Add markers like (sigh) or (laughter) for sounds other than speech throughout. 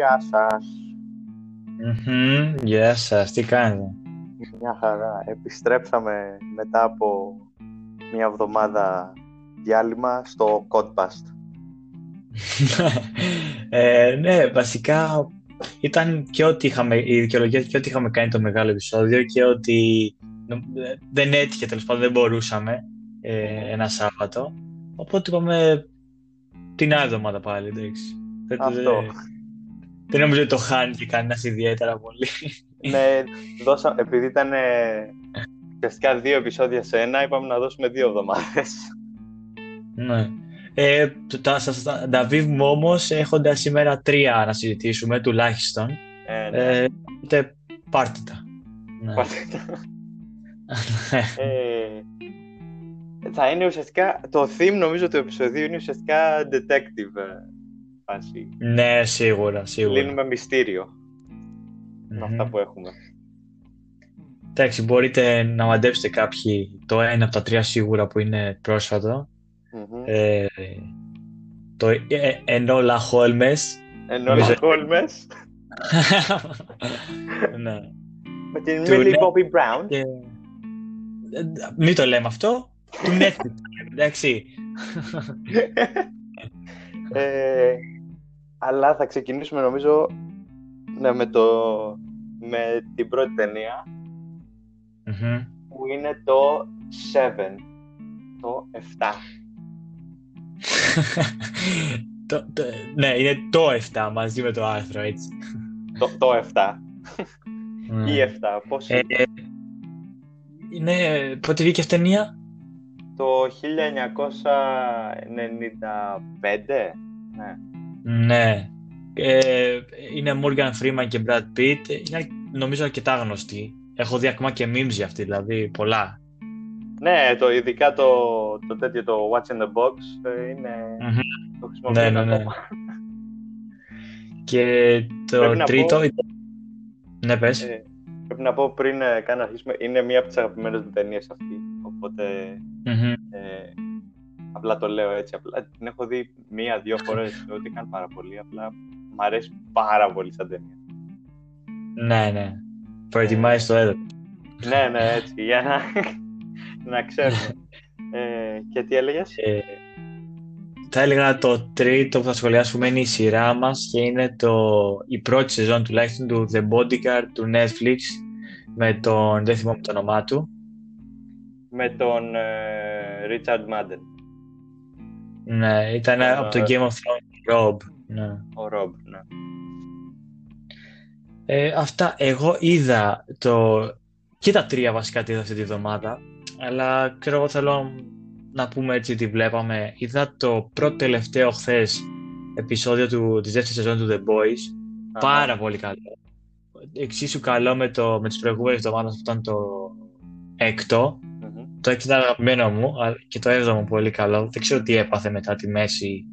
Γεια σας. Μμμ, Γεια σας, τι κάνετε. Μια χαρά. Επιστρέψαμε μετά από μια εβδομάδα διάλειμμα στο Codpast. (laughs) ε, ναι, βασικά ήταν και ότι είχαμε, η δικαιολογία και ότι είχαμε κάνει το μεγάλο επεισόδιο και ότι νο- δεν έτυχε τέλος πάντων, δεν μπορούσαμε ε, ένα Σάββατο. Οπότε είπαμε την άλλη εβδομάδα πάλι, εντάξει. Δεν- Αυτό. Δεν- Δεν νομίζω ότι το χάνει και κανένας ιδιαίτερα πολύ. ναι, δώσα, επειδή ήταν ε, ουσιαστικά δύο επεισόδια σε ένα, είπαμε να δώσουμε δύο εβδομάδες. Ναι. Ε, το- τα, στα- στα- τα Viv μου όμως έχοντας σήμερα τρία να συζητήσουμε τουλάχιστον. Ε, ναι. Ε, οπότε πάρτε τα. Ναι. Πάρτε τα. Ε, θα είναι ουσιαστικά, το theme νομίζω του επεισοδίου είναι ουσιαστικά detective ε, φάση. ναι, σίγουρα, σίγουρα. Λύνουμε μυστήριο με Μμμ. αυτά που έχουμε. Εντάξει, μπορείτε να μαντέψετε κάποιοι το ένα από τα τρία σίγουρα που είναι πρόσφατο. Μμμ. Ε, το ε, Enola Holmes. Ενώ νομίζω- Holmes (laughs) ναι. με την Του Millie Net- Bobby Brown. Και... ε, Μην το λέμε αυτό. Του Netflix, (laughs) εντάξει. Ε, αλλά θα ξεκινήσουμε νομίζω ναι, με, το, με την πρώτη ταινία Μμμ. που είναι το 7, το 7. (laughs) το, το, ναι, είναι το 7 μαζί με το άρθρο, έτσι. Το, το 7 Ναι. ή 7, πώς Ε, είναι. είναι, πότε βγήκε αυτή η ταινία; Το 1995, ναι. Ναι. Ε, είναι Morgan Freeman και Brad Pitt. Είναι νομίζω αρκετά γνωστή. Έχω δει ακόμα και memes για αυτή, δηλαδή πολλά. Ναι, το, ειδικά το, το τέτοιο, το Watch in the Box, ε, είναι, Μμμ. το χρησιμοποιούν Ναι, ναι, ναι. ακόμα. Και το Πρέπει να τρίτο... πω- ήταν- Ναι, πες. Ε, πρέπει να πω πριν ε, καν αρχίσουμε, είναι μία από τις αγαπημένες μου ταινίες αυτή, οπότε Μμμ. ε, απλά το λέω έτσι, απλά την έχω δει μία-δύο φορές, ό,τι καν πάρα πολύ, απλά μ' αρέσει πάρα πολύ σαν ταινία. Ναι, ναι. Προετοιμάζεις το έδαφος. ναι, ναι, έτσι, για να, να ξέρουμε. Ε, και τι έλεγες; Ε, θα έλεγα το τρίτο που θα σχολιάσουμε είναι η σειρά μας και είναι το, η πρώτη σεζόν τουλάχιστον του The Bodyguard του Netflix με τον, δεν θυμάμαι το όνομά του. Με τον ε, Richard Madden, Ναι, ήταν Ε, από το Game of Thrones Rob. Ναι. ο Rob, ναι. Ε, αυτά, εγώ είδα το... και τα τρία βασικά τι είδα αυτή τη βδομάδα, αλλά ξέρω εγώ θέλω να πούμε έτσι τι βλέπαμε. Είδα το πρώτο τελευταίο χθες επεισόδιο του, της δεύτερης σεζόν του The Boys. Πάρα πολύ καλό. Εξίσου καλό με, το, με τις προηγούμενες εβδομάδες που ήταν το έκτο. Μμμ. Το έκτο ήταν αγαπημένο μου αλλά και το έβδομο πολύ καλό. Δεν ξέρω τι έπαθε μετά τη μέση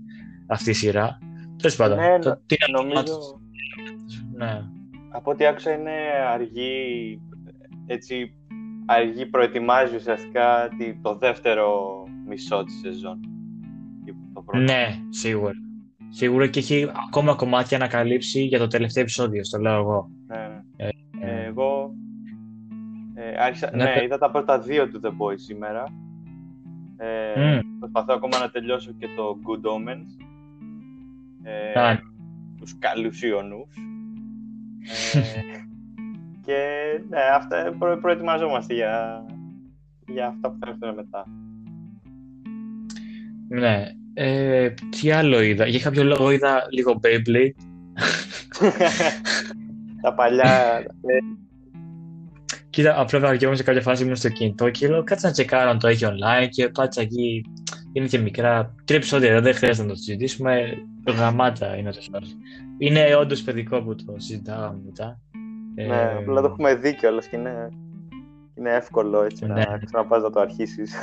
αυτή η σειρά. Τέλος πάντων. Ναι, το, νο- τι να- νομίζω, Ναι. από ό,τι άκουσα είναι αργή, έτσι, αργή προετοιμάζει ουσιαστικά τη- το δεύτερο μισό της σεζόν. Το πρώτο. ναι, σίγουρα. Σίγουρα και έχει ακόμα κομμάτια να καλύψει για το τελευταίο επεισόδιο, στο λέω εγώ. Ναι, ναι. Ε, Ε, εγώ ε, άρχισα, Ναι, ναι, πε- είδα τα πρώτα δύο του The Boys σήμερα. Ε, Μμ. Προσπαθώ ακόμα να τελειώσω και το Good Omens. Ε, Α. τους καλούς ιονούς. Ε, (laughs) και ναι, αυτά, προ, προετοιμαζόμαστε για, για αυτά που θα έρθουν μετά. Ναι. Ε, τι άλλο είδα; Για κάποιο λόγο είδα λίγο Beyblade. (laughs) τα παλιά. (laughs) ε, Κοίτα, απλά βαριόμουν σε κάποια φάση ήμουν στο κινητό και λέω κάτσε να τσεκάρω αν το έχει online και πάτσα εκεί. Είναι και μικρά. Τρία επεισόδια, δεν χρειάζεται να το συζητήσουμε. Γραμμάτα είναι το σώμα. Είναι όντως παιδικό που το συζητάγαμε μετά. ναι, Ε, απλά το έχουμε δει κιόλας και είναι, είναι εύκολο έτσι Ναι. να ξαναπάς να το αρχίσεις.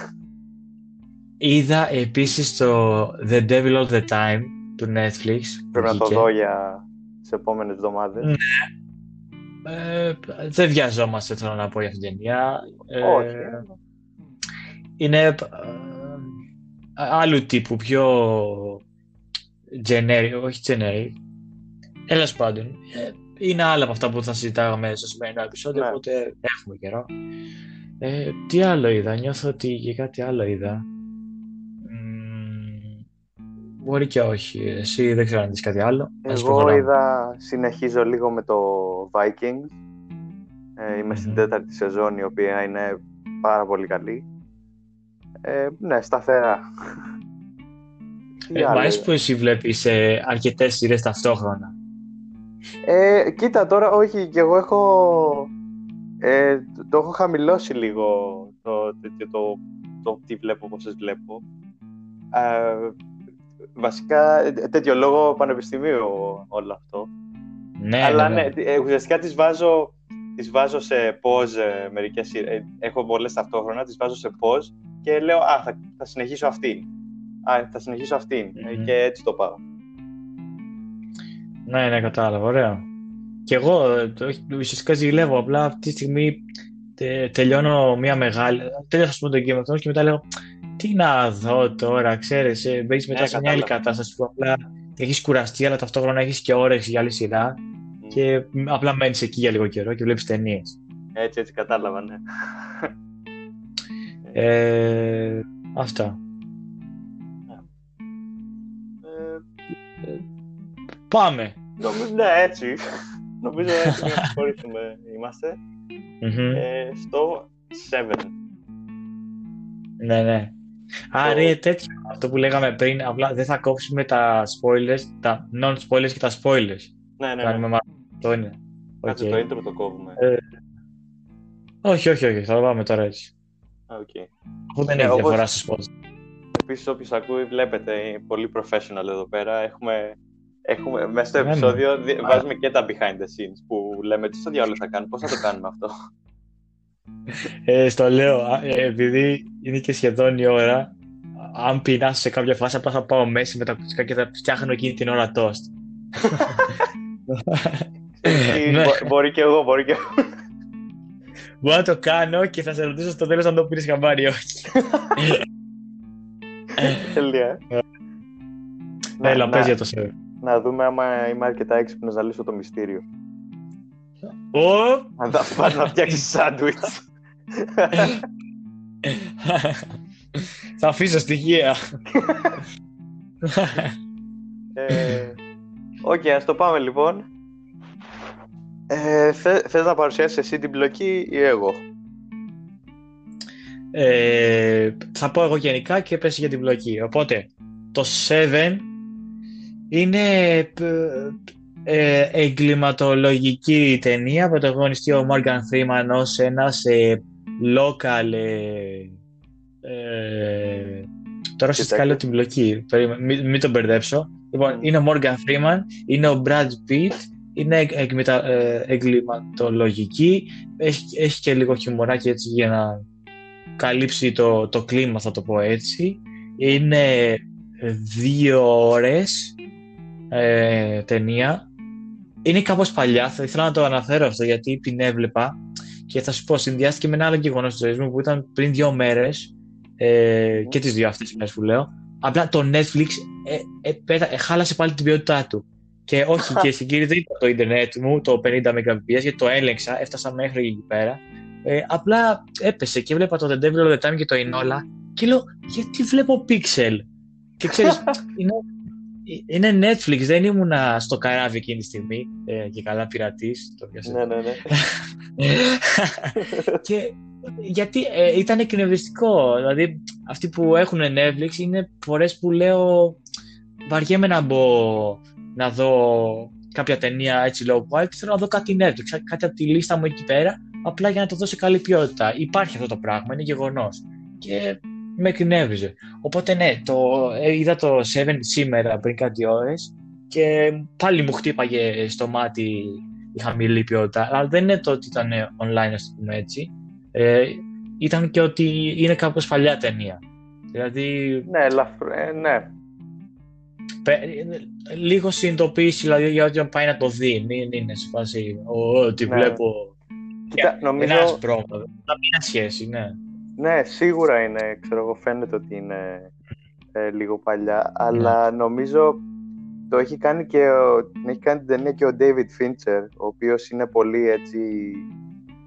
Είδα επίσης το The Devil All The Time του Netflix. που Πρέπει να το βγήκε. δω για τις επόμενες εβδομάδες. Ναι. Ε, δεν βιαζόμαστε, θέλω να πω, για αυτήν την ταινία. Ε, Όχι. Είναι ε, άλλου τύπου, πιο generic, όχι generic. Τέλος πάντων. Ε, είναι άλλα από αυτά που θα συζητάγαμε στο σημερινό επεισόδιο, Ναι. οπότε έχουμε καιρό. Ε, τι άλλο είδα, νιώθω ότι και κάτι άλλο είδα. Μμμ, μπορεί και όχι. Εσύ δεν ξέρω αν δεις κάτι άλλο. Να σου Εγώ προχωράμε. είδα, συνεχίζω λίγο με το Vikings. Ε, είμαι στην Μμμ. τέταρτη σεζόν, η οποία είναι πάρα πολύ καλή. Ε, ναι, σταθερά. Τι Ε, μ' άλλο αρέσει είδα; που εσύ βλέπεις ε, αρκετές σειρές ταυτόχρονα. Ε, κοίτα τώρα, όχι, και εγώ έχω. Ε, το- το έχω χαμηλώσει λίγο το, τέτοιο, το, το τι βλέπω, πόσες βλέπω. Ε, βασικά, ε, τέτοιο λόγο πανεπιστημίου όλο αυτό. Ναι, Αλλά ναι, ναι, ναι. τι- ε, ουσιαστικά τις βάζω, τις βάζω σε pause ε, μερικές σειρές. Ε, έχω πολλές ταυτόχρονα, τις βάζω σε pause και λέω, α, θα, θα συνεχίσω αυτήν. Α, θα συνεχίσω αυτήν. Ε, Μμμ. και έτσι το πάω. Ναι, ναι, κατάλαβα, ωραίο. Και εγώ ε, το, ουσιαστικά ζηλεύω, απλά αυτή τη στιγμή τε- τελειώνω μια μεγάλη. Τέλειωσα, ας πούμε, το Game of Thrones και μετά λέω τι να δω τώρα, ξέρεις, ε, μπαίνεις μετά Ναι, σε μια άλλη κατάλαβα. κατάσταση που απλά έχεις κουραστεί, αλλά ταυτόχρονα έχεις και όρεξη για άλλη σειρά Μμ. και μ, απλά μένεις εκεί για λίγο καιρό και βλέπεις ταινίες. Έτσι, έτσι κατάλαβα, ναι. Ε, αυτά. Ε, Πάμε. νομίζω, ναι, έτσι. (laughs) νομίζω έτσι να προχωρήσουμε είμαστε. Μμμ. Ε, στο 7. Ναι, ναι. Άρα είναι τέτοιο αυτό που λέγαμε πριν, απλά δεν θα κόψουμε τα spoilers, τα non-spoilers και τα spoilers. Ναι, ναι, ναι. Κάνουμε μάλλον. Αυτό είναι. Κάτσε Οκ. το intro το κόβουμε. Ε, Όχι, όχι, όχι, θα το πάμε τώρα έτσι. Α, οκ. Αφού δεν Ναι, έχει όπως- διαφορά στους spoilers. Επίσης, όποιος ακούει, βλέπετε, είναι πολύ professional εδώ πέρα. Έχουμε, έχουμε μέσα στο Ναι, ναι. επεισόδιο δι- βάζουμε και τα behind the scenes που λέμε τι στο διάλογο θα κάνουμε, πώς θα το κάνουμε αυτό; Ε, στο λέω, α, ε, επειδή είναι και σχεδόν η ώρα, αν πεινάσω σε κάποια φάση, απλά θα πάω μέσα με τα ακουστικά και θα φτιάχνω εκείνη την ώρα toast. Ή Ναι. μπο- μπορεί και εγώ, μπορεί και εγώ. Μπορώ να το κάνω και θα σε ρωτήσω στο τέλος αν το πήρες χαμπάρι ή όχι. Τελεία. Να- Έλα, να- πες για το σερ. Να δούμε άμα είμαι αρκετά έξυπνος να λύσω το μυστήριο. Ω! Αν θα πας να φτιάξεις σάντουιτς. (laughs) (laughs) Θα αφήσω στοιχεία. Ε, Οκ, ας το πάμε λοιπόν. Ε, θε- θες να παρουσιάσεις εσύ την πλοκή ή εγώ; Ε, θα πω εγώ γενικά και πες για την πλοκή. Οπότε, το 7 είναι ε, εγκληματολογική ταινία πρωταγωνιστεί ο Morgan Freeman ως ένας ε, local ε, ε, τώρα ουσιαστικά Detective. λέω την μπλοκή Περίμενε, μην, μην τον μπερδέψω λοιπόν, Mm. είναι ο Morgan Freeman είναι ο Brad Pitt είναι εγ- εγκληματα- ε, εγκληματολογική έχει, έχει και λίγο χιουμοράκι έτσι για να καλύψει το, το κλίμα θα το πω έτσι είναι δύο ώρες ε, ταινία είναι κάπως παλιά, θα ήθελα να το αναφέρω αυτό γιατί την έβλεπα και θα σου πω συνδυάστηκε με ένα άλλο γεγονός της ζωής μου που ήταν πριν δύο μέρες ε, και τις δύο αυτές μέρες που λέω. Απλά το Netflix ε, ε, πέτα- ε, χάλασε πάλι την ποιότητά του. Και όχι (laughs) και στην κύριε δεν ήταν το ίντερνετ μου το 50 Mbps γιατί το έλεγξα, έφτασα μέχρι εκεί πέρα. Ε, απλά έπεσε και έβλεπα το The Devil All The Time και το Enola και λέω γιατί βλέπω Pixel; Και ξέρεις (laughs) είναι, είναι Netflix δεν ήμουνα στο καράβι εκείνη τη στιγμή ε, και καλά πειρατής το πιάσε. Ναι, ναι, ναι. και γιατί ε, ήταν εκνευριστικό. Δηλαδή, αυτοί που έχουν Netflix είναι φορές που λέω βαριέμαι να μπω να δω κάποια ταινία έτσι low quality. Θέλω να δω κάτι Netflix, κάτι από τη λίστα μου εκεί πέρα, απλά για να το δω σε καλή ποιότητα. Υπάρχει αυτό το πράγμα, είναι γεγονός. Και με εκνεύριζε. Οπότε ναι, το, ε, είδα το 7 σήμερα πριν κάτι ώρες και πάλι μου χτύπαγε στο μάτι η χαμηλή ποιότητα. Αλλά δεν είναι το ότι ήταν online, ας το πούμε έτσι. Ε, ήταν και ότι είναι κάπως παλιά ταινία. Δηλαδή, Ναι, ελαφρύ, ε, ναι. πε- λίγο συνειδητοποίηση δηλαδή, για όταν πάει να το δει. Μην είναι σε φάση, «Ω, τι Ναι. βλέπω. Κοίτα, νομίζω, Ένα πρόμο. Να μην είναι σχέση, ναι. Ναι, σίγουρα είναι, ξέρω εγώ, φαίνεται ότι είναι ε, λίγο παλιά, αλλά νομίζω το έχει κάνει και ο, την έχει κάνει την ταινία και ο David Fincher, ο οποίος είναι πολύ έτσι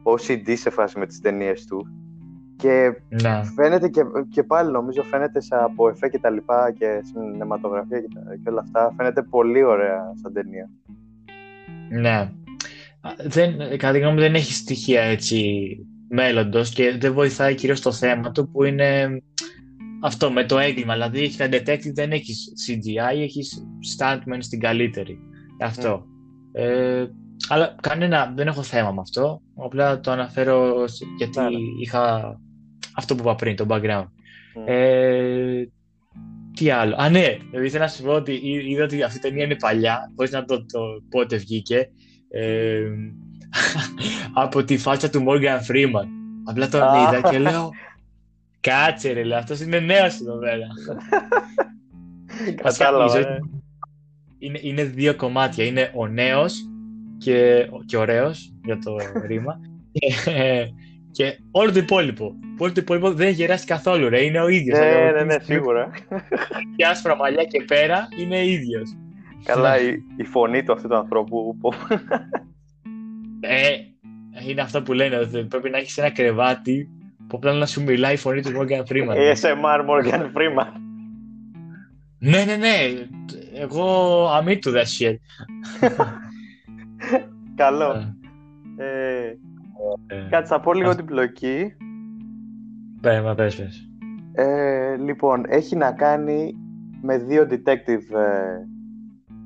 OCD σε φάση με τις ταινίες του. Και Ναι. φαίνεται και, και πάλι νομίζω φαίνεται σε από εφέ και τα λοιπά και σινεματογραφία και, τα- και όλα αυτά. Φαίνεται πολύ ωραία σαν ταινία. Ναι. Α, Δεν, κατά τη γνώμη μου δεν έχει στοιχεία έτσι μέλλοντος και δεν βοηθάει κυρίως το θέμα του που είναι αυτό με το έγκλημα. Δηλαδή έχει τα detective, δεν έχεις CGI, έχεις stuntman στην καλύτερη. Αυτό. Ε, αλλά κανένα, δεν έχω θέμα με αυτό. Απλά το αναφέρω σ- γιατί Ναι, ναι. είχα αυτό που είπα πριν, το background. Μμ. Ε, τι άλλο. Α, ναι, δηλαδή ήθελα να σου πω ότι εί- είδα ότι αυτή η ταινία είναι παλιά, χωρίς να το, το πότε βγήκε. Ε, από τη φάτσα του Morgan Freeman. Απλά τον Α. είδα και λέω. Κάτσε ρε, λέω, αυτός είναι νέος εδώ πέρα. Βασικά, η Κατάλαβα. ζωή ε. είναι, είναι δύο κομμάτια. Είναι ο νέος και, και ωραίος, για το ρήμα. και, και όλο το υπόλοιπο. Όλο το υπόλοιπο δεν έχει γεράσει καθόλου, ρε. Είναι ο ίδιος. Ναι, Δηλαδή, ναι, από ναι, τη στιγμή σίγουρα. και άσπρα μαλλιά και πέρα είναι ίδιος. Καλά, η, η φωνή του αυτού του ανθρώπου. Που- Ε, είναι αυτό που λένε, ότι πρέπει να έχεις ένα κρεβάτι που απλά να σου μιλάει η φωνή του Morgan Freeman. ASMR Morgan Freeman. ναι, ναι, ναι. Εγώ I'm into that shit. Καλό. Ε, Ε, ε, κάτσε, θα πω λίγο Αυτό. την πλοκή. Πες, μα πες, πες. Ε, λοιπόν, έχει να κάνει με δύο detective ε,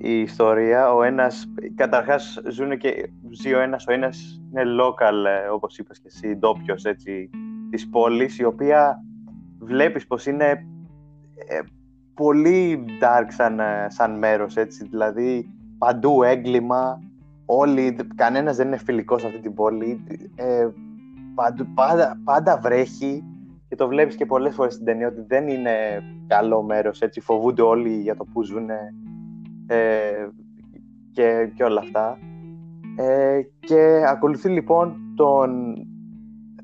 η ιστορία. Ο ένας, καταρχάς ζουν και ζει ο ένας, ο ένας είναι local, ε, όπως είπες και εσύ, ντόπιος έτσι, της πόλης, η οποία βλέπεις πως είναι ε, πολύ dark σαν, ε, σαν μέρος, έτσι, δηλαδή παντού έγκλημα, όλοι, κανένας δεν είναι φιλικός σε αυτή την πόλη, ε, παντού, πάντα, πάντα βρέχει, και το βλέπεις και πολλές φορές στην ταινία ότι δεν είναι καλό μέρος, έτσι φοβούνται όλοι για το που ζουν ε, και, και όλα αυτά. Ε, και ακολουθεί λοιπόν τον,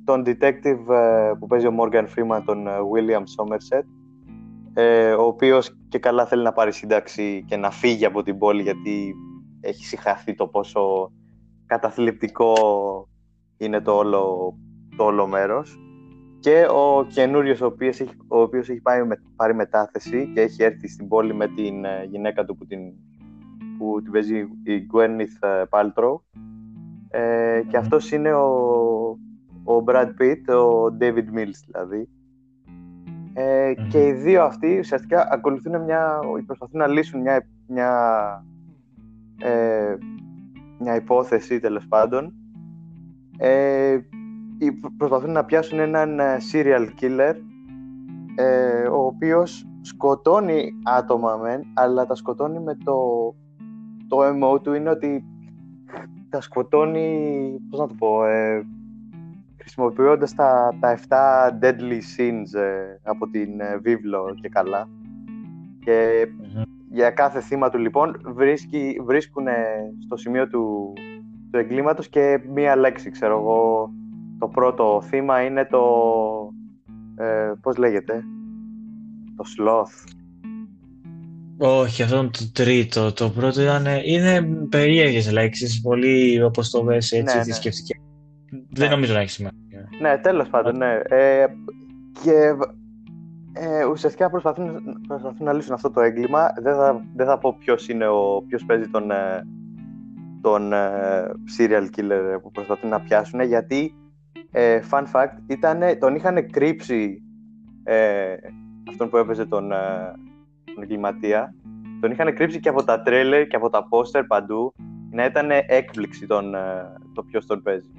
τον detective ε, που παίζει ο Morgan Freeman, τον ε, William Somerset, ε, ο οποίος και καλά θέλει να πάρει σύνταξη και να φύγει από την πόλη γιατί έχει συγχαθεί το πόσο καταθλιπτικό είναι το όλο, το όλο μέρος και ο καινούριος ο οποίος έχει, ο οποίος έχει πάει με, πάρει μετάθεση και έχει έρθει στην πόλη με την ε, γυναίκα του που την, που την παίζει η Gwyneth ε, Paltrow ε, και Μμμ. αυτός είναι ο, ο Brad Pitt, ο David Mills δηλαδή ε, Μμμ. και οι δύο αυτοί ουσιαστικά ακολουθούν μια, προσπαθούν να λύσουν μια, μια, ε, μια υπόθεση τέλος πάντων ε, οι- προσπαθούν να πιάσουν έναν ε, serial killer ε, ο οποίος σκοτώνει άτομα μεν, αλλά τα σκοτώνει με το το MO του είναι ότι τα σκοτώνει, πώς να το πω, ε, χρησιμοποιώντας τα, τα 7 deadly sins ε, από την ε, βίβλο και καλά. Και Μμμ. για κάθε θύμα του λοιπόν βρίσκει, βρίσκουν στο σημείο του, του εγκλήματος και μία λέξη, ξέρω εγώ. Το πρώτο θύμα είναι το... Ε, πώς λέγεται; Το sloth. Όχι, αυτό είναι το τρίτο. Το πρώτο ήταν. Είναι περίεργες λέξεις, πολύ όπως το δες έτσι, Ναι, ναι. θρησκευτικές. Δεν νομίζω να έχει σημασία. Ναι, τέλος πάντων, ναι. Ε, και ε, ουσιαστικά προσπαθούν, προσπαθούν να λύσουν αυτό το έγκλημα. Δεν θα, δεν θα πω ποιος είναι ο, ποιος παίζει τον, ε, τον ε, serial killer που προσπαθούν να πιάσουν, γιατί, ε, fun fact, ήτανε, τον είχαν κρύψει ε, αυτόν που έπαιζε τον, ε, τον εγκληματία. Τον είχαν κρύψει και από τα τρέλερ και από τα πόστερ παντού, να ήταν έκπληξη τον, ε, το ποιος τον παίζει.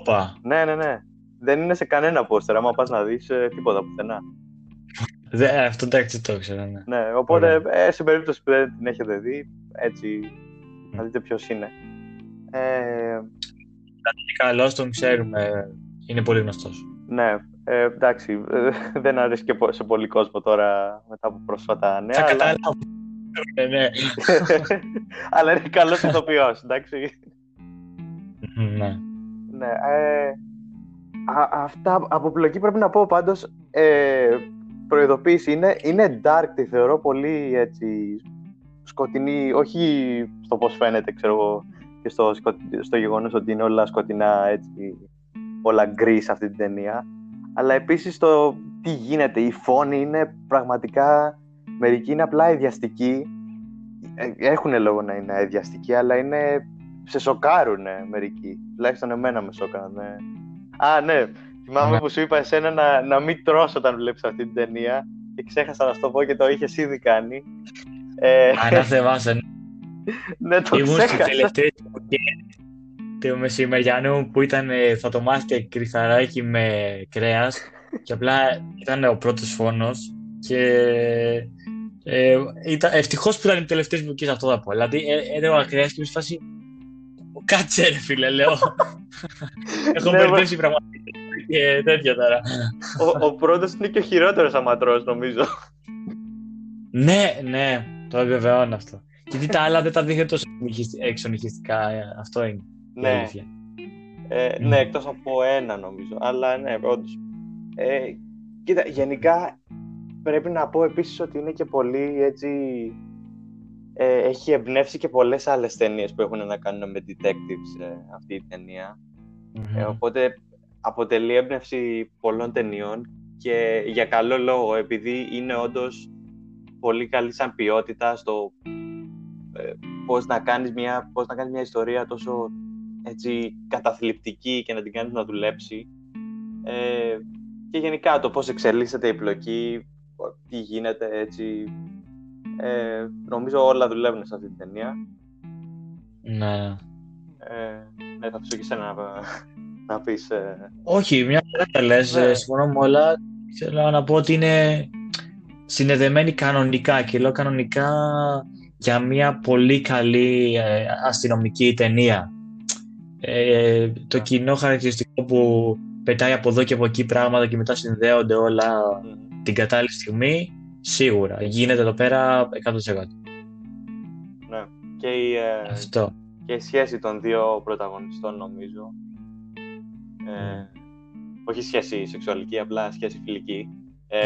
Όπα. Ναι, ναι, ναι. Δεν είναι σε κανένα πόστερ. Άμα πας να δεις τίποτα πουθενά. Δε, αυτό εντάξει το ήξερα, ναι. Ναι, οπότε ε, σε περίπτωση που δεν την έχετε δει, έτσι να δείτε ποιος είναι. Ε, Και καλό τον ξέρουμε. Είναι πολύ γνωστός. ναι, ε, εντάξει, ε, δεν αρέσει και πο- σε πολύ κόσμο τώρα μετά από πρόσφατα νέα. Θα αλλά... καταλάβω. Ναι, ναι. (laughs) αλλά είναι καλός ηθοποιός, εντάξει. ναι. Ναι, ε, α, αυτά από πλοκή πρέπει να πω πάντως ε, προειδοποίηση είναι, είναι dark τη θεωρώ πολύ έτσι σκοτεινή, όχι στο πώς φαίνεται, ξέρω εγώ, και στο, στο γεγονός ότι είναι όλα σκοτεινά, έτσι, όλα γκρι σε αυτή την ταινία, αλλά επίσης το τι γίνεται, η φόνη είναι πραγματικά, μερικοί είναι απλά ιδιαστικοί, ε, έχουν λόγο να είναι ιδιαστικοί, αλλά είναι, σε σοκάρουν μερικοί, τουλάχιστον εμένα με σοκάρουν. Α, ναι, θυμάμαι ναι. που σου είπα εσένα να, να μην τρως όταν βλέπεις αυτή την ταινία και ξέχασα να σου το πω και το είχες ήδη κάνει. Ε... Ανάθεμάσαι. ναι, το Ήμουν ξέχασα. τελευταίες του μεσημεριανού που ήταν θα το μάθετε κρυθαράκι με κρέας και απλά ήταν ο πρώτος φόνος και ε, ήταν, ευτυχώς που ήταν οι τελευταίες μου σε αυτό θα πω. Δηλαδή έδωγα ε, κρέας και με φάση κάτσε ρε φίλε λέω. (laughs) Έχω ναι, μπερδέψει πραγματικά και τέτοια τώρα. Ο, ο πρώτος είναι και ο χειρότερος αματρός νομίζω. ναι, ναι, το επιβεβαιώνω αυτό. Γιατί τα άλλα δεν τα δείχνει τόσο εξονυχιστικά, ε, αυτό είναι. Ναι. Ε, ναι, εκτός από ένα νομίζω. Αλλά ναι, όντως. Ε, κοίτα, γενικά πρέπει να πω επίσης ότι είναι και πολύ έτσι... Ε, έχει εμπνεύσει και πολλές άλλες ταινίες που έχουν να κάνουν με detectives ε, αυτή η ταινια ε, οπότε αποτελεί έμπνευση πολλών ταινιών και για καλό λόγο, επειδή είναι όντως πολύ καλή σαν ποιότητα στο ε, πώς, να κάνεις μια, πώς να κάνεις μια ιστορία τόσο έτσι, καταθλιπτική και να την κάνεις να δουλέψει. Ε, και γενικά το πώς εξελίσσεται η πλοκή, τι γίνεται έτσι. Ε, νομίζω όλα δουλεύουν σε αυτή την ταινία. Ναι. Ε, ναι, θα αφήσω και εσένα να, να πεις... Ε... Όχι, μια φορά τα λες, ναι. συμφωνώ με όλα. Θέλω να πω ότι είναι συνεδεμένη κανονικά και λέω κανονικά για μια πολύ καλή ε, αστυνομική ταινία. Ε, το κοινό χαρακτηριστικό που πετάει από εδώ και από εκεί πράγματα και μετά συνδέονται όλα την κατάλληλη στιγμή, σίγουρα. Γίνεται εδώ πέρα 100%. Ναι. Και η, ε, Αυτό. και η σχέση των δύο πρωταγωνιστών νομίζω. Ε, όχι σχέση σεξουαλική, απλά σχέση φιλική. Ε,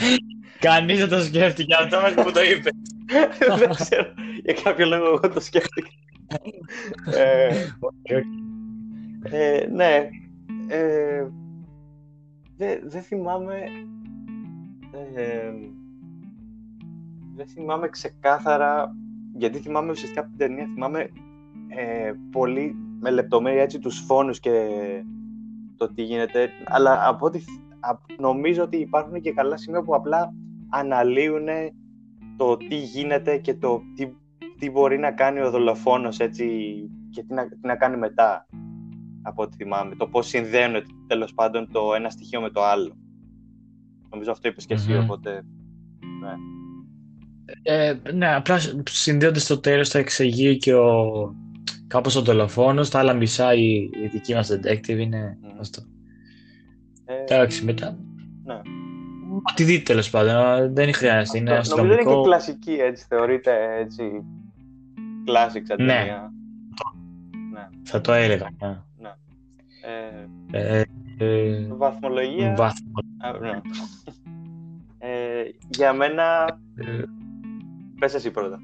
(laughs) Κανείς δεν το σκέφτηκε αυτό μέχρι που το είπε. (laughs) δεν ξέρω. Για κάποιο λόγο εγώ το σκέφτηκα. ε, ε, ναι. Ε, δεν δε θυμάμαι... Ε, δεν θυμάμαι ξεκάθαρα, γιατί θυμάμαι ουσιαστικά από την ταινία, θυμάμαι ε, πολύ με λεπτομέρεια έτσι τους φόνους και το τι γίνεται, αλλά από ό,τι νομίζω ότι υπάρχουν και καλά σημεία που απλά αναλύουν το τι γίνεται και το τι, τι μπορεί να κάνει ο δολοφόνος έτσι και τι να, τι να κάνει μετά από ό,τι θυμάμαι. Το πώς συνδέουν τέλος πάντων το ένα στοιχείο με το άλλο. Νομίζω αυτό είπες και εσύ, οπότε... Ναι. Ε, ναι, απλά συνδέονται στο τέλος θα εξηγεί και ο κάπως ο δολοφόνος, τα άλλα μισά η, η δική μας detective είναι mm. αυτό. Ε, Εντάξει, μετά. Ναι. Ό,τι δείτε τέλος πάντων. Δεν χρειάζεται. Είναι αστυνομικό. Νομίζω είναι και κλασική έτσι. Θεωρείται έτσι. Κλάσικ σαν ναι. ναι. Θα το έλεγα. Ναι. ναι. Ε, ε, ε, βαθμολογία. Βαθμο... Α, ναι. ε, για μένα. Ε, πες εσύ πρώτα.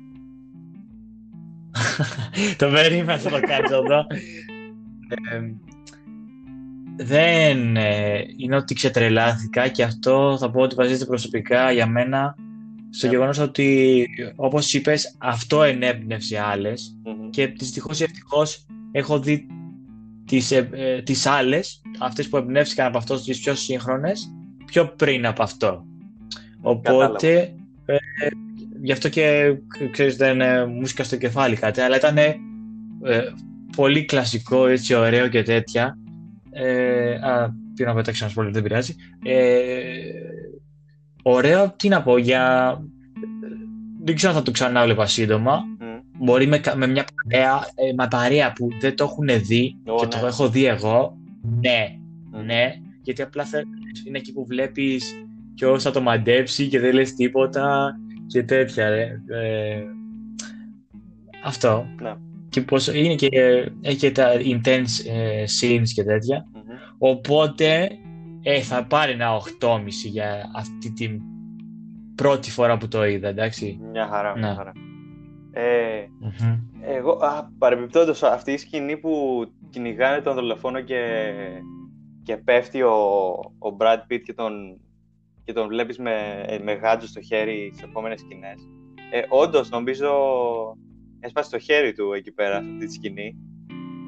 (laughs) το περίμενα θα το κάνω (laughs) εδώ. Ε, δεν ε, είναι ότι ξετρελάθηκα και αυτό θα πω ότι βασίζεται προσωπικά για μένα στο yeah. γεγονός ότι όπως είπες αυτό ενέπνευσε άλλες mm-hmm. και δυστυχώς ή ευτυχώς έχω δει τις, ε, ε, τις άλλες, αυτές που εμπνεύστηκαν από αυτός τις πιο σύγχρονες πιο πριν από αυτό. Οπότε ε, γι' αυτό και ξέρεις δεν είναι μουσικά στο κεφάλι κάτι αλλά ήταν ε, πολύ κλασικό έτσι ωραίο και τέτοια ε, α, τι να πετάξω ένα σπόλιο, δεν πειράζει. Ε, ωραίο, τι να πω, για... Δεν ξέρω αν θα το ξανά βλέπα σύντομα. Mm. Μπορεί με, με μια παρέα, ε, με παρέα που δεν το έχουν δει oh, και ναι. το έχω δει εγώ. Ναι, mm. ναι, γιατί απλά θα, είναι εκεί που βλέπεις ποιο θα το μαντέψει και δεν λες τίποτα και τέτοια. Ε, αυτό. Ναι και πως είναι και έχει και τα intense ε, scenes και τέτοια. Mm-hmm. Οπότε ε, θα πάρει ένα 8,5 για αυτή την πρώτη φορά που το είδα, εντάξει. Μια χαρά, μια χαρά. Ε, Εγώ, α, παρεμπιπτόντως, αυτή η σκηνή που κυνηγάνε τον δολοφόνο και, και πέφτει ο, ο Brad Pitt και τον, και τον βλέπεις με, με γάντζο στο χέρι στις επόμενες σκηνές. Ε, όντως, νομίζω, έσπασε το χέρι του εκεί πέρα, σε αυτή τη σκηνή.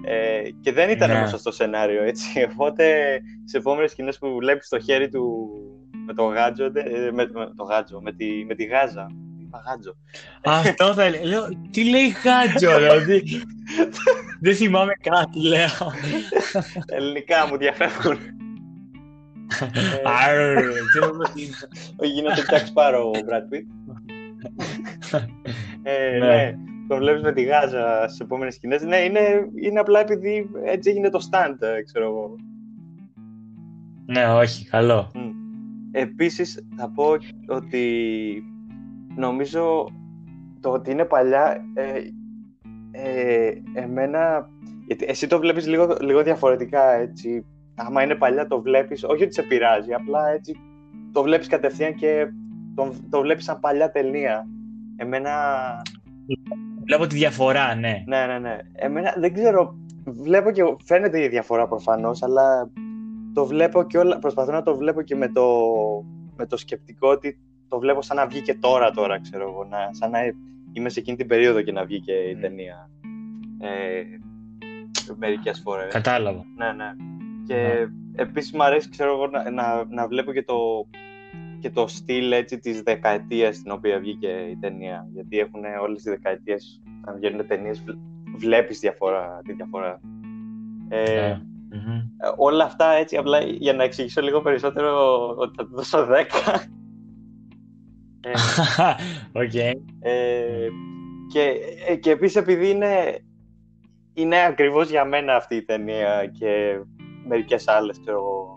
Ε, και δεν ήταν ναι. στο σενάριο, έτσι. (laughs) Οπότε, σε επόμενες σκηνές που βλέπεις το χέρι του με το γάτζο, ε, με, με, το γάτζο, με τη, με τη γάζα, γάτζο. Αυτό θα λέω. Τι λέει γάτζο, δηλαδή. (laughs) Δεν θυμάμαι κάτι, λέω. Ελληνικά μου διαφεύγουν. (laughs) Όχι, γίνεται Jack Sparrow ο Brad Pitt. Ε, ναι. Ναι, τον βλέπεις με τη γάζα στις επόμενες σκηνές. Ναι, είναι, είναι απλά επειδή έτσι έγινε το stand, ε, ξέρω εγώ. Ναι, όχι, καλό. Επίσης, θα πω ότι νομίζω το ότι είναι παλιά ε, ε, εμένα γιατί εσύ το βλέπεις λίγο, λίγο διαφορετικά έτσι άμα είναι παλιά το βλέπεις όχι ότι σε πειράζει απλά έτσι το βλέπεις κατευθείαν και το, το βλέπεις σαν παλιά ταινία εμένα βλέπω τη διαφορά ναι ναι ναι ναι εμένα δεν ξέρω βλέπω και φαίνεται η διαφορά προφανώς αλλά το βλέπω και όλα προσπαθώ να το βλέπω και με το, με το σκεπτικό ότι το βλέπω σαν να βγει και τώρα, τώρα, ξέρω εγώ. Να, σαν να είμαι σε εκείνη την περίοδο και να βγει και η ταινία. Ε, μερικές φορές. Κατάλαβα. Ναι, ναι. Και ναι. επίσης μου αρέσει, ξέρω εγώ, να, να, να, βλέπω και το, και το στυλ έτσι της δεκαετίας στην οποία βγήκε η ταινία. Γιατί έχουν όλες τις δεκαετίες, αν βγαίνουν ταινίες, βλέπεις διαφορά, τη διαφορά. Ε, ναι. Όλα αυτά έτσι, απλά για να εξηγήσω λίγο περισσότερο ότι θα του δώσω 10 okay. (laughs) ε, και, ε, και επίσης επειδή είναι, είναι ακριβώς για μένα αυτή η ταινία και μερικές άλλες ξέρω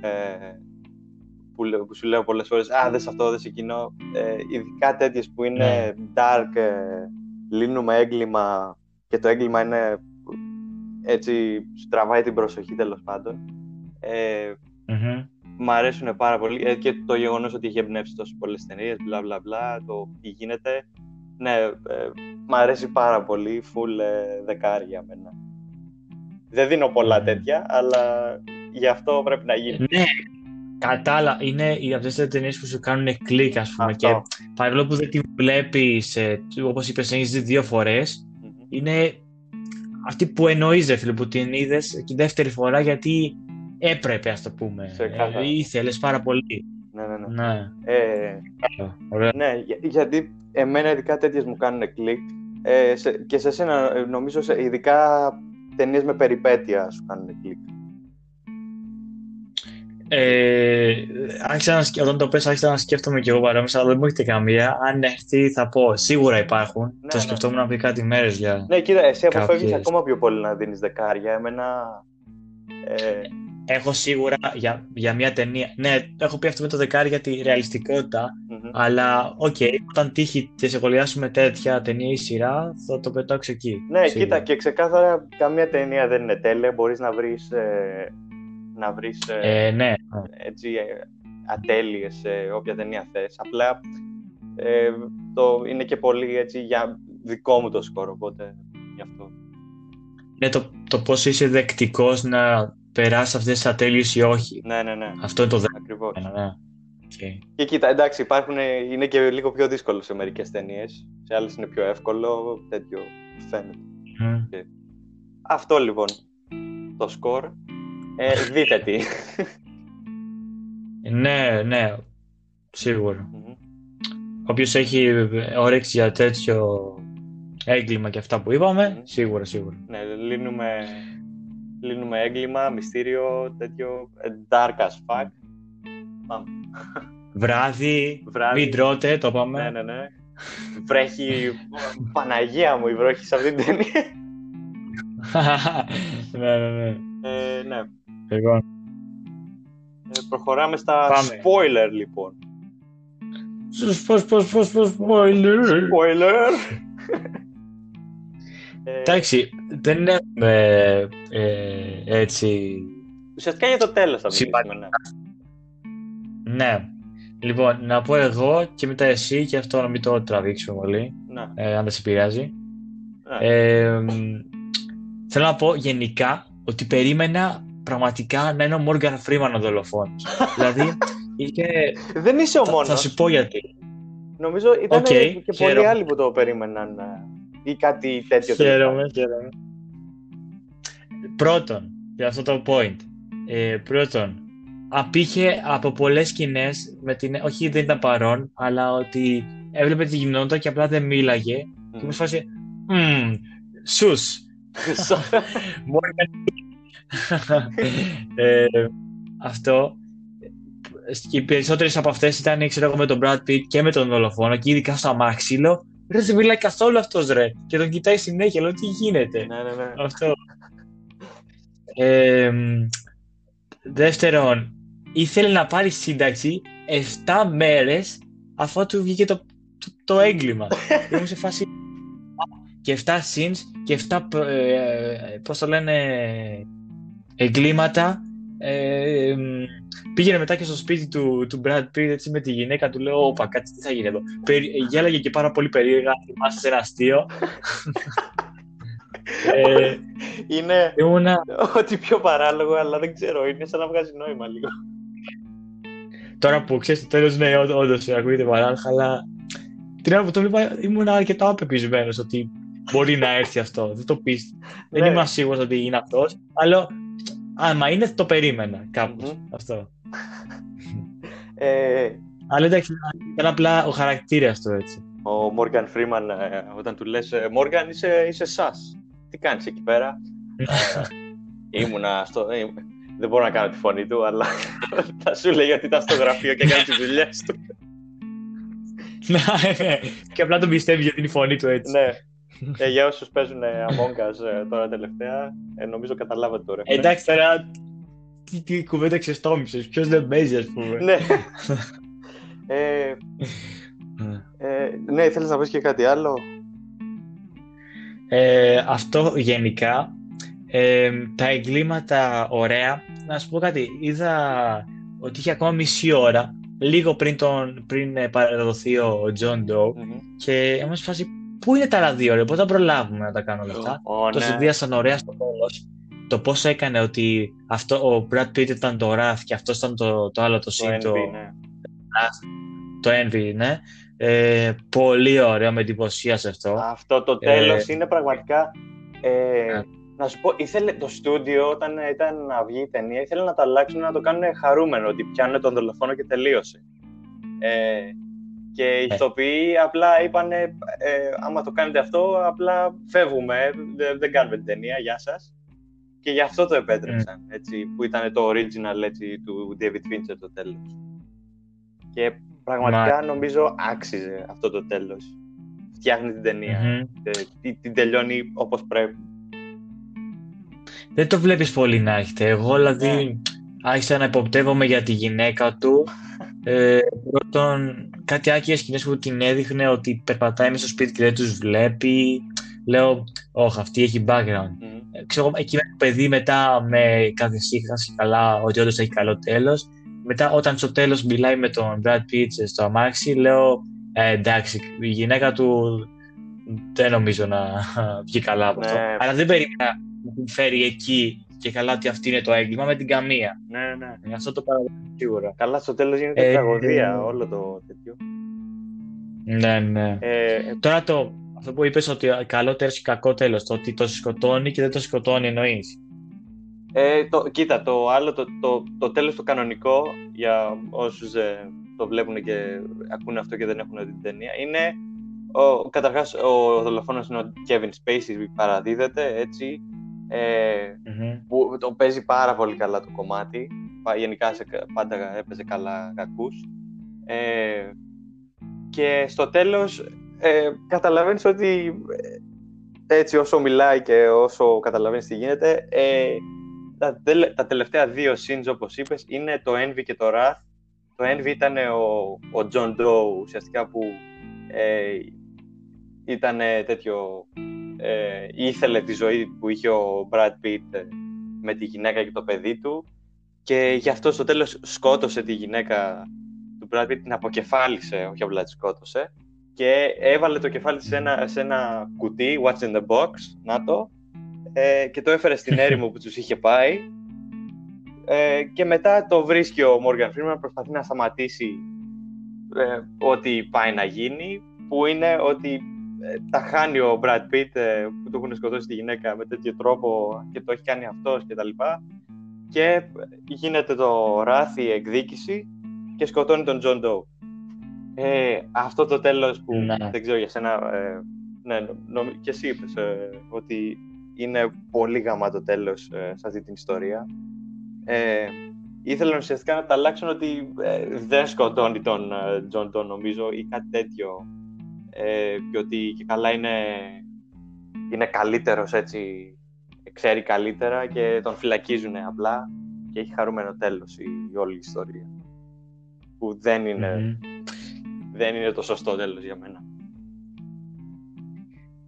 ε, που, που, σου λέω πολλές φορές «Α, δες αυτό, δες εκείνο». Ε, ειδικά τέτοιες που είναι ναι. dark, ε, λύνουμε έγκλημα και το έγκλημα είναι έτσι, στραβάει την προσοχή τέλος πάντων. Ε, Μ' αρέσουν πάρα πολύ ε, και το γεγονός ότι έχει εμπνεύσει τόσο πολλές ταινίες, μπλα μπλα μπλα, το τι γίνεται. Ναι, ε, μ' αρέσει πάρα πολύ, full ε, δεκάρι για μένα. Δεν δίνω πολλά τέτοια, αλλά γι' αυτό πρέπει να γίνει. Ναι, κατάλαβα. Είναι οι αυτές τι ταινίες που σου κάνουν κλικ, ας πούμε. Και παρόλο που δεν τη βλέπεις, ε, όπως είπες, έχεις δει δύο είναι αυτή που εννοείς, φίλε, που την είδες και δεύτερη φορά γιατί έπρεπε, ας το πούμε. Ε, ήθελες πάρα πολύ. Ναι, ναι, ναι. ναι. Ε, ναι, γιατί εμένα ειδικά τέτοιες μου κάνουν κλικ ε, σε, και σε εσένα ε, νομίζω σε, ειδικά ταινίες με περιπέτεια σου κάνουν κλικ. Ε, άρχισα να, όταν το πες άρχισα να σκέφτομαι και εγώ παρόμοια, αλλά δεν μου έρχεται καμία. Αν έρθει θα πω, σίγουρα υπάρχουν. Ναι, το ναι. σκεφτόμουν ναι. πριν κάτι μέρες για Ναι, κοίτα, εσύ αποφεύγεις ακόμα πιο πολύ να δίνεις δεκάρια. Εμένα... Ε, έχω σίγουρα για, για μια ταινία. Ναι, έχω πει αυτό με το δεκάρι για τη ρεαλιστικότητα Αλλά, OK, okay, όταν τύχει και σε σχολιάσουμε τέτοια ταινία ή σειρά, θα το πετάξω εκεί. Ναι, σίγουρα. κοίτα, και ξεκάθαρα καμία ταινία δεν είναι τέλεια. Μπορείς να βρεις. Ε, να βρεις, ε, ε, ναι. Έτσι, ε, ατέλειες σε όποια ταινία θες. Απλά ε, το, είναι και πολύ έτσι, για δικό μου το σκορ, οπότε γι' αυτό. Ναι, το, το πώς είσαι δεκτικός να περάσεις αυτές τις ατέλειες ή όχι. Ναι, ναι, ναι. Αυτό είναι το δεύτερο. Ακριβώς. Ναι, ναι. Okay. Και κοίτα, εντάξει, υπάρχουν, είναι και λίγο πιο δύσκολο σε μερικές ταινίες. Σε άλλες είναι πιο εύκολο, τέτοιο φαίνεται. Mm. Αυτό λοιπόν το σκορ. Ε, δείτε τι. ναι, ναι, σίγουρα. Mm-hmm. Όποιος έχει όρεξη για τέτοιο έγκλημα και αυτά που είπαμε, mm-hmm. σίγουρα, σίγουρα. Ναι, λύνουμε Λύνουμε έγκλημα, μυστήριο, τέτοιο ε, dark as fuck. Πάμε. Βράδυ, Βράδυ, μην τρώτε, το πάμε. Ναι, ναι, ναι. Βρέχει, Παναγία μου η βροχή σε αυτή την ταινία. (laughs) ναι, ναι, ναι. Ε, ναι. Λοιπόν. Ε, προχωράμε στα Πάμε. spoiler, λοιπόν. Πώς, πώς, πώς, πώς, spoiler. Spoiler. (laughs) Εντάξει, δεν είναι ε, έτσι... Ουσιαστικά για το τέλος θα μιλήσουμε, ναι. Ναι. Λοιπόν, να πω εγώ και μετά εσύ και αυτό να μην το τραβήξουμε πολύ, Να. ε, αν δεν σε πειράζει. Ναι. Ε, μ, θέλω να πω γενικά ότι περίμενα πραγματικά να είναι ο Morgan Freeman ο δολοφόνος. δηλαδή, είχε... Δεν είσαι ο θα, μόνος. θα σου πω γιατί. Νομίζω ήταν Οκ, και πολλοί χαίρομαι. άλλοι που το περίμεναν ε, ή κάτι τέτοιο. Χαίρομαι, χαίρομαι. Πρώτον, για αυτό το point. Ε, πρώτον, απήχε από πολλές σκηνές, με την, όχι δεν ήταν παρόν, αλλά ότι έβλεπε τι γινόταν και απλά δεν μίλαγε. Και μου σφάσει, «Μμμ, σους, (laughs) Morgan ε, αυτό. Και οι περισσότερες από αυτές ήταν ξέρω εγώ, με τον Brad Pitt και με τον δολοφόνο και ειδικά στο αμάξι. Λέω, ρε δεν μιλάει καθόλου αυτός ρε. Και τον κοιτάει συνέχεια, λέω τι γίνεται; ναι, ναι, ναι. αυτό. Ε, μ, δεύτερον, ήθελε να πάρει σύνταξη 7 μέρες αφού του βγήκε το, το, το έγκλημα. (laughs) Ήμουν σε φάση και 7 scenes και 7 ε, πώς το λένε εγκλήματα ε, μ, πήγαινε μετά και στο σπίτι του, του Brad Pitt έτσι, με τη γυναίκα του λέω όπα κάτσε τι θα γίνει εδώ Περι, γέλαγε και πάρα πολύ περίεργα θυμάσαι σε ένα αστείο (laughs) ε, Είναι ήμουνα ό,τι πιο παράλογο, αλλά δεν ξέρω. Είναι σαν να βγάζει νόημα λίγο. Τώρα που ξέρεις το τέλος, ναι, ό- όντως ακούγεται παράλογα, αλλά την ώρα που το βλέπα ήμουν αρκετά απεπισμένο ότι μπορεί να έρθει αυτό. Δεν το πίστευα. Δεν Ναι. ήμουν σίγουρος ότι είναι αυτός, αλλά άμα είναι, το περίμενα κάπως Μμμ. αυτό. Ε, Αλλά εντάξει, ήταν απλά ο χαρακτήρας του έτσι. ο Morgan Freeman, ε, όταν του λες ε, Morgan είσαι, είσαι σας. Τι κάνεις εκεί πέρα; Ε, ήμουνα στο... ε, δεν μπορώ να κάνω τη φωνή του, αλλά (laughs) θα σου λέει ότι ήταν στο γραφείο και έκανε τις δουλειές του. Ναι, ναι. και απλά τον πιστεύει γιατί είναι η φωνή του έτσι. ναι. Ε, για όσους παίζουν ε, Among Us ε, τώρα τελευταία, ε, νομίζω καταλάβατε το ρεύμα. Εντάξει τώρα, τι, τι κουβέντα ξεστόμησες, ποιος δεν παίζει ας πούμε. ναι. (laughs) ε, ε, ναι, ήθελες να πεις και κάτι άλλο; Ε, αυτό γενικά. Ε, τα εγκλήματα ωραία. Να σου πω κάτι. Είδα ότι είχε ακόμα μισή ώρα λίγο πριν, τον, πριν ε, παραδοθεί ο Τζον Ντο και ήμουν σε φάση πού είναι τα άλλα δύο ώρα, πότε θα προλάβουμε να τα κάνουμε όλα αυτά; Ω, Το ναι. συνδύασαν ωραία στο τέλος. Το πώς έκανε ότι αυτό, ο Brad Pitt ήταν το Wrath και αυτός ήταν το, το άλλο το Το Sin, το, Envy, ναι. το Envy, ναι. Ε, πολύ ωραίο, με εντυπωσίασε αυτό. Αυτό το τέλος είναι πραγματικά... Ε, Ναι. να σου πω, ήθελε το στούντιο όταν ήταν να βγει η ταινία, ήθελε να το αλλάξουν να το κάνουν χαρούμενο, ότι πιάνουν τον δολοφόνο και τελείωσε. Ε, και οι Ναι. ηθοποιοί απλά είπανε, ε, άμα το κάνετε αυτό, απλά φεύγουμε, δεν, δεν κάνουμε την ταινία, γεια σας. Και γι' αυτό το επέτρεψαν, έτσι, που ήταν το original έτσι, του David Fincher το τέλος. Και πραγματικά νομίζω άξιζε αυτό το τέλος. Φτιάχνει την ταινία. Μμμ. Ε, τι- την τελειώνει όπως πρέπει. Δεν το βλέπεις πολύ να έχετε. Εγώ δηλαδή Ναι. άρχισα να υποπτεύομαι για τη γυναίκα του. Ε, πρώτον, κάτι άκυρες σκηνές που την έδειχνε ότι περπατάει μέσα στο σπίτι και δεν τους βλέπει. Λέω, όχι, αυτή έχει background. Μμμ. Ε, ξέρω, εκεί με το παιδί μετά με καθησύχασε καλά ότι όντως έχει καλό τέλος. Μετά όταν στο τέλος μιλάει με τον Brad Pitt στο αμάξι, λέω, ε, εντάξει, η γυναίκα του δεν νομίζω να (laughs) βγει καλά από Ναι. αυτό. Αλλά δεν περίμενα να την φέρει εκεί και καλά ότι αυτή είναι το έγκλημα με την καμία. Ναι, ναι. Γι' αυτό το παραδέχομαι σίγουρα. Καλά, στο τέλος γίνεται Ε, τραγωδία ε, όλο το τέτοιο. Ναι, ναι. Ε, Τώρα το, αυτό που είπες ότι καλό τέλος και κακό τέλος, το ότι το σκοτώνει και δεν το σκοτώνει εννοείς. ε, το, κοίτα, το άλλο, το, το, το τέλος το κανονικό, για όσους ε, το βλέπουν και ακούνε αυτό και δεν έχουν δει την ταινία, είναι ο, καταρχάς ο δολοφόνος είναι ο Kevin Spacey που παραδίδεται, έτσι, ε, Μμμ. που το παίζει πάρα πολύ καλά το κομμάτι. Πα- Γενικά σε, πάντα έπαιζε καλά κακούς. Ε, και στο τέλος ε, καταλαβαίνεις ότι ε, έτσι όσο μιλάει και όσο καταλαβαίνεις τι γίνεται, ε, τα, τελε- τα τελευταία δύο scenes όπως είπες είναι το Envy και το Wrath. Το Envy ήταν ο, ο John Doe ουσιαστικά που ε, ήταν τέτοιο ε, ήθελε τη ζωή που είχε ο Brad Pitt ε, με τη γυναίκα και το παιδί του και γι' αυτό στο τέλος σκότωσε τη γυναίκα του Brad Pitt την αποκεφάλισε, όχι απλά της σκότωσε και έβαλε το κεφάλι της σε ένα, σε ένα κουτί, what's in the box, να το, ε, και το έφερε στην έρημο που τους είχε πάει ε, και μετά το βρίσκει ο Morgan Freeman, προσπαθεί να σταματήσει ε, ό,τι πάει να γίνει, που είναι ότι ε, τα χάνει ο Brad Pitt ε, που του έχουν σκοτώσει τη γυναίκα με τέτοιο τρόπο και το έχει κάνει αυτός και τα λοιπά και γίνεται το ράθι εκδίκηση και σκοτώνει τον John Doe. Ε, αυτό το τέλος που ναι. δεν ξέρω για σένα, ε, ναι, νο, και εσύ είπες ε, ότι είναι πολύ γαμάτο τέλος ε, σε αυτή την ιστορία. Ε, ήθελαν ουσιαστικά να τα αλλάξουν ότι ε, δεν σκοτώνει τον Τζον Ντο νομίζω ή κάτι τέτοιο ε, και ότι και καλά είναι, είναι καλύτερος έτσι, ξέρει καλύτερα και τον φυλακίζουν απλά και έχει χαρούμενο τέλος η, όλη η ιστορία που δεν είναι δεν είναι το σωστό τέλος για μένα.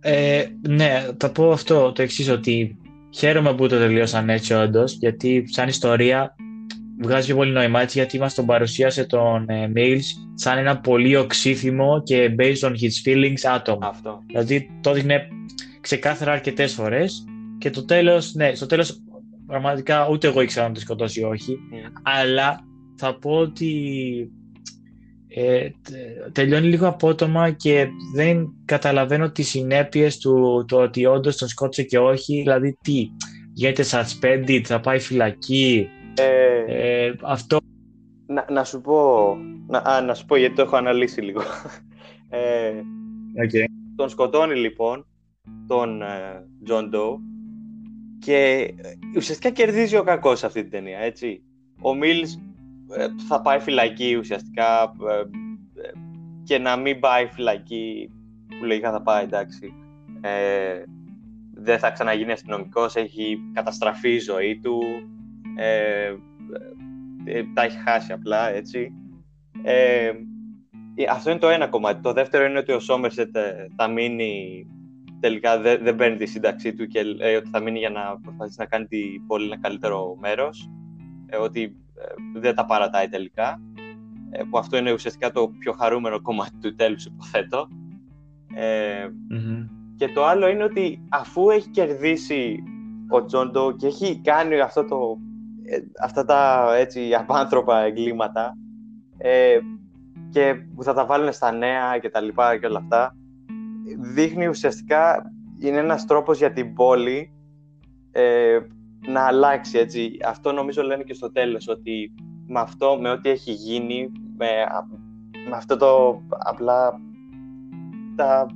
Ε, ναι, θα πω αυτό το εξής ότι χαίρομαι που το τελείωσαν έτσι όντως, γιατί σαν ιστορία βγάζει πιο πολύ νόημα έτσι, γιατί μας τον παρουσίασε τον ε, Mills σαν ένα πολύ οξύθυμο και based on his feelings άτομο. Αυτό. Δηλαδή το έδειχνε ξεκάθαρα αρκετές φορές και το τέλος, ναι, στο τέλος πραγματικά ούτε εγώ ήξερα να το σκοτώσει ή όχι, mm. αλλά θα πω ότι ε, τελειώνει λίγο απότομα και δεν καταλαβαίνω τις συνέπειες του το ότι όντως τον σκότωσε και όχι, δηλαδή τι, γίνεται suspended, θα πάει φυλακή, ε, ε, αυτό... Να, να σου πω, να, α, να σου πω γιατί το έχω αναλύσει λίγο. Ε, okay. Τον σκοτώνει λοιπόν τον Τζον uh, Doe και ουσιαστικά κερδίζει ο κακός αυτή την ταινία, έτσι. Ο Μίλς ε, θα πάει φυλακή ουσιαστικά ε, ε, και να μην πάει φυλακή που λέγα θα πάει εντάξει ε, δεν θα ξαναγίνει αστυνομικός, έχει καταστραφεί η ζωή του ε, τα έχει χάσει απλά έτσι ε, αυτό είναι το ένα κομμάτι το δεύτερο είναι ότι ο Σόμερσετ θα μείνει τελικά δεν, δεν παίρνει τη σύνταξή του και λέει ότι θα μείνει για να προσπαθήσει να κάνει την πόλη ένα καλύτερο μέρος ότι ε, δεν τα παρατάει τελικά. Ε, που αυτό είναι ουσιαστικά το πιο χαρούμενο κομμάτι του τέλους, υποθέτω. Ε, Και το άλλο είναι ότι αφού έχει κερδίσει ο Τζόντο και έχει κάνει αυτό το, αυτά τα έτσι, (laughs) απάνθρωπα εγκλήματα ε, και που θα τα βάλουν στα νέα και τα λοιπά και όλα αυτά δείχνει ουσιαστικά είναι ένας τρόπος για την πόλη ε, να αλλάξει έτσι. Αυτό νομίζω λένε και στο τέλος, ότι με αυτό, με ό,τι έχει γίνει, με, με αυτό το απλά τα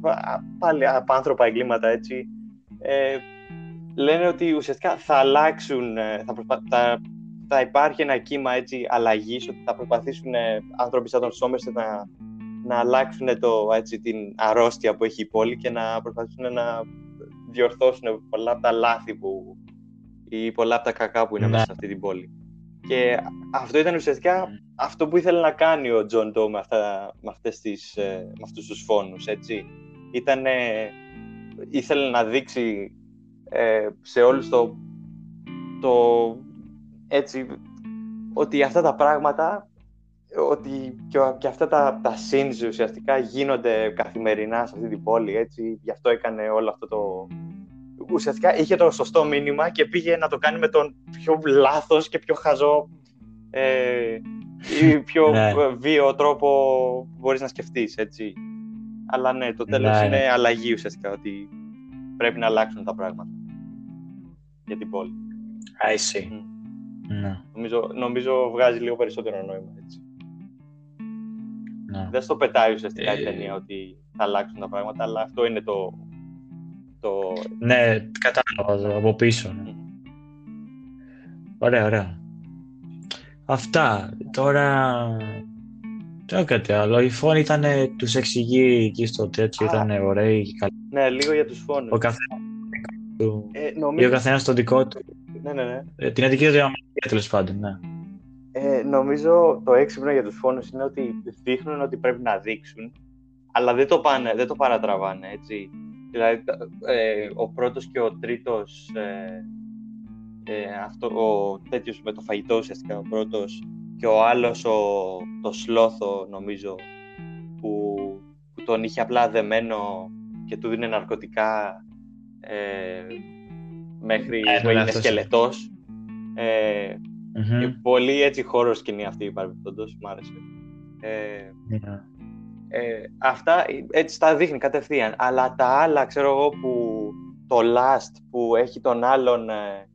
πάλι απάνθρωπα εγκλήματα έτσι, ε, λένε ότι ουσιαστικά θα αλλάξουν, ε, θα, θα, θα υπάρχει ένα κύμα έτσι αλλαγής, ότι θα προσπαθήσουν ε, άνθρωποι σαν τον Σόμερσετ να, να αλλάξουν το, έτσι, την αρρώστια που έχει η πόλη και να προσπαθήσουν να διορθώσουν πολλά από τα λάθη που, ή πολλά από τα κακά που είναι ναι. μέσα σε αυτή την πόλη. Και αυτό ήταν ουσιαστικά αυτό που ήθελε να κάνει ο Τζον Ντο με, αυτά, με, αυτές τις, ε, με αυτούς τους φόνους, έτσι. Ήτανε, ήθελε να δείξει ε, σε όλους το, το, έτσι, ότι αυτά τα πράγματα ότι και, και αυτά τα, τα scenes ουσιαστικά γίνονται καθημερινά σε αυτή την πόλη, έτσι. Γι' αυτό έκανε όλο αυτό το, ουσιαστικά είχε το σωστό μήνυμα και πήγε να το κάνει με τον πιο λάθος και πιο χαζό ε, ή πιο (laughs) ναι. βίαιο τρόπο που μπορείς να σκεφτείς, έτσι. Αλλά ναι, το τέλος ναι. είναι αλλαγή ουσιαστικά, ότι πρέπει να αλλάξουν τα πράγματα για την πόλη. I see. Ναι. Νομίζω, νομίζω βγάζει λίγο περισσότερο νόημα, έτσι. Ναι. Δεν στο πετάει ουσιαστικά η ε, ταινία ότι θα αλλάξουν τα πράγματα, αλλά αυτό είναι το, το... Ναι, κατάλαβα από πίσω. Ναι. Ωραία, ωραία. Αυτά. Τώρα... Δεν κάτι άλλο. Η φόνη ήταν, τους εξηγεί εκεί στο τέτοιο, ήταν ωραίοι και καλή. Ναι, λίγο για τους φόνους. Ο καθένας του... Ε, νομίζω... ο καθένας τον δικό του. Ναι, ναι, ναι. Ε, την αντική του διαμαρτυρία, τέλος πάντων, ναι. Ε, νομίζω το έξυπνο για τους φόνους είναι ότι δείχνουν ότι πρέπει να δείξουν, αλλά δεν το, πάνε, δεν το παρατραβάνε, έτσι. Δηλαδή, ε, ο πρώτος και ο τρίτος, ε, ε, αυτό, ο τέτοιος με το φαγητό ουσιαστικά, ο πρώτος, και ο άλλος ο, το Σλόθο νομίζω που, που τον είχε απλά δεμένο και του δίνει ναρκωτικά ε, μέχρι Ε, που ναι, είναι αυτός. σκελετός. Ε, Μμμ. και πολύ έτσι χώρο σκηνή αυτή η παρεμπιπτόντως, μ' άρεσε. Ε, Ναι. ε, αυτά έτσι τα δείχνει κατευθείαν. Αλλά τα άλλα, ξέρω εγώ, που το last που έχει τον άλλον ε,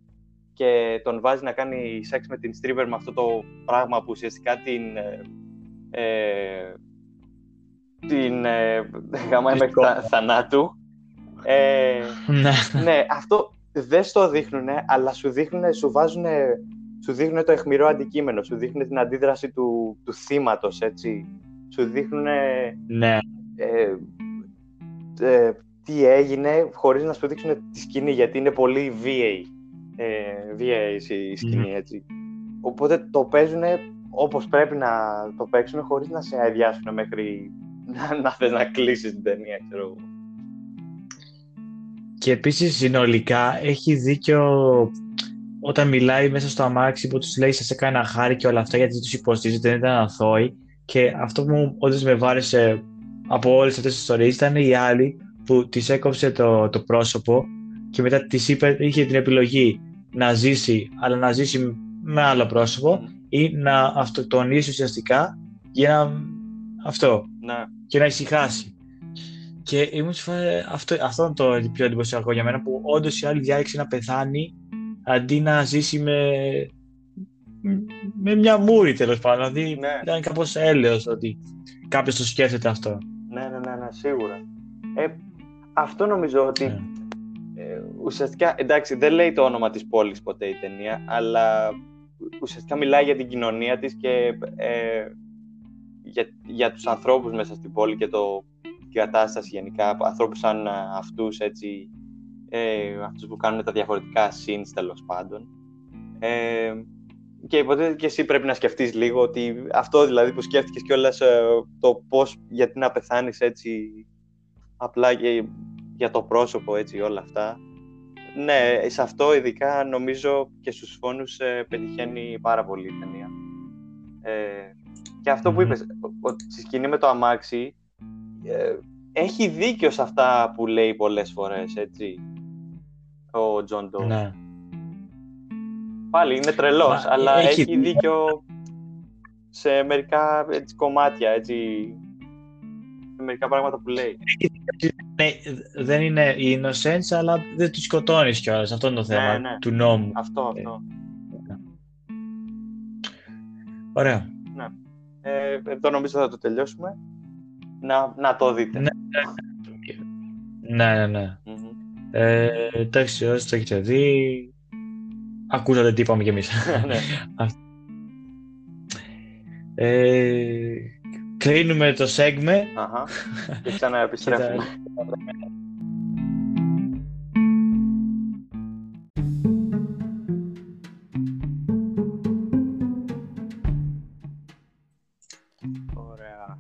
και τον βάζει να κάνει σεξ με την stripper με αυτό το πράγμα που ουσιαστικά την... Ε, ε, την ε, (laughs) γαμάει μέχρι θα- θανάτου. Ε, (laughs) Ναι. ναι, αυτό δεν στο δείχνουν, αλλά σου δείχνουν, σου βάζουν, σου δείχνουν το αιχμηρό αντικείμενο, σου δείχνουν την αντίδραση του, του θύματος, έτσι. Σου δείχνουν Ναι. ε, ε, τι έγινε χωρίς να σου δείξουν τη σκηνή, γιατί είναι πολύ βίαιη, ε, βίαιη η- η σκηνή, Μμμ. έτσι. Οπότε το παίζουν όπως πρέπει να το παίξουν χωρίς να σε αδιάσουν μέχρι να, να θες να κλείσεις την ταινία, ξέρω εγώ. Και επίσης συνολικά έχει δίκιο όταν μιλάει μέσα στο αμάξι που τους λέει σας έκανα χάρη και όλα αυτά γιατί τους υποστηρίζει δεν ήταν αθώοι και αυτό που όντως με βάρεσε από όλες αυτές τις ιστορίες ήταν η άλλη που της έκοψε το, το πρόσωπο και μετά της είπε, είχε την επιλογή να ζήσει αλλά να ζήσει με άλλο πρόσωπο ή να αυτοκτονήσει ουσιαστικά για να αυτό Να, και να ησυχάσει. Και ήμουν σε φάση- αυτό, αυτό είναι το πιο εντυπωσιακό για μένα που όντως η άλλη διάλεξε να πεθάνει αντί να ζήσει με, με μια μούρη τέλος πάντων. Δηλαδή Ναι. ήταν κάπως έλεος ότι κάποιος το σκέφτεται αυτό. ναι, ναι, ναι, ναι, σίγουρα. Ε, αυτό νομίζω ότι Ναι. Ε, ουσιαστικά, εντάξει, δεν λέει το όνομα της πόλης ποτέ η ταινία, αλλά ουσιαστικά μιλάει για την κοινωνία της και ε, για, για τους ανθρώπους μέσα στην πόλη και το, την κατάσταση γενικά, ανθρώπους σαν ε, αυτούς, έτσι, ε, αυτούς που κάνουν τα διαφορετικά scenes τέλος πάντων. Ε, και υποτίθεται και εσύ πρέπει να σκεφτείς λίγο ότι αυτό δηλαδή που σκέφτηκες κιόλας ε, το πώς, γιατί να πεθάνεις έτσι απλά για, για το πρόσωπο έτσι όλα αυτά. Ναι, σε αυτό ειδικά νομίζω και στους φόνους ε, πετυχαίνει πάρα πολύ η ταινία. Ε, και αυτό που Μμμ. είπες, ο- ότι στη σκηνή με το αμάξι, ε, έχει δίκιο σε αυτά που λέει πολλές φορές, έτσι, ο Τζον Ντο. Ναι. Πάλι είναι τρελός, Μα, αλλά έχει έχει, δίκιο. δίκιο σε μερικά έτσι, κομμάτια, έτσι, σε μερικά πράγματα που λέει. Ναι, δεν είναι innocent, αλλά δεν τους σκοτώνεις κιόλας. Αυτό είναι το θέμα Ναι, ναι. του νόμου. Αυτό, αυτό. Ωραία. Ε, εδώ νομίζω θα το τελειώσουμε. Να, να το δείτε. Ναι. Ναι, ναι, ναι. Μμμ. Ε, εντάξει, όσοι το έχετε δει, ακούσατε τι είπαμε κι εμείς. Ναι. (laughs) ε, κλείνουμε το segment. Αχα. Και ξαναεπιστρέφουμε. Ωραία.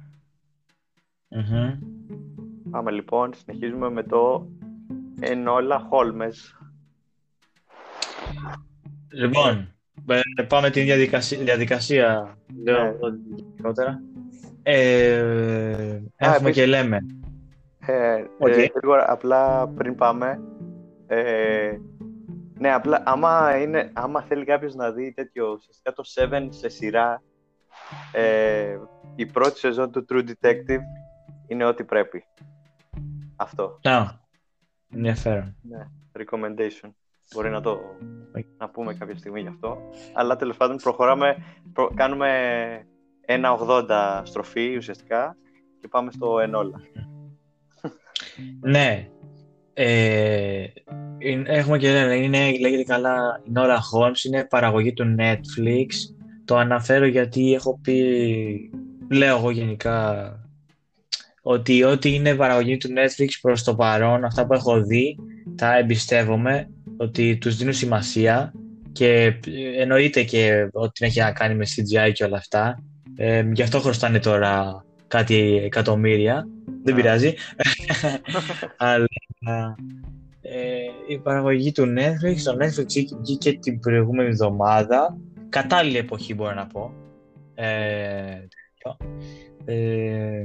Μμμ. Πάμε λοιπόν, συνεχίζουμε με το Enola Holmes. Λοιπόν, ε, πάμε την διαδικασία, διαδικασία λέω Ναι. γενικότερα. Ε, έχουμε επίσης- και λέμε. Ε, Οκ. ε, γρήγορα, απλά πριν πάμε. Ε, ναι, απλά άμα, είναι, άμα θέλει κάποιος να δει τέτοιο, ουσιαστικά το 7 σε σειρά, ε, η πρώτη σεζόν του True Detective είναι ό,τι πρέπει. Αυτό. Να, ενδιαφέρον. Ναι, recommendation. Μπορεί να το να πούμε κάποια στιγμή γι' αυτό. Αλλά τέλος πάντων προχωράμε, προ- κάνουμε ένα 80 στροφή ουσιαστικά και πάμε στο ενόλα. Ναι. Ε, είναι- έχουμε και λέμε, είναι, λέγεται καλά η Nora Holmes, είναι παραγωγή του Netflix. Το αναφέρω γιατί έχω πει, λέω εγώ γενικά, ότι ό,τι είναι παραγωγή του Netflix προς το παρόν, αυτά που έχω δει, τα εμπιστεύομαι, ότι τους δίνουν σημασία και εννοείται και ότι έχει να κάνει με CGI και όλα αυτά. Ε, γι' αυτό χρωστάνε τώρα κάτι εκατομμύρια. Δεν Α. πειράζει. (laughs) Αλλά ε, η παραγωγή του Netflix, το Netflix βγήκε την προηγούμενη εβδομάδα. Κατάλληλη εποχή μπορώ να πω. Ε, ε,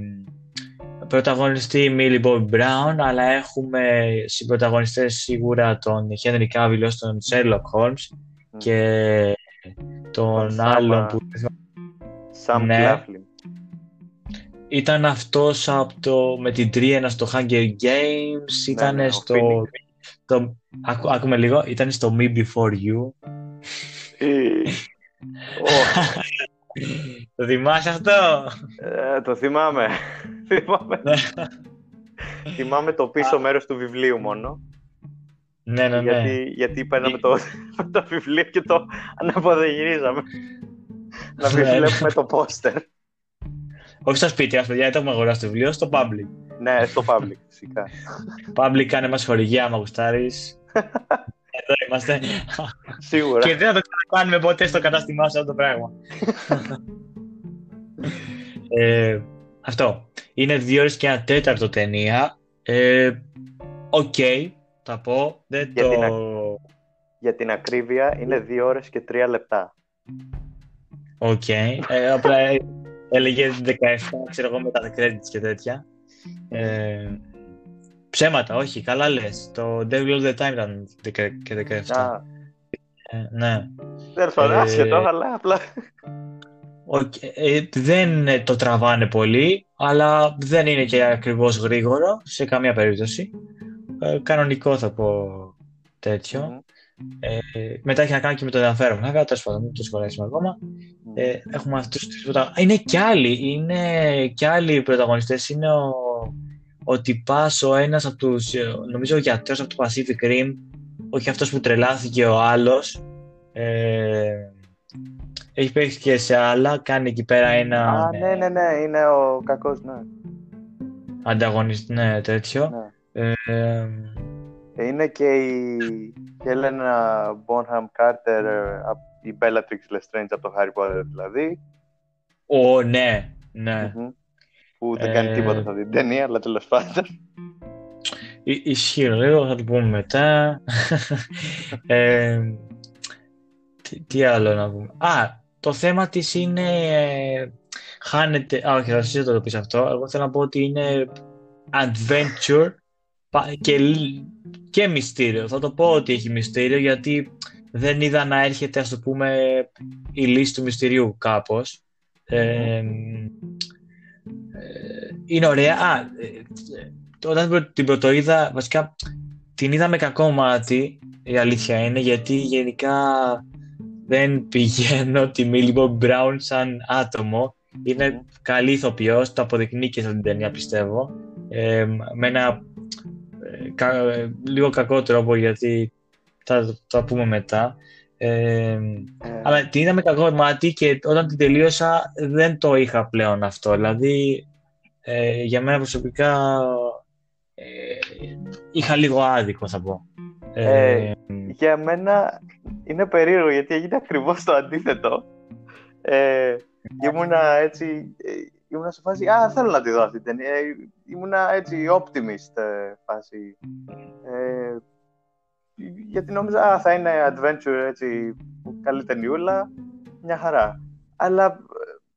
πρωταγωνιστή Millie Bobby Brown, αλλά έχουμε συμπροταγωνιστές σίγουρα τον Henry Cavill ως τον Sherlock Holmes και τον Sam- άλλον που Sam Ναι. Claflin. ήταν αυτός από το, με την τρίενα στο Hunger Games, ήταν ναι, ο στο... Phoenix. Το, άκου, άκουμε λίγο, ήταν στο Me Before You. (laughs) Ω, Το θυμάσαι αυτό; ε, το θυμάμαι. (laughs) θυμάμαι. Ναι. θυμάμαι το πίσω μέρος του βιβλίου μόνο. ναι, ναι, ναι. Γιατί, γιατί παίρναμε το, (laughs) το βιβλίο και το αναποδογυρίζαμε. Να μην Ναι, ναι. βλέπουμε το πόστερ. Όχι στο σπίτι μας, παιδιά, δεν το έχουμε αγοράσει το βιβλίο, στο public. ναι, στο Public φυσικά. Public, κάνε μας χορηγία, άμα γουστάρεις. Εδώ είμαστε. Σίγουρα. και δεν θα το κάνουμε ποτέ στο κατάστημά σου αυτό το πράγμα. ε, αυτό. Είναι δύο ώρες και ένα τέταρτο ταινία. Ε, Οκ, θα πω. Δεν Για το... την Για την ακρίβεια είναι 2 ώρες και 3 λεπτά. Οκ. Ε, απλά ε, έλεγε 17, ξέρω εγώ, με τα credits και τέτοια. Ε, ψέματα, όχι, καλά λες. Το Devil All The Time ήταν δεκα- και 17. Α, Ε, ναι. τέλος πάντων, Ε, άσχετο, αλλά απλά. Οκ, ε, δεν ε, το τραβάνε πολύ, αλλά δεν είναι και ακριβώς γρήγορο σε καμία περίπτωση. Ε, κανονικό θα πω τέτοιο. Μμμ. Ε, μετά έχει να κάνει και με το ενδιαφέρον. Βέβαια, τέλος πάντων, μην το σχολιάσουμε ακόμα. Ε, έχουμε αυτούς τους πρωτα... Είναι και άλλοι, είναι και άλλοι πρωταγωνιστές. Είναι ο, ο τυπάς, ο ένας από τους, ε, νομίζω ο γιατρός από το Pacific Rim, όχι αυτός που τρελάθηκε ο άλλος. Ε, έχει παίξει και σε άλλα, κάνει εκεί πέρα ένα Α, ναι, ναι, ναι, είναι ο κακός, ναι. ανταγωνιστή, ναι, τέτοιο. ναι. Ε, Είναι και η Helena Bonham Carter, ε, απ- η Bellatrix Lestrange από το Harry Potter δηλαδή, ο, ναι, ναι. Μμμ. που δεν Ε, κάνει τίποτα σε αυτή την ταινία, αλλά τέλος πάντων. Ι- Ισχύει λίγο, θα το πούμε μετά. (laughs) ε, τι, τι άλλο να πούμε. Α, το θέμα της είναι... ε, χάνεται... Α, όχι, θα εσύ θα το πεις αυτό. Εγώ θέλω να πω ότι είναι adventure πα- και, λ- και μυστήριο. Θα το πω ότι έχει μυστήριο γιατί δεν είδα να έρχεται, ας το πούμε, η λύση του μυστηρίου κάπως. Ε, ε, είναι ωραία. Α, ε, όταν πρω- την πρωτοείδα, βασικά την είδα με κακό μάτι, η αλήθεια είναι, γιατί γενικά δεν πηγαίνω τη Millie Bobby Brown σαν άτομο. Είναι καλή ηθοποιός, το αποδεικνύει και στην ταινία πιστεύω. Ε, με ένα ε, κα- ε, λίγο κακό τρόπο γιατί θα το θα πούμε μετά. Ε, Ε, αλλά την είδα με κακό μάτι και όταν την τελείωσα δεν το είχα πλέον αυτό. Δηλαδή, ε, για μένα προσωπικά ε, είχα λίγο άδικο θα πω. Ε, Ε, για μένα είναι περίεργο γιατί έγινε ακριβώς το αντίθετο. Ε, ήμουνα έτσι, ε, ήμουνα σε φάση, α, θέλω να τη δω αυτή την ταινία. Ε, ήμουνα έτσι optimist ε, φάση. Ε, γιατί νόμιζα, α, θα είναι adventure έτσι, καλή ταινιούλα, μια χαρά. Αλλά ε,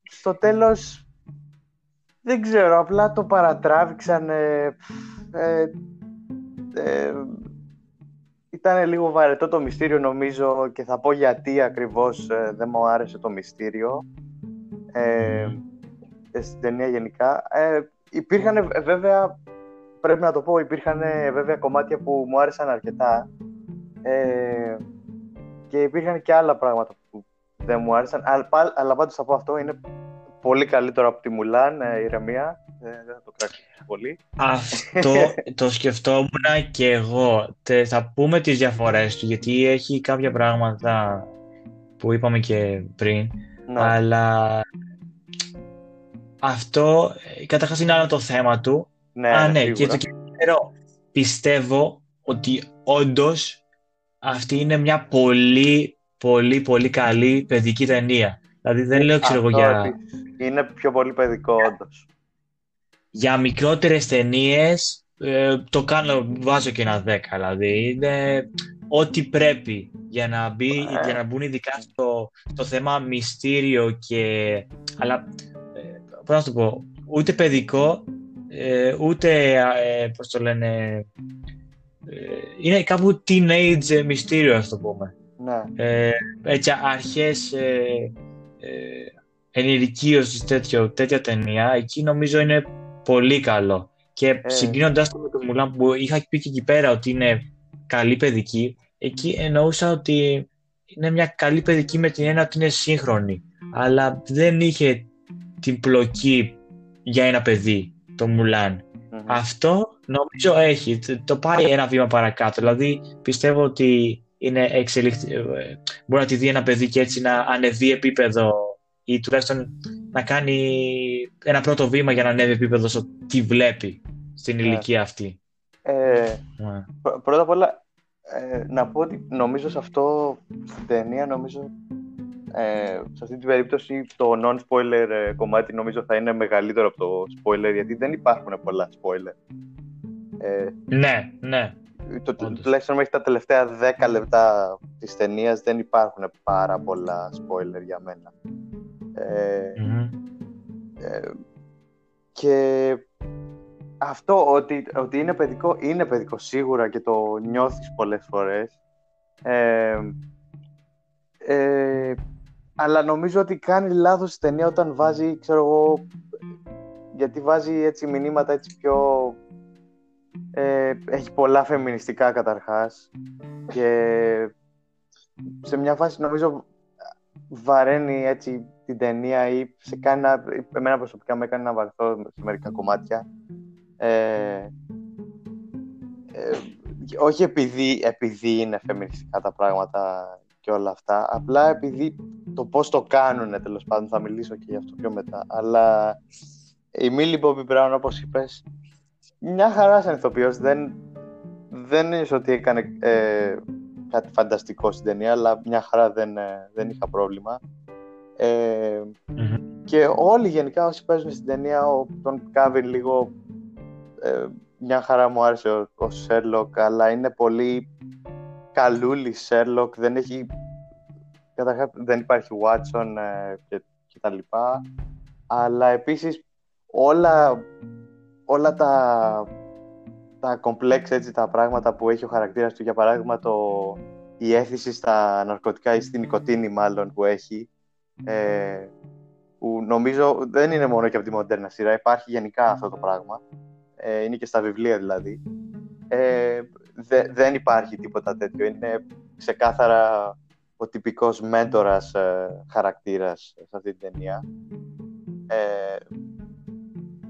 στο τέλος, δεν ξέρω, απλά το παρατράβηξαν. Ε, ε, ε, ήταν λίγο βαρετό το μυστήριο νομίζω και θα πω γιατί ακριβώς ε, δεν μου άρεσε το μυστήριο ε, ε, στην ταινία γενικά. Ε, υπήρχαν ε, βέβαια, πρέπει να το πω, υπήρχαν ε, βέβαια κομμάτια που μου άρεσαν αρκετά ε, και υπήρχαν και άλλα πράγματα που δεν μου άρεσαν, αλλά, πα- αλλά πάντως θα πω αυτό, είναι πολύ καλύτερο από τη Μουλάν, ε, ηρεμία, ε, δεν θα το κράξω πολύ. Αυτό (laughs) το σκεφτόμουν και εγώ. Τε- θα πούμε τις διαφορές του γιατί έχει κάποια πράγματα που είπαμε και πριν. Ναι. Αλλά αυτό ε, καταρχάς είναι άλλο το θέμα του. ναι, Α, ναι, σίγουρα. και το κυριότερο πιστεύω ότι όντως αυτή είναι μια πολύ, πολύ, πολύ καλή παιδική ταινία. Δηλαδή δεν λέω ξέρω εγώ Αυτό για, επίσης. Είναι πιο πολύ παιδικό, όντως. για μικρότερες ταινίες το κάνω, βάζω και ένα 10 δηλαδή. Είναι ό,τι πρέπει για να, μπει, για να μπουν ειδικά στο, στο θέμα μυστήριο και... Αλλά, ε, πώς να το πω, ούτε παιδικό, ε, ούτε, ε, πώς το λένε, ε, είναι κάπου teenage μυστήριο, ας το πούμε. Ναι. Ε, έτσι, αρχές ε, ε, ενηλικίωσης τέτοια ταινία, εκεί νομίζω είναι πολύ καλό. Και ε. συγκρίνοντας το με το Μουλάν που είχα πει και εκεί πέρα ότι είναι καλή παιδική, εκεί εννοούσα ότι είναι μια καλή παιδική με την έννοια ότι είναι σύγχρονη. Αλλά δεν είχε την πλοκή για ένα παιδί, το μουλαν Αυτό νομίζω έχει, το πάει ένα βήμα παρακάτω. Δηλαδή πιστεύω ότι είναι εξελιχτή, ε, μπορεί να τη δει ένα παιδί και έτσι να ανεβεί επίπεδο ή τουλάχιστον να κάνει ένα πρώτο βήμα για να ανέβει επίπεδο στο τι βλέπει στην ναι. ηλικία αυτή. Ε, ναι. Πρώτα απ' όλα, ε, να πω ότι νομίζω σε αυτό, στην ταινία, νομίζω, ε, σε αυτή την περίπτωση το non-spoiler ε, κομμάτι νομίζω θα είναι μεγαλύτερο από το spoiler, γιατί δεν υπάρχουν πολλά spoiler. Ε, ναι, ναι. Το, τουλάχιστον μέχρι τα τελευταία 10 λεπτά της ταινίας δεν υπάρχουν πάρα πολλά spoiler για μένα. Ε, ε, και αυτό ότι, ότι είναι παιδικό, είναι παιδικό σίγουρα και το νιώθεις πολλές φορές. Ε, ε, αλλά νομίζω ότι κάνει λάθος η ταινία όταν βάζει, ξέρω εγώ, γιατί βάζει έτσι μηνύματα έτσι πιο... Ε, έχει πολλά φεμινιστικά καταρχάς και σε μια φάση νομίζω βαραίνει έτσι την ταινία ή σε κάνει να, εμένα προσωπικά με έκανε να βαρθώ σε μερικά κομμάτια. Ε, ε, όχι επειδή, επειδή είναι φεμινιστικά τα πράγματα και όλα αυτά, απλά επειδή το πώς το κάνουν τέλος πάντων, θα μιλήσω και γι' αυτό πιο μετά, αλλά η Μίλη Μπόμπι Μπράουν όπως είπες, μια χαρά σαν ηθοποιός, δεν, δεν είναι ότι έκανε ε, κάτι φανταστικό στην ταινία, αλλά μια χαρά δεν, ε, δεν είχα πρόβλημα. Ε, Και όλοι γενικά όσοι παίζουν στην ταινία, τον Κάβιν λίγο ε, μια χαρά μου άρεσε ο, ο Sherlock, αλλά είναι πολύ καλούλη Sherlock, δεν έχει καταρχάς δεν υπάρχει Watson ε, και, και τα λοιπά, αλλά επίσης όλα, όλα τα, τα complex έτσι, τα πράγματα που έχει ο χαρακτήρας του, για παράδειγμα το, η έθιση στα ναρκωτικά ή στην νοικοτήνη μάλλον που έχει, ε, που νομίζω δεν είναι μόνο και από τη μοντέρνα σειρά, υπάρχει γενικά αυτό το πράγμα. Ε, είναι και στα βιβλία δηλαδή, ε, δεν υπάρχει τίποτα τέτοιο. Είναι ξεκάθαρα ο τυπικός μέντορας ε, χαρακτήρας σε αυτή την ταινία. Ε,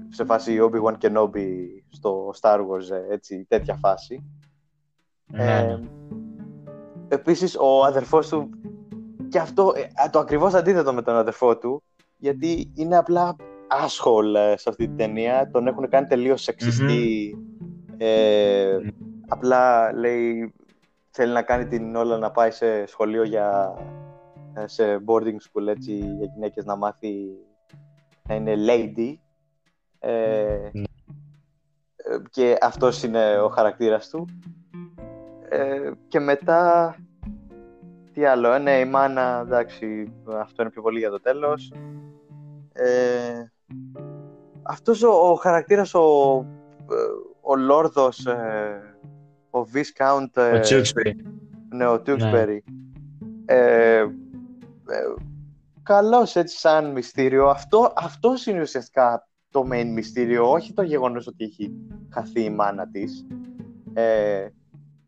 σε φάση Obi-Wan Kenobi στο Star Wars, ε, έτσι, τέτοια φάση. Ναι. Ε, επίσης, ο αδερφός του, και αυτό ε, το ακριβώς αντίθετο με τον αδερφό του, γιατί είναι απλά asshole ε, σε αυτή την ταινία. Τον έχουν κάνει τελείως Ε, απλά λέει θέλει να κάνει την όλα να πάει σε σχολείο για ε, σε boarding school έτσι, για γυναίκες να μάθει να είναι lady. Ε, ναι. και αυτός είναι ο χαρακτήρας του. Ε, και μετά τι άλλο, ναι η μάνα εντάξει αυτό είναι πιο πολύ για το τέλος. Ε, αυτός ο, ο χαρακτήρας, ο, ο Λόρδος, ε, ο Viscount... Ε, ο Tewksbury. Ναι, ο Tewksbury. Ναι. Ε, καλός έτσι σαν μυστήριο. Αυτό, αυτός είναι ουσιαστικά το main μυστήριο, όχι το γεγονός ότι έχει χαθεί η μάνα της. Ε,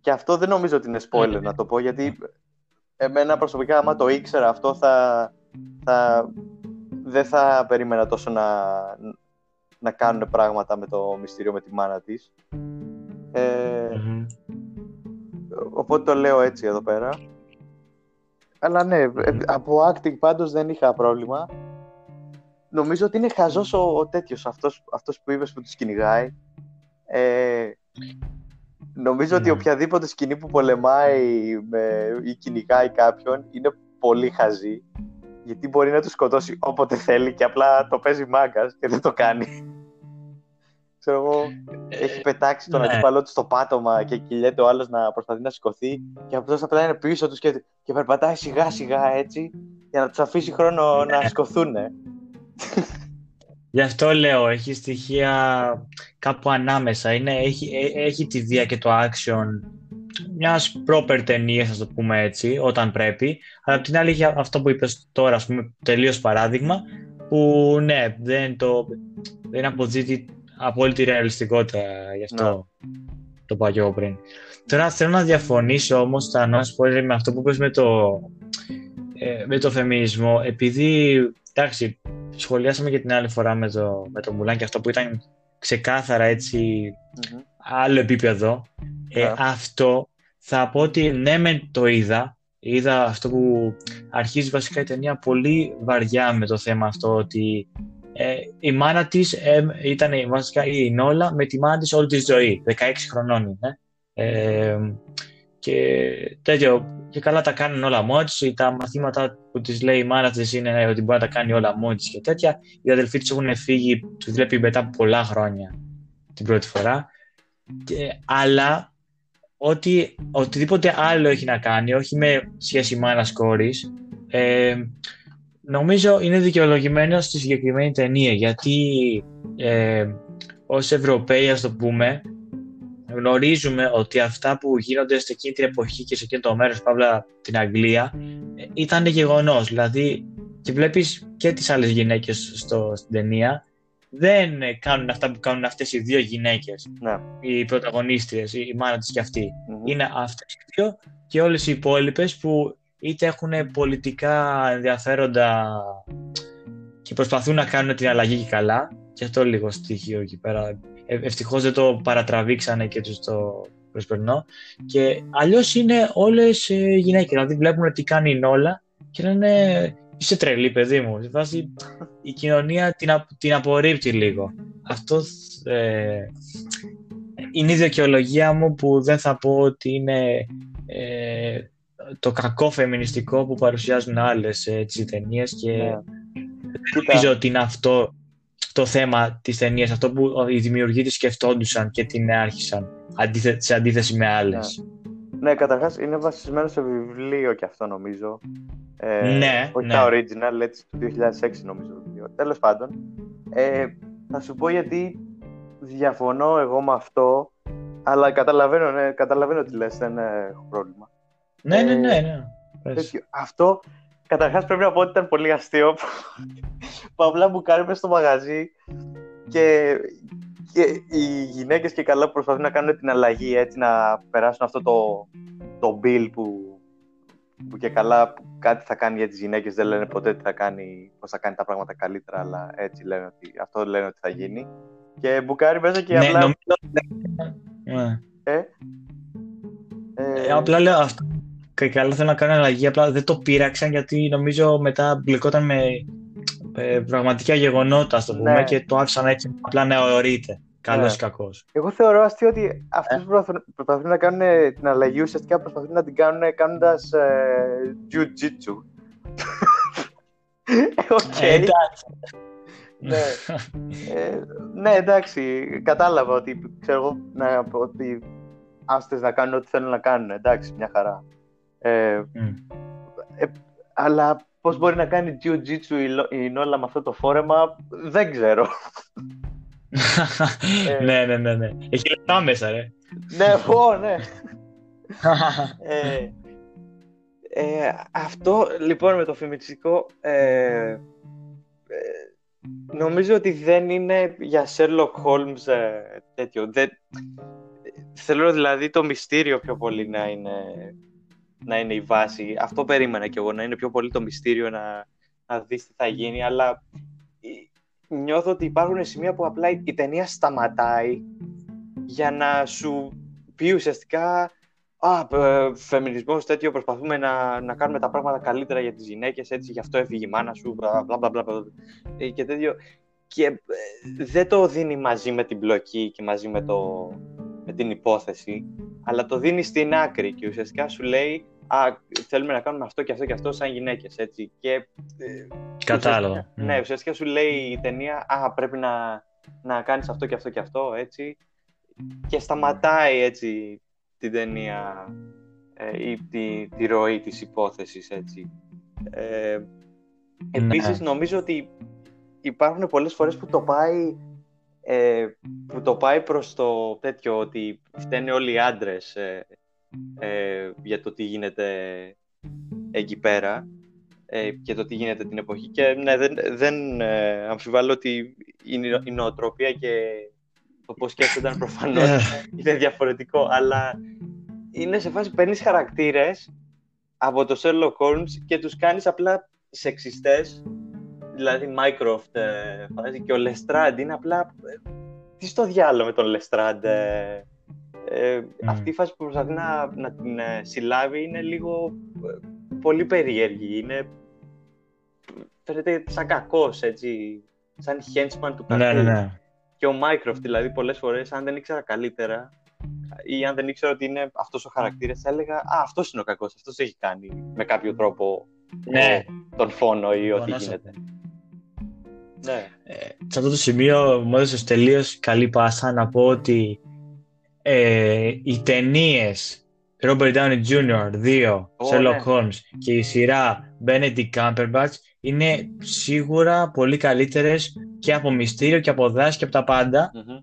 και αυτό δεν νομίζω ότι είναι spoiler ναι. να το πω, γιατί εμένα προσωπικά άμα το ήξερα αυτό θα, θα δεν θα περίμενα τόσο να, να κάνουν πράγματα με το μυστήριο με τη μάνα της. Ε, Οπότε το λέω έτσι εδώ πέρα. Αλλά ναι, ε, από acting πάντως δεν είχα πρόβλημα. Νομίζω ότι είναι χαζός ο, ο τέτοιος, αυτός, αυτός που είπες που τους κυνηγάει. Ε, νομίζω ότι ναι. οποιαδήποτε σκηνή που πολεμάει με, ή κυνηγάει κάποιον είναι πολύ χαζή γιατί μπορεί να τους σκοτώσει όποτε θέλει και απλά το παίζει μάγκας και δεν το κάνει. Ξέρω εγώ, έχει πετάξει τον ναι. αντίπαλό του στο πάτωμα και κυλιέται ο άλλος να προσπαθεί να σηκωθεί. Και αυτός απλά είναι πίσω τους και, και περπατάει σιγά σιγά έτσι για να τους αφήσει χρόνο να σηκωθούν. Γι' αυτό λέω, έχει στοιχεία κάπου ανάμεσα. Είναι, έχει, ε, έχει τη βία και το action μιας proper ταινίας, θα το πούμε έτσι, όταν πρέπει. Αλλά απ' την άλλη, έχει αυτό που είπες τώρα, ας πούμε, τελείως παράδειγμα, που ναι, δεν, το, δεν αποδίδει απόλυτη ρεαλιστικότητα γι' αυτό το είπα και εγώ πριν. Τώρα θέλω να διαφωνήσω όμως τα νόημα spoiler με αυτό που είπες με το, ε, με το φεμινισμό, επειδή, εντάξει, σχολιάσαμε και την άλλη φορά με το, με το Μουλάν και αυτό που ήταν ξεκάθαρα έτσι άλλο επίπεδο. Ε, Αυτό θα πω ότι ναι με το είδα, είδα αυτό που αρχίζει βασικά η ταινία πολύ βαριά με το θέμα αυτό ότι ε, η μάνα της ε, ήταν βασικά η Νόλα με τη μάνα της όλη τη ζωή, 16 χρονών είναι. Ε, και τέτοιο, και καλά τα κάνουν όλα μόνη της, τα μαθήματα που της λέει η μάνα της είναι ότι μπορεί να τα κάνει όλα μόνη της και τέτοια. Οι αδελφοί της έχουν φύγει, τους βλέπει μετά από πολλά χρόνια την πρώτη φορά. Και, αλλά ότι οτιδήποτε άλλο έχει να κάνει, όχι με σχέση μάνας κόρης, ε, νομίζω είναι δικαιολογημένο στη συγκεκριμένη ταινία, γιατί ε, ως Ευρωπαίοι, ας το πούμε, γνωρίζουμε ότι αυτά που γίνονται σε εκείνη την εποχή και σε εκείνο το μέρος, παύλα την Αγγλία, ήταν γεγονός. Δηλαδή, και βλέπεις και τις άλλες γυναίκες στο, στην ταινία, δεν κάνουν αυτά που κάνουν αυτές οι δύο γυναίκες, Ναι. οι πρωταγωνίστριες, η μάνα της και αυτή. Είναι αυτές οι δύο και όλες οι υπόλοιπες που είτε έχουν πολιτικά ενδιαφέροντα και προσπαθούν να κάνουν την αλλαγή και καλά, και αυτό λίγο στοιχείο εκεί πέρα. Ε, ευτυχώς δεν το παρατραβήξανε και τους το προσπερνώ. Και αλλιώς είναι όλες ε, γυναίκες, δηλαδή βλέπουν τι κάνει η Νόλα και λένε είσαι τρελή παιδί μου. Στη βάση η κοινωνία την, α- την απορρίπτει λίγο. Αυτό ε, είναι η δικαιολογία μου που δεν θα πω ότι είναι ε, το κακό φεμινιστικό που παρουσιάζουν άλλες ε, τις ταινίες και Ναι. δεν νομίζω ότι είναι αυτό το θέμα της ταινίας, αυτό που οι δημιουργοί της σκεφτόντουσαν και την άρχισαν αντίθε- σε αντίθεση με άλλες. Ναι, καταρχάς είναι βασισμένο σε βιβλίο και αυτό νομίζω. Ε, Ναι, όχι ναι. τα original, έτσι του 2006 νομίζω το βιβλίο. Τέλος πάντων, ε, θα σου πω γιατί διαφωνώ εγώ με αυτό, αλλά καταλαβαίνω, ναι, καταλαβαίνω τι λες, δεν ε, έχω πρόβλημα. Ναι, ναι, Ε, ναι. ναι. Πες. Τέτοιο. Αυτό καταρχάς πρέπει να πω ότι ήταν πολύ αστείο. (laughs) που απλά μου κάνει μέσα στο μαγαζί και, και οι γυναίκες και καλά που προσπαθούν να κάνουν την αλλαγή έτσι να περάσουν αυτό το, το bill που, που και καλά που κάτι θα κάνει για τις γυναίκες δεν λένε ποτέ τι θα κάνει, πώς θα κάνει τα πράγματα καλύτερα αλλά έτσι λένε ότι αυτό λένε ότι θα γίνει και μπουκάρει μέσα και Ναι, απλά νομίζω... Ναι. ε, Ε, απλά λέω αυτό και καλά θέλω να κάνω αλλαγή, απλά δεν το πείραξαν γιατί νομίζω μετά μπλεκόταν με ε, πραγματικά γεγονότα, ας το πούμε, Ναι. και το άφησαν έτσι απλά να αιωρείται. Καλός Ναι. ή κακός. Εγώ θεωρώ αστείο ότι αυτοί Ε. που προσπαθούν, προσπαθούν να κάνουν την αλλαγή ουσιαστικά προσπαθούν να την κάνουν κάνοντας ε, jiu-jitsu. (laughs) Οκ. Ε, εντάξει. Ναι. Ε, ναι, εντάξει, κατάλαβα ότι ξέρω εγώ να, ότι άστε να κάνουν ό,τι θέλουν να κάνουν. Εντάξει, μια χαρά. Ε, Μμ. αλλά πώς μπορεί να κάνει jiu-jitsu η, Λο- η Enola με αυτό το φόρεμα, δεν ξέρω. Ε. (laughs) ναι, ναι, ναι, ναι. Έχει λεπτά μέσα, ρε. ναι, πω, ναι. (laughs) Ε, ε, αυτό λοιπόν με το φεμινιστικό ε, ε, νομίζω ότι δεν είναι για Sherlock Holmes ε, τέτοιο. Δεν, θέλω δηλαδή το μυστήριο πιο πολύ να είναι, να είναι η βάση. Αυτό περίμενα κι εγώ, να είναι πιο πολύ το μυστήριο να, να δεις τι θα γίνει, αλλά ε, νιώθω ότι υπάρχουν σημεία που απλά η, η ταινία σταματάει για να σου πει ουσιαστικά Α, ε, φεμινισμός τέτοιο, προσπαθούμε να, να κάνουμε τα πράγματα καλύτερα για τις γυναίκες, έτσι, γι' αυτό έφυγε η μάνα σου, μπλα μπλα μπλα, μπλα, ε, και τέτοιο. Και ε, δεν το δίνει μαζί με την πλοκή και μαζί με, το, με την υπόθεση, αλλά το δίνει στην άκρη και ουσιαστικά σου λέει Α, θέλουμε να κάνουμε αυτό και αυτό και αυτό σαν γυναίκες, έτσι. Και, ε, Κατάλαβα. ουσιαστικά- Ναι, ουσιαστικά σου λέει η ταινία Α, πρέπει να, να κάνεις αυτό και αυτό και αυτό, έτσι. Και σταματάει έτσι την ταινία ε, ή τη, τη ροή της υπόθεσης, έτσι. Ε, επίσης, Ναι. νομίζω ότι υπάρχουν πολλές φορές που το πάει ε, που το πάει προς το τέτοιο ότι φταίνε όλοι οι άντρες ε, ε, για το τι γίνεται εκεί πέρα ε, και το τι γίνεται την εποχή. Και ναι, δεν, δεν ε, αμφιβάλλω ότι η, νο- η νοοτροπία και το πώς σκέφτονταν προφανώς Ε, είναι διαφορετικό, αλλά είναι σε φάση παίρνεις χαρακτήρες από το Sherlock Holmes και τους κάνεις απλά σεξιστές, δηλαδή Mycroft ε, φάση, και ο Lestrade είναι απλά ε, τι στο διάλογο με τον Lestrade ε, ε, αυτή η φάση που προσπαθεί να, να την ε, συλλάβει είναι λίγο ε, πολύ περίεργη, είναι φαίνεται σαν κακός έτσι, σαν henchman του κακού ναι, ναι, ναι. και ο Mycroft, δηλαδή, πολλές φορές, αν δεν ήξερα καλύτερα ή αν δεν ήξερα ότι είναι αυτός ο χαρακτήρας, θα έλεγα «Α, αυτός είναι ο κακός, αυτός έχει κάνει με κάποιο τρόπο Ναι. ο- τον φόνο ή ό,τι Πονάς γίνεται». Ναι. Ε, σε αυτό το σημείο μου έδωσες τελείως καλή πάσα να πω ότι ε, οι ταινίες Robert Downey Jr. 2, Ω, Sherlock ναι. Holmes και η σειρά Benedict Cumberbatch είναι σίγουρα πολύ καλύτερες και από μυστήριο και από δράση και από τα πάντα. Μμμ.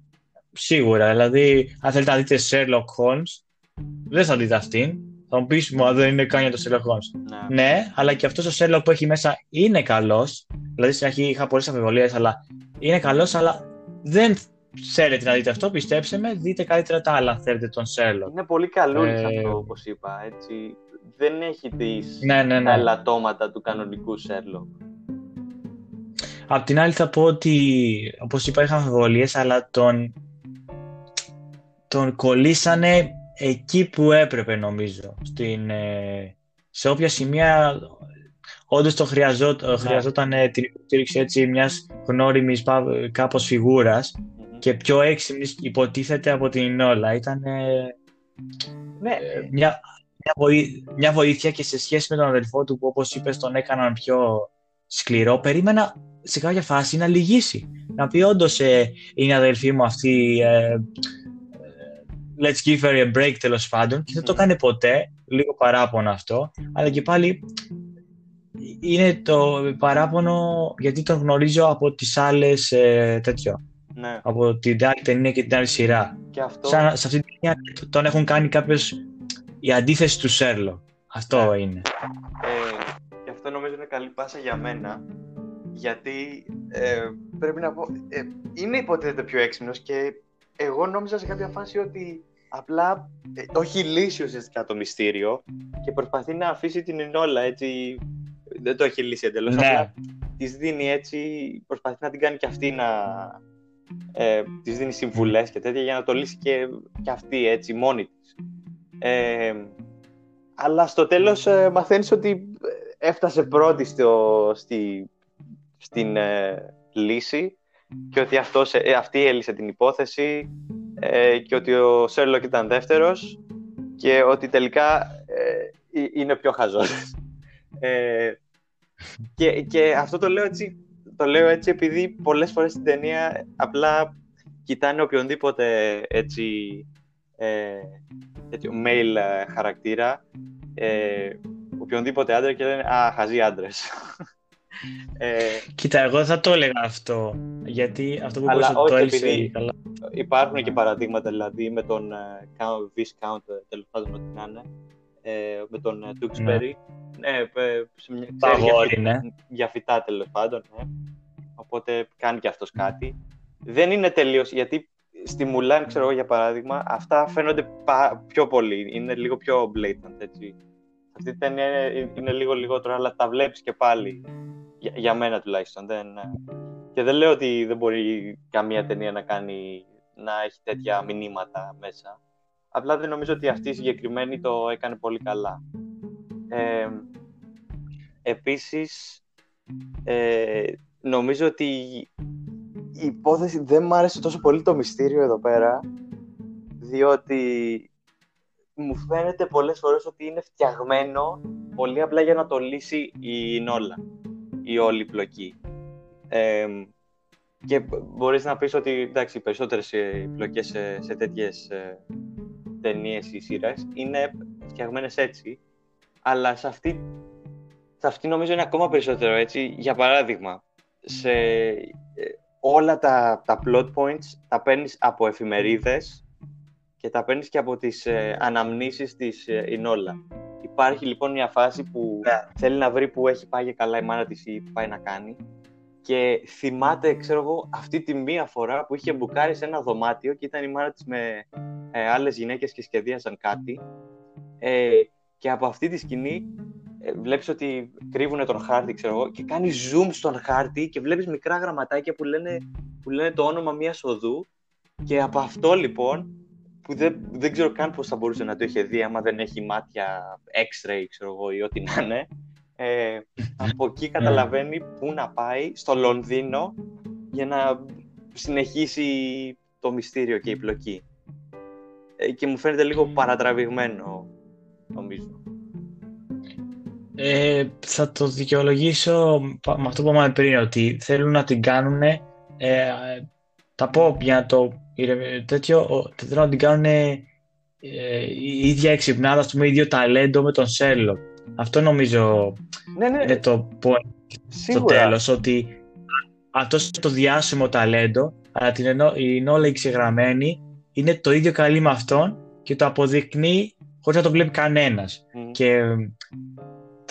Σίγουρα. Δηλαδή, αν θέλετε να δείτε Sherlock Holmes, δεν θα δείτε αυτήν. Θα μου πεις, μα δεν είναι καν για το Sherlock Holmes. Ναι. Ναι, αλλά και αυτός ο Sherlock που έχει μέσα είναι καλός. Δηλαδή στην αρχή είχα πολλές αμφιβολίες, αλλά είναι καλός, αλλά δεν θέλετε να δείτε αυτό, πιστέψτε με, δείτε καλύτερα τα άλλα αν θέλετε τον Sherlock. Είναι πολύ καλούλης Ε, αυτό, όπως είπα, έτσι. Δεν έχει τις Ναι, ναι, τα ναι. ελαττώματα του κανονικού Sherlock. Απ' την άλλη θα πω ότι, όπως είπα, είχα αμφιβολίες, αλλά τον, τον κολλήσανε εκεί που έπρεπε νομίζω. Στην, ε, σε όποια σημεία όντως το χρειαζό, χρειαζόταν ε, την υποστήριξη έτσι μιας γνώριμης πα- κάπως φιγούρας Μμμ. Και πιο έξυπνης υποτίθεται από την Νόλα. Ήταν ε, Ναι, ε, μια, μια, βοή- μια βοήθεια και σε σχέση με τον αδελφό του που όπως είπες τον έκαναν πιο σκληρό. Περίμενα σε κάποια φάση να λυγίσει. Να πει όντως είναι η αδελφή μου αυτή ε, ε, let's give her a break τέλος πάντων. Και δεν το Μμμ. κάνει ποτέ λίγο παράπονο αυτό. Αλλά και πάλι είναι το παράπονο γιατί τον γνωρίζω από τις άλλες ε, τέτοιο ναι. από την άλλη ταινία και την άλλη σειρά Και αυτό... Σαν, σε αυτή την ταινία τον έχουν κάνει κάποιος η αντίθεση του Σέρλο. Αυτό Ναι. είναι. Ε, και αυτό νομίζω είναι καλή πάσα για μένα. Γιατί ε, πρέπει να πω, ε, είναι υποτίθεται πιο έξυπνος και εγώ νόμιζα σε κάποια φάση ότι απλά ε, το έχει λύσει ουσιαστικά το μυστήριο και προσπαθεί να αφήσει την Ινόλα έτσι. Δεν το έχει λύσει εντελώς, Ναι. απλά της δίνει έτσι, προσπαθεί να την κάνει και αυτή να... Ε, της δίνει συμβουλές και τέτοια για να το λύσει και, και αυτή έτσι μόνη της. Ε, αλλά στο τέλος ε, μαθαίνεις ότι ε, έφτασε πρώτη στο, στη, στην ε, λύση και ότι αυτός, ε, αυτή έλυσε την υπόθεση ε, και ότι ο Σέρλοκ ήταν δεύτερος και ότι τελικά ε, ε, είναι πιο χαζός. Ε, και, και αυτό το λέω έτσι, το λέω έτσι επειδή πολλές φορές στην ταινία απλά κοιτάνε οποιονδήποτε έτσι, ε, τέτοιο male ε, χαρακτήρα ε, οποιονδήποτε άντρα και λένε «Α, χαζοί άντρες». (laughs) ε, Κοίτα, εγώ δεν θα το έλεγα αυτό. Γιατί αυτό που Αλλά είπες ότι το όχι, έλυσε επειδή- καλά. υπάρχουν και παραδείγματα δηλαδή με τον ε, Count, Viscount, ε, τέλος πάντων ό,τι να είναι, ε, με τον ε, Tewksbury. Ναι, ε, σε μια, Το ξέρει για, αγόρι, φυ- ναι. για φυτά τέλος πάντων. Ναι. Οπότε κάνει και αυτός κάτι. Δεν είναι τελείως, γιατί στη Μουλάν, ξέρω εγώ για παράδειγμα, αυτά φαίνονται πα- πιο πολύ, είναι λίγο πιο blatant, έτσι. Αυτή η ταινία είναι, είναι λίγο λιγότερο, αλλά τα βλέπεις και πάλι, για, για μένα τουλάχιστον. Δεν, και δεν λέω ότι δεν μπορεί καμία ταινία να κάνει, να έχει τέτοια μηνύματα μέσα. Απλά δεν νομίζω ότι αυτή η συγκεκριμένη το έκανε πολύ καλά. Ε, επίσης, ε, νομίζω ότι η υπόθεση δεν μ' άρεσε τόσο πολύ το μυστήριο εδώ πέρα, διότι μου φαίνεται πολλές φορές ότι είναι φτιαγμένο πολύ απλά για να το λύσει η Νόλα, η όλη πλοκή. Ε, και μπορείς να πεις ότι εντάξει, οι περισσότερες επιλογές σε, σε τέτοιες ε, ταινίες ή σειρές είναι φτιαγμένες έτσι, αλλά σε αυτή, σε αυτή νομίζω είναι ακόμα περισσότερο έτσι. Για παράδειγμα, σε ε, όλα τα, τα plot points τα παίρνεις από εφημερίδες και τα παίρνεις και από τις ε, αναμνήσεις της ε, Ινόλα. Υπάρχει λοιπόν μια φάση που ναι. θέλει να βρει που έχει πάει καλά η μάνα της ή πάει να κάνει και θυμάται, ξέρω εγώ, αυτή τη μία φορά που είχε μπουκάρει σε ένα δωμάτιο και ήταν η μάνα της με ε, άλλες γυναίκες και σχεδίαζαν κάτι ε, και από αυτή τη σκηνή ε, βλέπεις ότι κρύβουν τον χάρτη, ξέρω εγώ, και κάνει zoom στον χάρτη και βλέπεις μικρά γραμματάκια που λένε, που λένε το όνομα μιας οδού. Και από αυτό λοιπόν που δεν, δεν ξέρω καν πώς θα μπορούσε να το είχε δει άμα δεν έχει μάτια x-ray ξέρω εγώ ή ό,τι να είναι. Ε, από εκεί καταλαβαίνει πού να πάει στο Λονδίνο για να συνεχίσει το μυστήριο και η πλοκή. Ε, και μου φαίνεται λίγο παρατραβηγμένο νομίζω ε, θα το δικαιολογήσω με αυτό που είπαμε πριν ότι θέλουν να την κάνουν ε, θα πω για το τέτοιο, θέλω να την κάνουν ε, η ίδια εξυπνάδα, ας πούμε, ίδιο ταλέντο με τον Σέρλοκ. Αυτό νομίζω ναι, ναι. είναι το point στο τέλος, ότι αυτό το διάσημο ταλέντο, αλλά την ενώ, η Νόλα εξεγραμμένη, είναι το ίδιο καλή με αυτόν και το αποδεικνύει χωρίς να το βλέπει κανένας. Και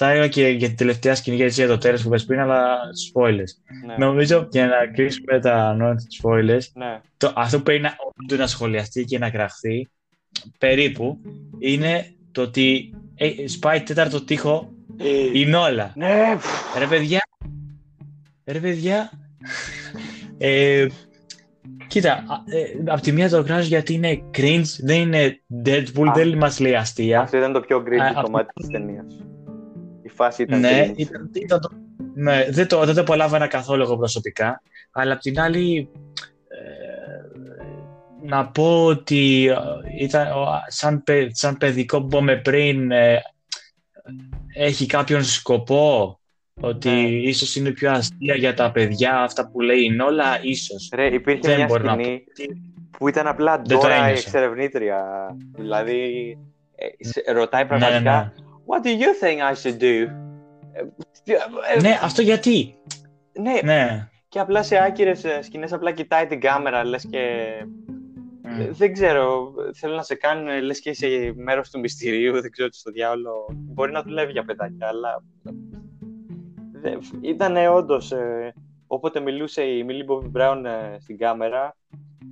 θα έλεγα και για την τελευταία σκηνή για το τέλος που είπες πριν, αλλά spoilers. Ναι. Νομίζω για να κλείσουμε τα νόημα της spoilers, ναι. το, αυτό που πρέπει να, να σχολιαστεί και να κραχθεί περίπου είναι το ότι ε, σπάει τέταρτο τείχο η Νόλα. Ναι. Ρε παιδιά, ρε παιδιά, ε, Κοίτα, ε, από τη μία το κράζω γιατί είναι cringe, δεν είναι Deadpool, Α, δεν μας λέει αστεία. Αυτό ήταν το πιο cringe κομμάτι της ταινίας φάση ήταν ναι, ήταν, ήταν το, ναι, δεν το, δεν το απολάβανα καθόλου εγώ προσωπικά, αλλά απ' την άλλη ε, να πω ότι ε, ήταν, σαν, σαν παιδικό που είπαμε πριν ε, έχει κάποιον σκοπό ότι ναι. ίσως είναι πιο αστεία για τα παιδιά αυτά που λέει η Νόλα, ίσως. Ρε, υπήρχε δεν μια σκηνή που ήταν απλά τώρα η εξερευνήτρια. Δηλαδή, ρωτάει ναι, πραγματικά ναι, ναι. What do you think I should do? Ναι, αυτό γιατί; Ναι, ναι. και απλά σε άκυρες σκηνές απλά κοιτάει την κάμερα, λες και... Δεν ξέρω, θέλω να σε κάνουν, λες και είσαι μέρος του μυστηρίου, δεν ξέρω τι στο διάολο. Μπορεί να δουλεύει για παιδάκια, αλλά... Ήταν όντως. Ε, όποτε μιλούσε η Millie Bobby Brown ε, στην κάμερα,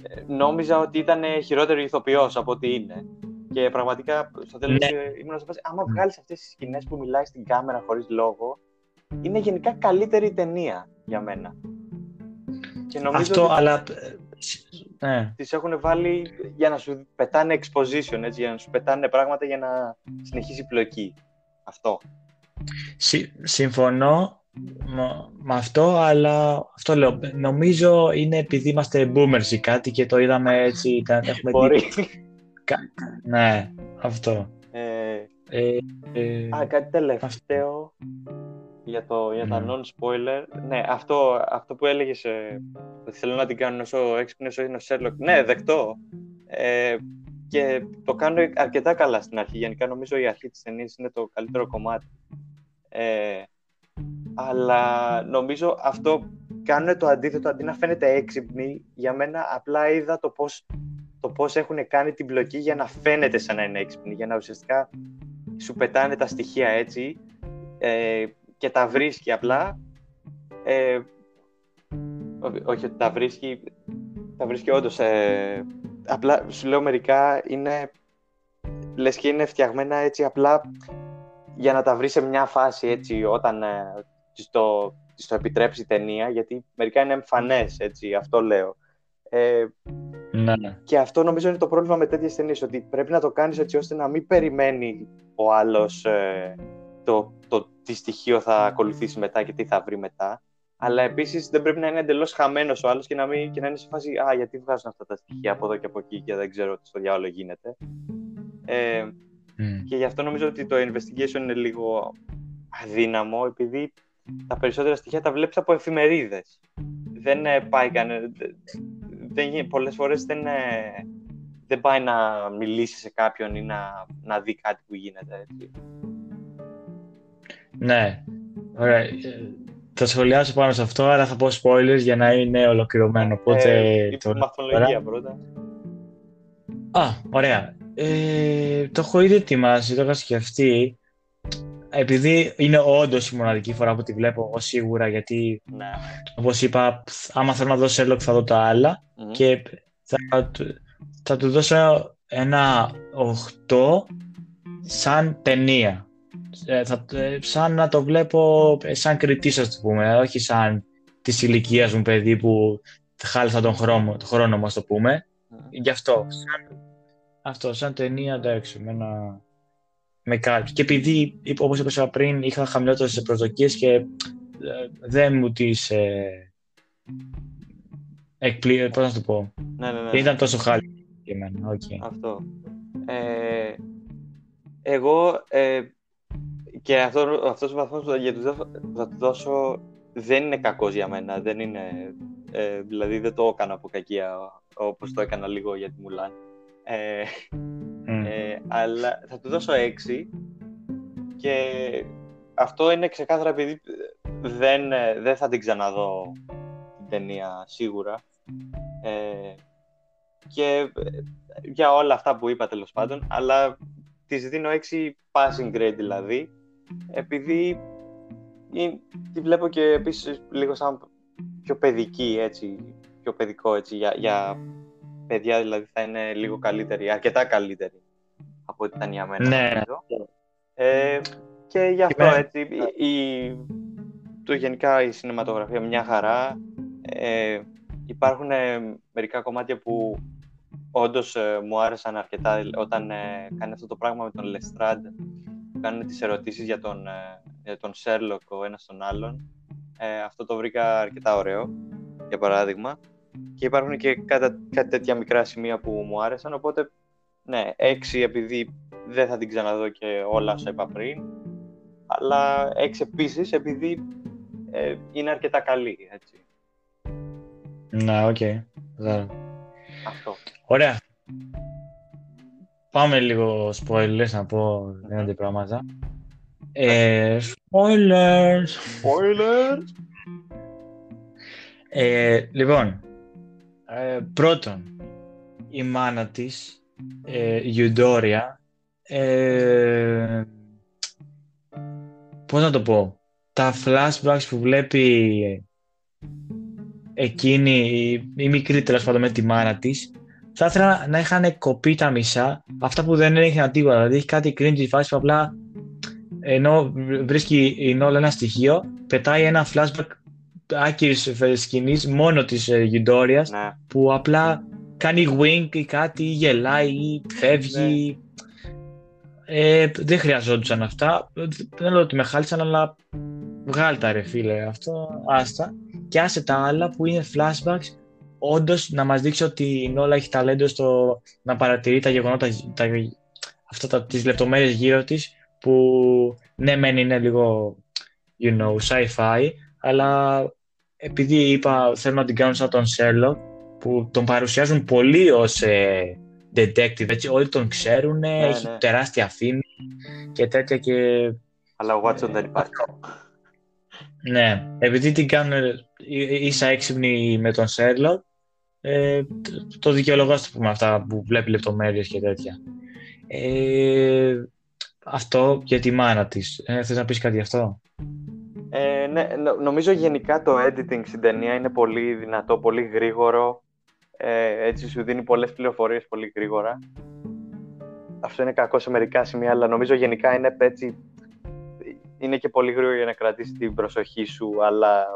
ε, νόμιζα ότι ήταν χειρότερο ηθοποιός από ό,τι είναι. Και πραγματικά στο τέλος ναι. ήμουν σε φάση. Άμα βγάλεις αυτές τις σκηνές που μιλάει στην κάμερα χωρίς λόγο, είναι γενικά καλύτερη ταινία για μένα. Και νομίζω Αυτό, ότι αλλά. Ναι. Τις έχουν βάλει για να σου πετάνε exposition, έτσι, για να σου πετάνε πράγματα για να συνεχίσει η πλοκή. Αυτό. συμφωνώ με αυτό, αλλά αυτό λέω. Νομίζω είναι επειδή είμαστε boomers ή κάτι και το είδαμε έτσι. έχουμε Μπορεί. Ναι, αυτό. Ε, ε, ε, α, κάτι τελευταίο για, το, για τα ναι. non-spoiler. Ναι, αυτό, αυτό που έλεγες ε, ότι θέλω να την κάνω όσο έξυπνο όσο είναι ο Sherlock. Ναι, δεκτό. Ε, και το κάνω αρκετά καλά στην αρχή. Γενικά νομίζω η αρχή της ταινίας είναι το καλύτερο κομμάτι. Ε, αλλά νομίζω αυτό κάνουν το αντίθετο αντί να φαίνεται έξυπνη για μένα απλά είδα το πώς το πώς έχουν κάνει την μπλοκή για να φαίνεται σαν να είναι έξυπνη, για να ουσιαστικά σου πετάνε τα στοιχεία έτσι ε, και τα βρίσκει απλά. Ε, όχι ότι τα βρίσκει, τα βρίσκει όντως. Ε, απλά σου λέω μερικά είναι, λες και είναι φτιαγμένα έτσι απλά για να τα βρεις σε μια φάση έτσι όταν ε, της το, το επιτρέψει η ταινία, γιατί μερικά είναι εμφανές, έτσι, αυτό λέω. Ε, ναι. Και αυτό νομίζω είναι το πρόβλημα με τέτοιες ταινίες. Ότι πρέπει να το κάνεις έτσι ώστε να μην περιμένει ο άλλος ε, το, το τι στοιχείο θα ακολουθήσει μετά και τι θα βρει μετά. Αλλά επίσης δεν πρέπει να είναι εντελώς χαμένος ο άλλος και, να και να είναι σε φάση Α, γιατί βγάζουν αυτά τα στοιχεία από εδώ και από εκεί και δεν ξέρω τι στο διάλογο γίνεται. Ε, Και γι' αυτό νομίζω ότι το investigation είναι λίγο αδύναμο επειδή τα περισσότερα στοιχεία τα βλέπεις από εφημερίδες δεν ε, πάει κανένα. Δεν, πολλές φορές δεν, ε, δεν πάει να μιλήσει σε κάποιον ή να, να δει κάτι που γίνεται. Έτσι. Ναι. Ωραία. Ε, θα σχολιάσω πάνω σε αυτό, αλλά θα πω spoilers για να είναι ολοκληρωμένο. Οπότε, ε, το... μαθολογία πρώτα. Α, ωραία. Ε, το έχω ήδη ετοιμάσει, το είχα σκεφτεί. Επειδή είναι όντως η μοναδική φορά που τη βλέπω εγώ σίγουρα, γιατί ναι. όπως είπα, άμα θέλω να δω Sherlock θα δω τα άλλα και θα, θα του δώσω ένα 8 σαν ταινία. Ε, θα, ε, σαν να το βλέπω ε, σαν κριτής, ας το πούμε, όχι σαν της ηλικίας μου παιδί που χάλισα τον χρόνο, τον χρόνο μας, το πούμε. Γι' αυτό, σαν, αυτό, σαν ταινία, εντάξει, με ένα... Με κάτι. Και επειδή, όπως είπα πριν, είχα χαμηλότερες προσδοκίες και δεν μου τις... Ε, εκπλή... Πώς να το πω. Ναι, ναι, ναι. Δεν ήταν τόσο χάλι για μένα. Okay. Αυτό. Ε, εγώ ε, και αυτό, αυτός ο βαθμός που θα, τους δώσω δεν είναι κακός για μένα. Δεν είναι, ε, δηλαδή δεν το έκανα από κακία όπως το έκανα λίγο για τη Μουλάν. Ε, ε, αλλά θα του δώσω 6 και αυτό είναι ξεκάθαρα επειδή δεν, δεν θα την ξαναδώ την ταινία σίγουρα. Ε, και για όλα αυτά που είπα τέλος πάντων, αλλά της δίνω 6 passing grade δηλαδή επειδή τη βλέπω και επίσης λίγο σαν πιο παιδική, έτσι, πιο παιδικό έτσι, για, για παιδιά δηλαδή θα είναι λίγο καλύτερη, αρκετά καλύτερη από ό,τι ήταν για μένα. Ναι. Ε, και γι' αυτό έτσι, η, το γενικά η σινεματογραφία μια χαρά. Ε, υπάρχουν ε, μερικά κομμάτια που όντως ε, μου άρεσαν αρκετά όταν ε, κάνει αυτό το πράγμα με τον Λεστράντ κάνουν τις ερωτήσεις για τον, ε, για τον Sherlock ο ένας τον άλλον. Ε, αυτό το βρήκα αρκετά ωραίο, για παράδειγμα. Και υπάρχουν και κάτι, κάτι τέτοια μικρά σημεία που μου άρεσαν, οπότε ναι, έξι επειδή δεν θα την ξαναδώ και όλα όσα είπα πριν, αλλά έξι επίσης επειδή ε, είναι αρκετά καλή, έτσι. Ναι, οκ. Okay. Αυτό. Ωραία. Πάμε λίγο spoilers να πω δύο πράγματα. Ε, spoilers! Spoilers! Ε, λοιπόν, ε, πρώτον, η μάνα της, ε, Ιουντόρια, ε, πώς να το πω, τα flashbacks που βλέπει εκείνη, η μικρή τέλος πάντων με τη μάνα της, θα ήθελα να είχαν κοπεί τα μισά, αυτά που δεν έχει τίποτα. Δηλαδή έχει κάτι cringe φάσης που απλά ενώ βρίσκει η Νόλα ένα στοιχείο, πετάει ένα flashback άκυρης σκηνής μόνο της Γιντόρια ναι. που απλά κάνει wink ή κάτι, ή γελάει ή φεύγει. Ναι. Ε, δεν χρειαζόντουσαν αυτά. Δεν λέω ότι με χάλισαν, αλλά βγάλει τα ρε φίλε αυτό, άστα. Και άσε τα άλλα που είναι flashbacks όντως να μας δείξει ότι η Νόλα έχει ταλέντο στο να παρατηρεί τα γεγονότα, τα, αυτά τα, τις λεπτομέρειες γύρω της που ναι μεν είναι λίγο you know, sci-fi αλλά επειδή είπα θέλω να την κάνω σαν τον Sherlock που τον παρουσιάζουν πολύ ως ε, detective, έτσι όλοι τον ξέρουν, ναι, έχει ναι. τεράστια φήμη και τέτοια και... Αλλά ο Watson δεν υπάρχει. Ναι, επειδή την κάνουν ίσα έξυπνη με τον Sherlock ε, το δικαιολογώ στο πούμε αυτά που βλέπει λεπτομέρειες και τέτοια. Ε, αυτό για τη μάνα της. Ε, θες να πεις κάτι γι' αυτό; Ε, ναι, νομίζω γενικά το editing στην ταινία είναι πολύ δυνατό, πολύ γρήγορο. Ε, έτσι σου δίνει πολλές πληροφορίες πολύ γρήγορα. Αυτό είναι κακό σε μερικά σημεία, αλλά νομίζω γενικά είναι έτσι... Είναι και πολύ γρήγορο για να κρατήσει την προσοχή σου, αλλά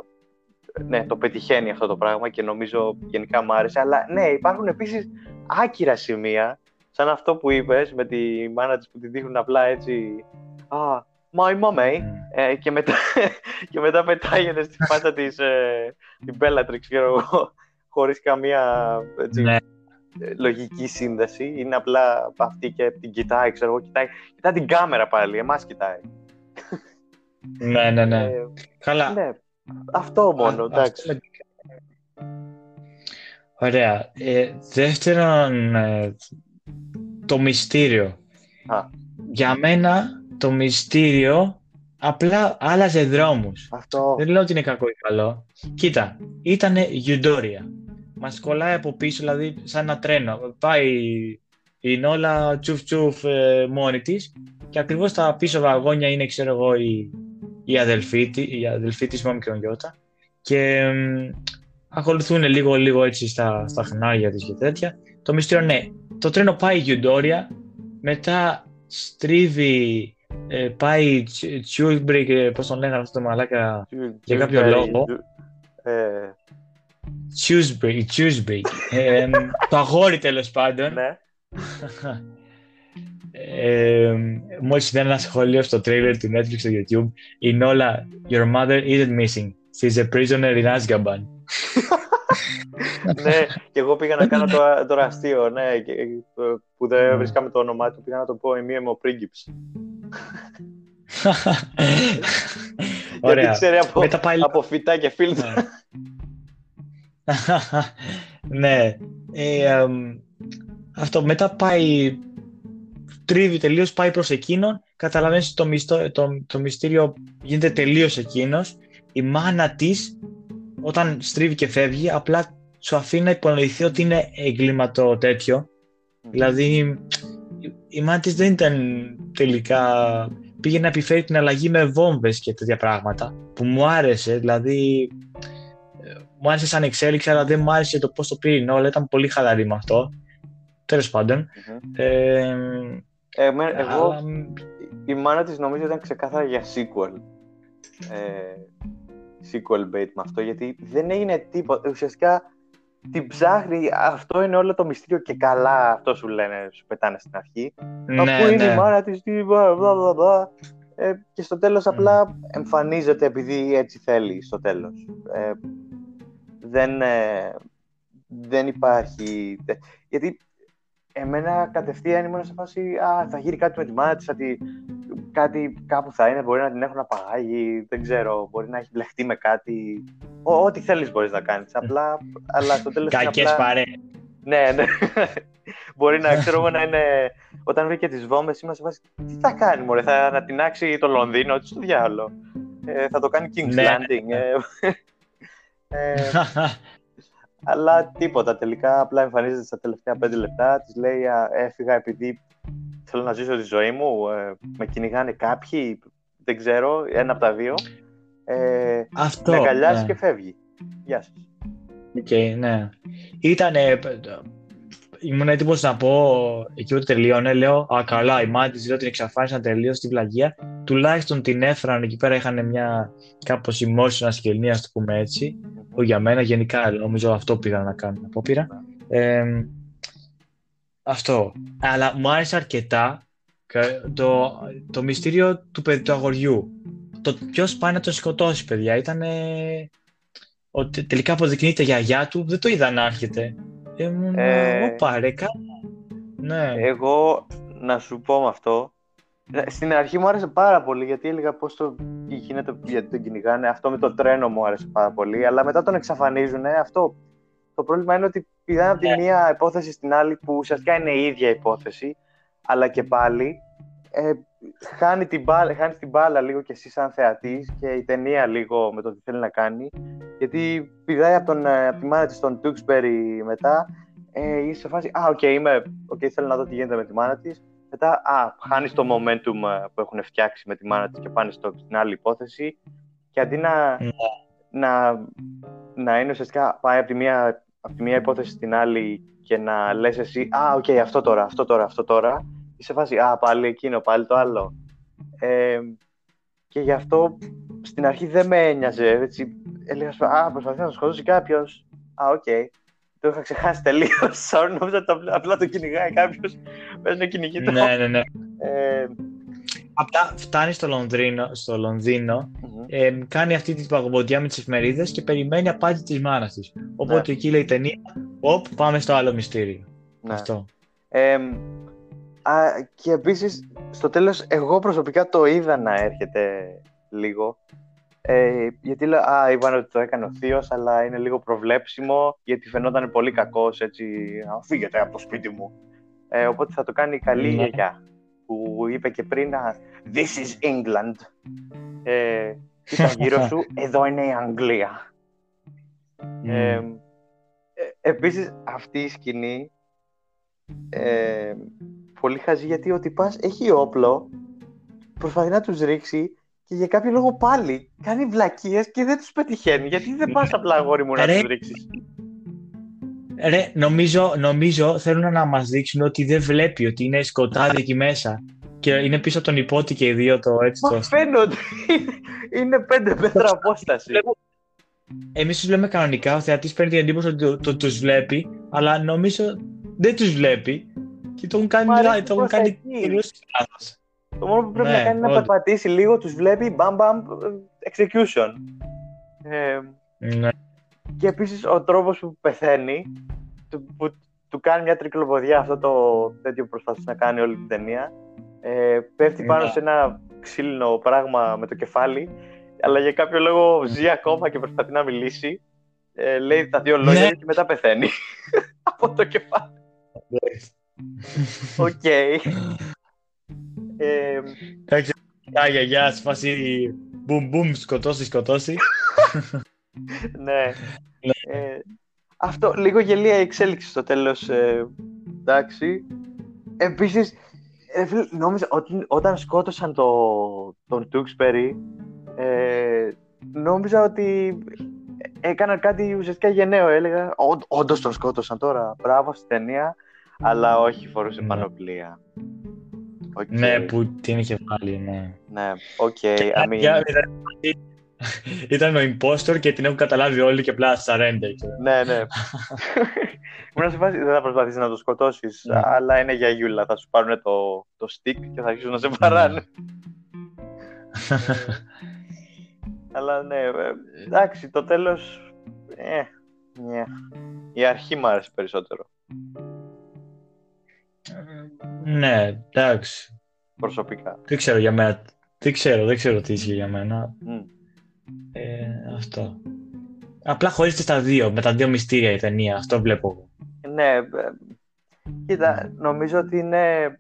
ναι, το πετυχαίνει αυτό το πράγμα και νομίζω γενικά μου άρεσε. Αλλά ναι, υπάρχουν επίσης άκυρα σημεία, σαν αυτό που είπες με τη μάνα της που τη δείχνουν απλά έτσι. Α, my mommy. Ε, και, μετά, (laughs) και μετά πετάγεται στη φάτα της ε, την Bellatrix, ξέρω εγώ, χωρίς καμία έτσι, ναι. λογική σύνδεση. Είναι απλά αυτή και την κοιτάει, ξέρω εγώ, κοιτάει, κοιτάει την κάμερα πάλι, εμάς κοιτάει. Ναι, ναι, ναι. Ε, Καλά. Ναι. Αυτό μόνο, εντάξει. Ωραία. Ε, δεύτερον, ε, το μυστήριο. Α. Για μένα το μυστήριο απλά άλλαζε δρόμους. Αυτό. Δεν λέω ότι είναι κακό ή καλό. Κοίτα, ήταν Γιουντόρια. Μας κολλάει από πίσω, δηλαδή σαν ένα τρένο. Πάει η Νόλα τσουφ τσουφ ε, μόνη της και ακριβώς τα πίσω βαγόνια είναι, ξέρω εγώ, η, η αδελφή τη, η αδελφή της με Γιώτα. Και μ, ακολουθούν λίγο, λίγο έτσι στα, στα χνάρια της και τέτοια. Το μυστήριο, ναι, το τρένο πάει Eudoria, μετά στρίβει, ε, πάει Τσιούλμπρικ, ε, πώς τον λέγανε αυτό το μαλάκα, Για κάποιο λόγο. Ε, Τσιούσμπρικ, Τσιούσμπρικ. Ε, το αγόρι τέλος πάντων. ναι. (laughs) Ε, μόλις είδα ένα σχόλιο στο trailer του Netflix στο YouTube η Νόλα, your mother isn't missing. She's a prisoner in Azkaban. ναι, και εγώ πήγα να κάνω το, το αστείο, ναι, και, το- που δεν Ναι. βρίσκαμε το όνομά του, πήγα να το πω η μία είμαι ο πρίγκιψ. (laughs) Γιατί Ωραία. ξέρει από, Μετά πάει... από φυτά και φίλτρα. ναι. Ε, εμ, αυτό μετά πάει τρίβει τελείως, πάει προς εκείνον καταλαβαίνεις το, μυστό, το, το μυστήριο γίνεται τελείως εκείνος η μάνα της όταν στρίβει και φεύγει απλά σου αφήνει να υπονοηθεί ότι είναι εγκλήματο τέτοιο δηλαδή η- η μάνα της δεν ήταν τελικά πήγε να επιφέρει την αλλαγή με βόμβες και τέτοια πράγματα που μου άρεσε δηλαδή ε, μου άρεσε σαν εξέλιξη αλλά δεν μου άρεσε το πώς το πήρε η Νόλα ήταν πολύ χαλαρή με αυτό τέλος πάντων Μμμ. ε, Ε, με- εγώ, αλλά, η μάνα της νομίζω ήταν ξεκάθαρα για sequel. Ε, sequel bait με αυτό, γιατί δεν έγινε τίποτα. Ουσιαστικά την ψάχνει, αυτό είναι όλο το μυστήριο και καλά αυτό σου λένε, σου πετάνε στην αρχή. ναι, Αφού είναι ναι. η μάνα της, τι, μπλα, μπλα, μπλα, μπλα. Ε, και στο τέλος απλά εμφανίζεται επειδή έτσι θέλει στο τέλος. Ε, δεν, ε, δεν υπάρχει... Γιατί εμένα κατευθείαν ήμουν σε φάση «Α, θα γύρει κάτι με τη μάνα της, θα τη- κάτι κάπου θα είναι, μπορεί να την έχουν απαγάγει, δεν ξέρω, μπορεί να έχει μπλεχτεί με κάτι. Ό, ό,τι θέλεις μπορείς να κάνεις, απλά, αλλά στο τέλος είναι Κακές απλά... παρέες. Ναι, ναι. (laughs) Μπορεί να ξέρω εγώ να είναι. Όταν βρήκε τις βόμβες, είμαστε σε φάση. Τι θα κάνει, Μωρέ, θα ανατινάξει το Λονδίνο, τι στο διάλογο. Ε, θα το κάνει King's Ναι, Landing. ε. (laughs) Ε, αλλά τίποτα. Τελικά απλά εμφανίζεται στα τελευταία πέντε λεπτά. Της λέει «Α, Έφυγα επειδή θέλω να ζήσω τη ζωή μου. Ε, με κυνηγάνε κάποιοι. Δεν ξέρω. Ένα από τα δύο. Ε, Αυτό. με αγκαλιάζει ναι. και φεύγει. Γεια σας. Οκ, ναι. Ήτανε... Ήμουν έτοιμος να πω εκεί που τελείωνε, λέω Α, καλά, η μάνα τη λέω την εξαφάνισαν τελείως στην πλαγία. Τουλάχιστον την έφεραν εκεί πέρα, είχαν μια κάπως emotional σκηνή, ας το πούμε έτσι. Όχι για μένα, γενικά νομίζω αυτό πήγα να κάνω απόπειρα. Ε, αυτό. Αλλά μου άρεσε αρκετά κα- το, το μυστήριο του, παιδι- του αγοριού. Το ποιος πάει να τον σκοτώσει, παιδιά. Ήταν. Ότι τελικά αποδεικνύεται η γιαγιά του, δεν το είδα να έρχεται. Ήμουν. Ε, Όπα, ρε, κα- Ναι. Εγώ να σου πω με αυτό. Ε, Στην αρχή μου άρεσε πάρα πολύ γιατί έλεγα πώς το τι γίνεται, γιατί τον κυνηγάνε. Αυτό με το τρένο μου άρεσε πάρα πολύ. Αλλά μετά τον εξαφανίζουν. Αυτό. Το πρόβλημα είναι ότι πηγαίνουν από τη Ναι. μία υπόθεση στην άλλη που ουσιαστικά είναι η ίδια υπόθεση. Αλλά και πάλι ε, χάνει, την μπάλα, χάνεις την μπάλα λίγο και εσύ σαν θεατής και η ταινία λίγο με το τι θέλει να κάνει. Γιατί πηδάει από, τον, ε, από τη μάνα της τον Τούξμπερι μετά ε, είσαι σε φάση, α, οκ, είμαι, οκ, θέλω να δω τι γίνεται με τη μάνα της. Μετά, α, χάνεις το momentum ε, που έχουν φτιάξει με τη μάνα της και πάνε στο, στην άλλη υπόθεση. Και αντί να, Ναι. να, να είναι ουσιαστικά πάει από τη, μία, από τη μία υπόθεση στην άλλη και να λες εσύ, α, οκ, αυτό τώρα, αυτό τώρα, αυτό τώρα. Είσαι σε φάση, α, πάλι εκείνο, πάλι το άλλο. Ε, και γι' αυτό στην αρχή δεν με ένοιαζε, έτσι. Έλεγα, σου, α, προσπαθεί να το σκοτώσει κάποιος. Α, οκ. Το είχα ξεχάσει τελείως. (laughs) Sorry, νόμιζα ότι απλά, απλά το κυνηγάει κάποιος. Πες να κυνηγεί το. ναι, ναι, ναι. Ε, Απλά φτάνει στο Λονδίνο, στο Λονδίνο μμμ. ε, κάνει αυτή την παγωμοντιά με τις εφημερίδες και περιμένει απάντηση της μάνας της. Οπότε εκεί λέει η ταινία, Οπ, πάμε στο άλλο μυστήριο. ναι. Αυτό. Ε, α, και επίσης, στο τέλος, εγώ προσωπικά το είδα να έρχεται λίγο. Ε, γιατί λέω, α, είπαν ότι το έκανε ο θείος, αλλά είναι λίγο προβλέψιμο, γιατί φαινόταν πολύ κακός έτσι. Α, φύγετε από το σπίτι μου. Ε, οπότε θα το κάνει η καλή Ναι. γιαγιά που είπε και πριν α, This is England. Ε, ήταν γύρω (laughs) σου, εδώ είναι η Αγγλία. Ε, ε, επίσης αυτή η σκηνή ε, πολύ χαζή γιατί ο τυπάς έχει όπλο προσπαθεί να τους ρίξει και για κάποιο λόγο πάλι κάνει βλακίες και δεν τους πετυχαίνει γιατί δεν πας απλά αγόρι μου να Ρε. τους ρίξεις; Ρε, νομίζω, νομίζω θέλουν να μας δείξουν ότι δεν βλέπει, ότι είναι σκοτάδι εκεί μέσα. Και είναι πίσω από τον υπότι και οι δύο το έτσι Μα το... φαίνονται είναι πέντε μέτρα απόσταση Εμείς τους λέμε κανονικά, ο θεατής παίρνει την εντύπωση ότι το, το, τους βλέπει, αλλά νομίζω δεν τους βλέπει και το έχουν κάνει, Μα ρε, λα- το έχουν κάνει προσοχή. τελείως λάθος. Το μόνο που πρέπει Ναι, να κάνει είναι να όντως. περπατήσει λίγο, τους βλέπει, μπαμ μπαμ, execution. Ε, Ναι. και επίσης ο τρόπος που πεθαίνει, του, που του κάνει μια τρικλοποδιά αυτό το τέτοιο που προσπαθούσε να κάνει όλη την ταινία, ε, πέφτει πάνω Ναι. σε ένα ξύλινο πράγμα με το κεφάλι, αλλά για κάποιο λόγο ζει ακόμα και προσπαθεί να μιλήσει. Ε, λέει τα δύο λόγια Ναι. και μετά πεθαίνει (laughs) από το κεφάλι. Οκ. Ε, Εντάξει, η γιαγιά, σε φάση μπουμ μπουμ, σκοτώσει, σκοτώσει. ναι. Ε, αυτό, λίγο γελοία η εξέλιξη στο τέλος. Ε, εντάξει. Επίσης, ε, φίλε, νόμιζα ότι όταν σκότωσαν το, τον Tewkesbury, ε, νόμιζα ότι έκαναν κάτι ουσιαστικά γενναίο. Έλεγα, «Ω- όντως τον σκότωσαν τώρα. Μπράβο στην ταινία. Αλλά όχι, φορούσε Ναι. πανοπλία. Οκ. Ναι, που την είχε βάλει, ναι. Ναι, οκ. Και I mean, για- ήταν- Ήταν ο impostor και την έχουν καταλάβει όλοι και απλά surrender. ξέρω. Ναι, ναι. Ήμουν σε φάση, δεν θα προσπαθήσεις να το σκοτώσεις, Ναι. αλλά είναι γιαγιούλα. Θα σου πάρουν το, το stick και θα αρχίσουν να σε βαράνε. (laughs) αλλά ναι, ε, εντάξει, το τέλος. Ε, ναι. Η αρχή μου άρεσε περισσότερο. Ναι, εντάξει. Προσωπικά. Δεν ξέρω για μένα. Δεν ξέρω, δεν ξέρω τι ισχύει για μένα. Μμ. Ε, αυτό. Απλά χωρίζεται στα δύο, με τα δύο μυστήρια η ταινία. Αυτό βλέπω εγώ. Ναι, ε, κοίτα, νομίζω ότι είναι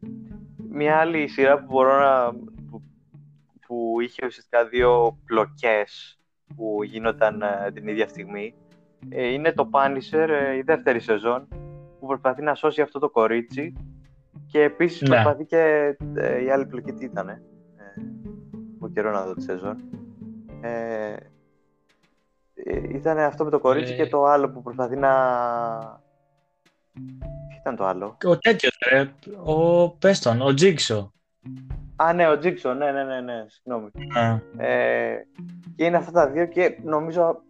μια άλλη σειρά που μπορώ να... που, που είχε ουσιαστικά δύο πλοκές που γίνονταν ε, την ίδια στιγμή. Ε, είναι το Punisher, ε, η δεύτερη σεζόν, που προσπαθεί να σώσει αυτό το κορίτσι και επίσης Ναι. προσπαθεί και ε, η άλλη πλοκή τι ήταν. Ε, έχω καιρό να δω τη σεζόν. Ε, ε, ήταν αυτό με το κορίτσι Ε. και το άλλο που προσπαθεί να... Τι ήταν το άλλο; Ο τέτοιος, ρε. Ο Πέστον, ο Τζίξο. Α, ναι, ο Τζίξο, ναι, ναι, ναι, ναι, συγγνώμη. Α, Ε, και είναι αυτά τα δύο και νομίζω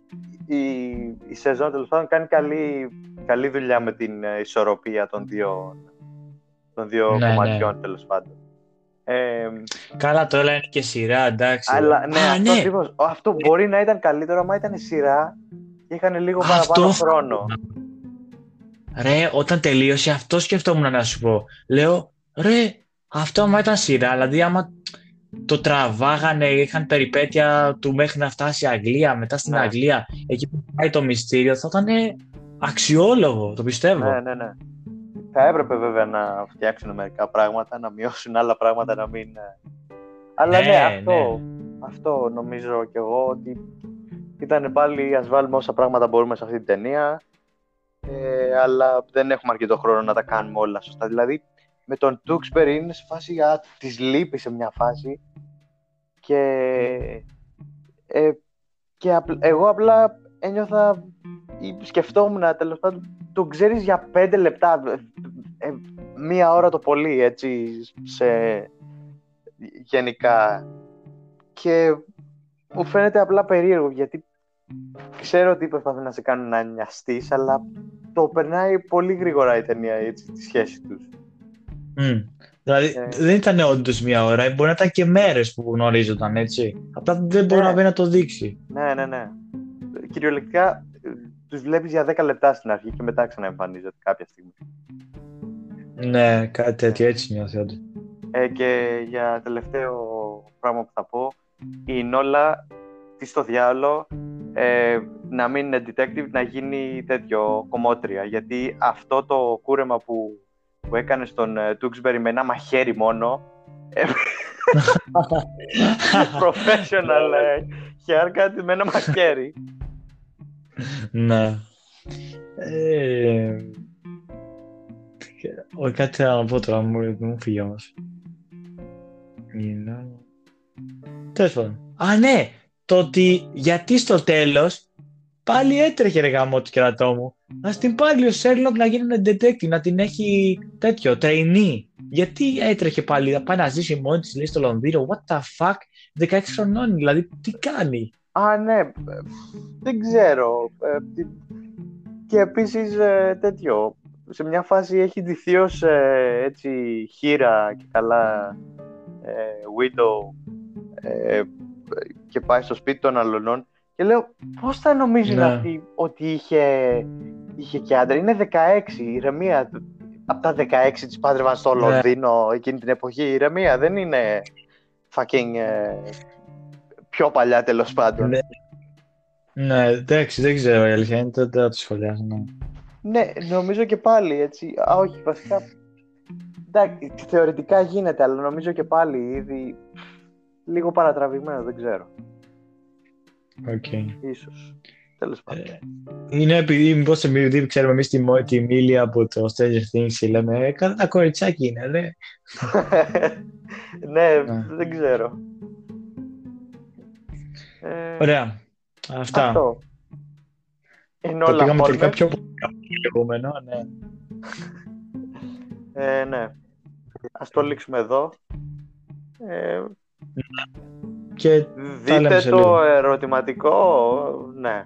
η, η σεζόν τέλος πάντων κάνει καλή, καλή δουλειά με την ε, ισορροπία των δύο, των δύο Ναι, κομματιών τέλος πάντων. Ε, Καλά, τώρα είναι και σειρά, εντάξει. αλλά ναι, Α, αυτός, ναι. ακριβώς. αυτό μπορεί να ήταν καλύτερο άμα ήταν σειρά και είχαν λίγο Αυτό παραπάνω θα- χρόνο. Ρε, όταν τελείωσε, αυτό σκεφτόμουν να σου πω. Λέω, ρε, αυτό άμα ήταν σειρά, δηλαδή άμα το τραβάγανε, είχαν περιπέτεια του μέχρι να φτάσει η Αγγλία, μετά στην Ναι. Αγγλία, εκεί που πάει το μυστήριο, θα ήταν αξιόλογο, το πιστεύω. Ναι, ναι, ναι. Θα έπρεπε βέβαια να φτιάξουν μερικά πράγματα, να μειώσουν άλλα πράγματα, να μην... ε. Αλλά ναι, Ναι, αυτό, αυτό νομίζω κι εγώ ότι ήταν πάλι ας βάλουμε όσα πράγματα μπορούμε σε αυτή την ταινία ε, αλλά δεν έχουμε αρκετό χρόνο να τα κάνουμε όλα σωστά. Δηλαδή με τον Τούξπερ είναι σε φάση α, της λείπει σε μια φάση και, ε, και απ- εγώ απλά ένιωθα ή σκεφτόμουν τέλος πάντων το ξέρεις για πέντε λεπτά ε, ε, μία ώρα το πολύ έτσι σε γενικά και μου φαίνεται απλά περίεργο γιατί ξέρω ότι προσπαθεί να σε κάνουν να νοιαστείς αλλά το περνάει πολύ γρήγορα η ταινία έτσι, τη σχέση τους. Μμ. Δηλαδή Ε. δεν ήταν όντως μία ώρα, μπορεί να ήταν και μέρες που γνωρίζονταν, έτσι. Απλά δεν μπορεί Ναι. να να το δείξει. Ναι, ναι, ναι. Κυριολεκτικά ε, τους βλέπεις για 10 λεπτά στην αρχή και μετά ξαναεμφανίζεται κάποια στιγμή. Ναι, κάτι τέτοιο έτσι νιώθει όντως. Ε, και για τελευταίο πράγμα που θα πω, η Νόλα τι στο διάλογο ε, να μην είναι detective, να γίνει τέτοιο κομμότρια. Γιατί αυτό το κούρεμα που, που έκανε στον Τούξμπερι με ένα μαχαίρι μόνο. Ε, (laughs) (laughs) professional ε, haircut με ένα μαχαίρι. Ναι. Ε, όχι κάτι άλλο να πω τώρα, μου, μου φύγει όμως. Τέλος πάντων. Α, ναι! Το ότι γιατί στο τέλος πάλι έτρεχε ρε γάμο του κερατό μου. Να την πάλι ο Σέρλοκ να γίνει ένα detective, να την έχει τέτοιο, trainee. Γιατί έτρεχε πάλι, να πάει να ζήσει μόνη της, λέει, στο Λονδίνο. What the fuck, 16 χρονών, δηλαδή, τι κάνει; Α, ναι, δεν ξέρω. Ε, και επίσης ε, τέτοιο, σε μια φάση έχει ντυθεί ως ε, έτσι χείρα και καλά widow και πάει στο σπίτι των αλωνών και λέω πώς θα νομίζεις ναι. αυτή ότι είχε, είχε και άντρα; Είναι 16, η ηρεμία από τα 16 της πάντρευαν στο ναι. Λονδίνο εκείνη την εποχή. Η ηρεμία δεν είναι fucking πιο παλιά τέλος πάντων. Ναι. Ναι, εντάξει, δεν ξέρω η αλήθεια είναι, δεν θα το σχολιάσω. Ναι. ναι, νομίζω και πάλι έτσι. Α, όχι, βασικά. Εντάξει, θεωρητικά γίνεται, αλλά νομίζω και πάλι ήδη λίγο παρατραβηγμένο, δεν ξέρω. Οκ. Okay. Ίσως. Τέλος πάντων. Ε, είναι επειδή, μήπως επειδή ξέρουμε εμείς τη, τη Millie από το Stranger Things και λέμε «Ε, «Καλά κοριτσάκι είναι, (laughs) ναι». ναι, δεν ξέρω. Ε, Ωραία. Αυτά. Αυτό. Είναι όλα πήγαμε τελικά πιο πολύ ναι. ε, ναι. Ας το λήξουμε εδώ. Ε, και δείτε το ερωτηματικό, ναι.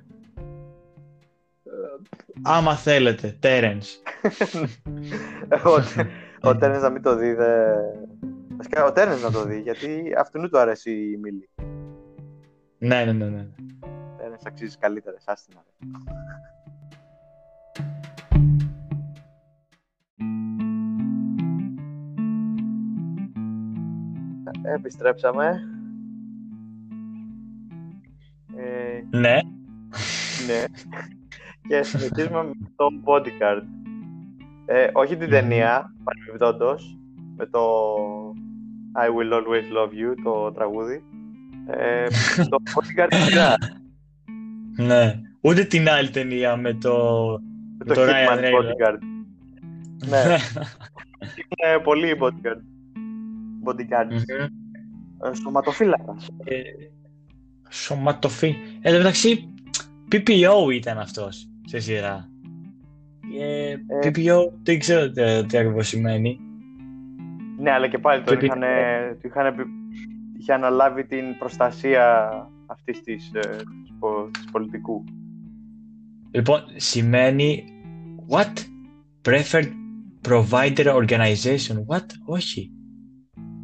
Άμα θέλετε, Τέρενς. ο, ο Τέρενς να μην το δει, δε... Ο Τέρενς να το δει, γιατί αυτού του αρέσει η Μίλη. Ναι, ναι, ναι. ναι. Ένας αξίζεις καλύτερα, άστινα. Επιστρέψαμε. Ε, ναι. Ναι. Και συνεχίζουμε με το Bodyguard. Ε, όχι την ταινία, παρεμπιπτόντως, με το I Will Always Love You, το τραγούδι. Ε, το Bodyguard σειρά. Ναι. Ούτε την άλλη ταινία με το, με το, το Hitman Bodyguard. ναι. (laughs) Είναι πολύ Bodyguard. Bodyguard. Mm-hmm. Σωματοφύλακας. Ε, σωματοφύλακα. Εν τω μεταξύ, PPO ήταν αυτός σε σειρά. Ε, ε, PPO δεν ξέρω τι, τι ακριβώς σημαίνει. Ναι, αλλά και πάλι το είχαν, είχαν είχε αναλάβει την προστασία αυτής της, ε, της πολιτικού. Λοιπόν, σημαίνει what? Preferred Provider Organization. What? Όχι.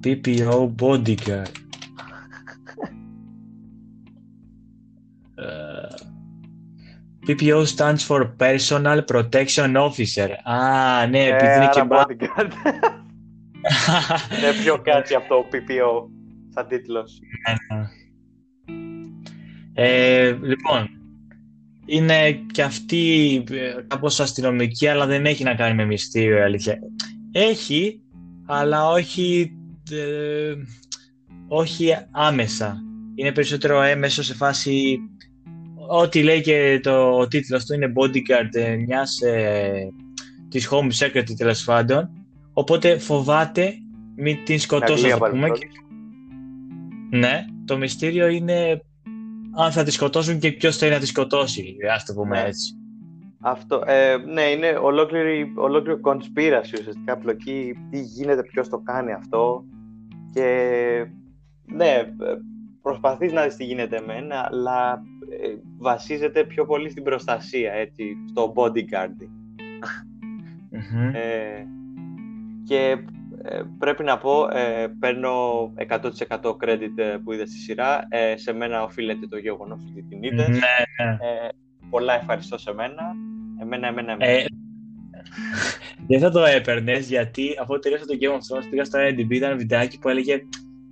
PPO Bodyguard. uh, PPO stands for Personal Protection Officer. Α, ναι, επειδή είναι και bodyguard. είναι πιο κάτι από το PPO σαν τίτλος. Ναι, ναι. Ε, λοιπόν, είναι και αυτή ε, κάπως αστυνομική, αλλά δεν έχει να κάνει με μυστήριο, η αλήθεια. Έχει, αλλά όχι, ε, όχι άμεσα. Είναι περισσότερο έμεσο σε φάση... Ό,τι λέει και το ο τίτλος του είναι bodyguard ε, μιας ε, της Home Secretary τέλος πάντων. Οπότε φοβάται μην την σκοτώσω, να πούμε. Ναι, το μυστήριο είναι αν θα τη σκοτώσουν και ποιος θέλει να τη σκοτώσει, ας το πούμε ναι. έτσι. Αυτό, ε, ναι, είναι ολόκληρη, ολόκληρη conspiracy ουσιαστικά πλοκή, τι γίνεται, ποιος το κάνει αυτό και ναι, προσπαθείς να δεις τι γίνεται εμένα, αλλά ε, βασίζεται πιο πολύ στην προστασία, έτσι, στο bodyguarding. Ε, και ε, πρέπει να πω, ε, παίρνω 100% credit ε, που είδε στη σειρά. Ε, σε μένα οφείλεται το γεγονός ότι την είδες. Ναι, ναι. Ε, πολλά ευχαριστώ σε μένα. Εμένα, εμένα, εμένα. Ε, δεν θα το έπαιρνες γιατί αφού τελείωσα το Game of Thrones πήγα στο IMDb, ήταν ένα βιντεάκι που έλεγε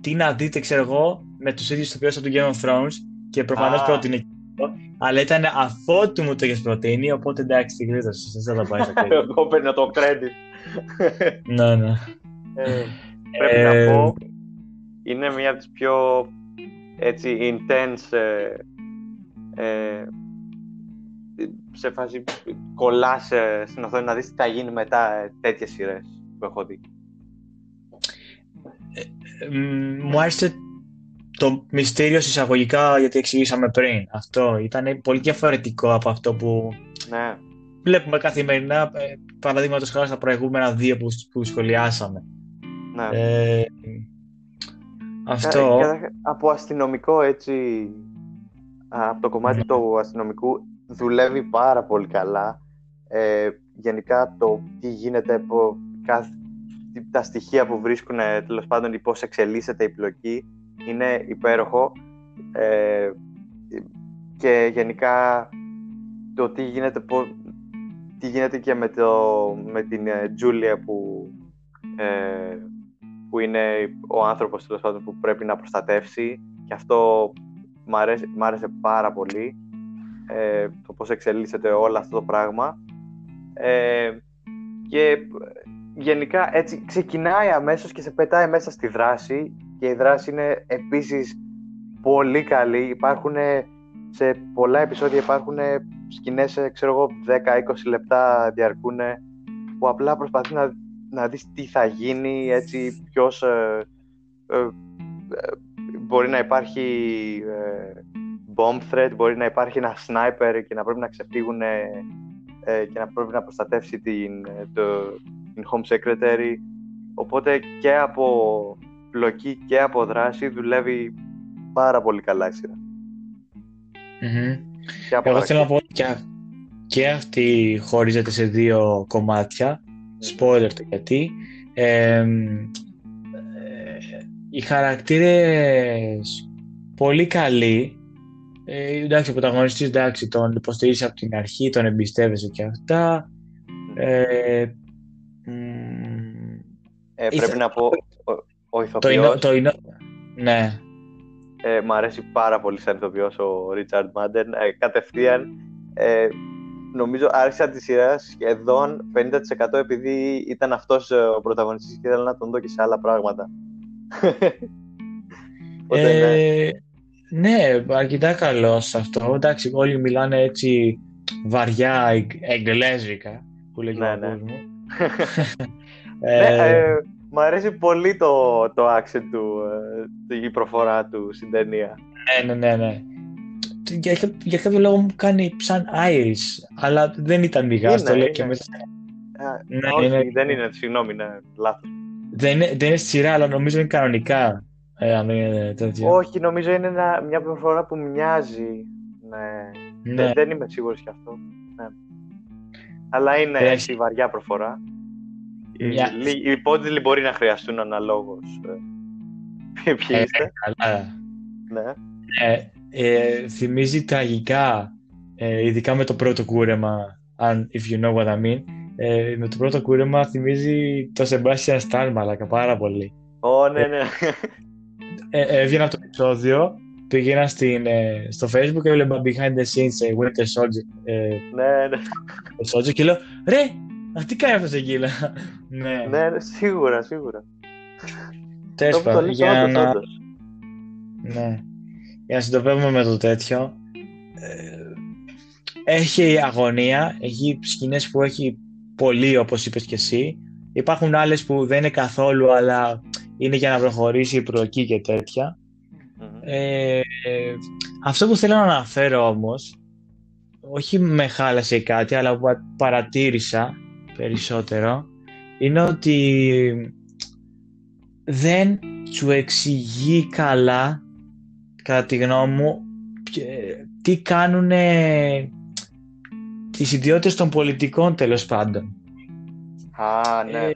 τι να δείτε, ξέρω εγώ, με τους ίδιους τοπιού από το Game of Thrones και προφανώς Α. πρότεινε και αυτό, αλλά ήταν αφότου μου το έχει προτείνει, οπότε εντάξει, την γλίτωσε. Δεν θα το πάει στο credit. Εγώ παίρνω το credit. ναι, ναι. Ε, πρέπει Ε, να πω, είναι μία από τις πιο έτσι intense ε, ε, σε φάση κολλάς ε, στην οθόνη να δεις τι θα γίνει μετά ε, τέτοιες σειρές που έχω δει. Ε, μ, μου άρεσε το μυστήριο εισαγωγικά γιατί εξηγήσαμε πριν. Αυτό ήταν πολύ διαφορετικό από αυτό που Ναι, βλέπουμε καθημερινά, ε, παραδείγματος χάρη στα προηγούμενα δύο που, που σχολιάσαμε. Ναι. Ε, αυτό. Κα- καταρχά- από αστυνομικό έτσι, α, από το κομμάτι Ναι. του αστυνομικού δουλεύει πάρα πολύ καλά. Ε, γενικά το τι γίνεται, από κάθε, τα στοιχεία που βρίσκουν, τέλος πάντων, ή πώς εξελίσσεται η πλοκή, είναι υπέροχο. Ε, και γενικά το τι γίνεται, πο- τι γίνεται και με, το, με την ε, Τζούλια που, ε, που είναι ο άνθρωπος τέλος πάντων, που πρέπει να προστατεύσει. Και αυτό μ' αρέσει, μ' άρεσε πάρα πολύ ε, το πώς εξελίσσεται όλο αυτό το πράγμα. Ε, και γενικά έτσι ξεκινάει αμέσως και σε πετάει μέσα στη δράση. Και η δράση είναι επίσης πολύ καλή. Υπάρχουν σε πολλά επεισόδια υπάρχουν σκηνές ε, ξέρω εγώ 10-20 λεπτά διαρκούν που απλά προσπαθεί να, να δεις τι θα γίνει έτσι ποιος ε, ε, ε, μπορεί να υπάρχει ε, bomb threat, μπορεί να υπάρχει ένα sniper και να πρέπει να ξεφύγουν ε, ε, και να πρέπει να προστατεύσει την, ε, το, την home secretary οπότε και από πλοκή και από δράση δουλεύει πάρα πολύ καλά η σειρά Μμμ. και από Εγώ θέλω να χαρακτήρες. πω και, α- και αυτή χωρίζεται σε δύο κομμάτια. Spoiler το γιατί. Ε, ε, οι χαρακτήρες πολύ καλοί. Ε, εντάξει, ο πρωταγωνιστής εντάξει, τον υποστηρίζει από την αρχή, τον εμπιστεύεσαι και αυτά. Ε, μ, Ε, Ήθε- πρέπει να πω ο, ο το είναι, ηθοποιός το είναι, ναι, ε, μ' αρέσει πάρα πολύ σαν ηθοποιός ο Ρίτσαρντ Μάντεν ε, κατευθείαν ε, νομίζω άρχισα τη σειρά σχεδόν 50% επειδή ήταν αυτός ε, ο πρωταγωνιστής και ήθελα να τον δω και σε άλλα πράγματα (laughs) Οπότε, ναι. Ε, ναι, αρκετά καλό σε αυτό. Εντάξει, όλοι μιλάνε έτσι βαριά εγ- εγγλέζικα, που λέγει Ναι, ο ναι. παππούς μου. (laughs) Ναι, Ε, ε, μ' αρέσει πολύ το, το accent του, ε, η προφορά του στην ταινία. ναι, ναι, ναι, ναι. Για, κα- για κάποιο λόγο μου κάνει σαν Irish, αλλά δεν ήταν μηγάς, Είναι, το λέει είναι. και μέσα. Α, Ναι, όχι, είναι- δεν είναι, συγγνώμη, είναι λάθος. Δεν είναι, δεν είναι στη σειρά, αλλά νομίζω είναι κανονικά. Ε, αν δεν είναι τέτοιο. Όχι, νομίζω είναι ένα- μια προφορά που μοιάζει. Ναι. Ναι. Δεν, δεν είμαι σίγουρος γι' αυτό. Ναι. Αλλά είναι Έχει. έτσι βαριά προφορά. Οι, Μια- λι- οι υπότιτλοι μπορεί να χρειαστούν αναλόγως. ε, Ποιοι Ε, είστε. Καλά. Ναι. Ε, ε, θυμίζει τραγικά, ε, ειδικά με το πρώτο κούρεμα, αν if you know what I mean. Ε, με το πρώτο κούρεμα θυμίζει το Sebastian Stan, μαλάκα, πάρα πολύ. Ω, ναι, ναι. Ε, έβγαινα από το επεισόδιο, πήγαινα στην, ε, στο facebook και έβλεπα behind the scenes ε, Winter Soldier, ε, ναι, ναι. Soldier και λέω ρε, α, τι κάνει αυτός εκεί, λέω. ναι, ναι, ναι, σίγουρα, σίγουρα. τέλος Το που το πάντων, λες, για όντως, να, όντως. Ναι. Για να συντοπεύουμε με το τέτοιο. ε, έχει αγωνία, έχει σκηνές που έχει πολύ όπως είπες και εσύ. Υπάρχουν άλλες που δεν είναι καθόλου αλλά είναι για να προχωρήσει η προοκή και τέτοια. Μμμ. Ε, ε, αυτό που θέλω να αναφέρω όμως, όχι με χάλασε ή κάτι, αλλά που παρατήρησα περισσότερο, είναι ότι δεν σου εξηγεί καλά, κατά τη γνώμη μου, ποιο- τι κάνουν τις ιδιότητες των πολιτικών τέλος πάντων. Α, ναι. Ε,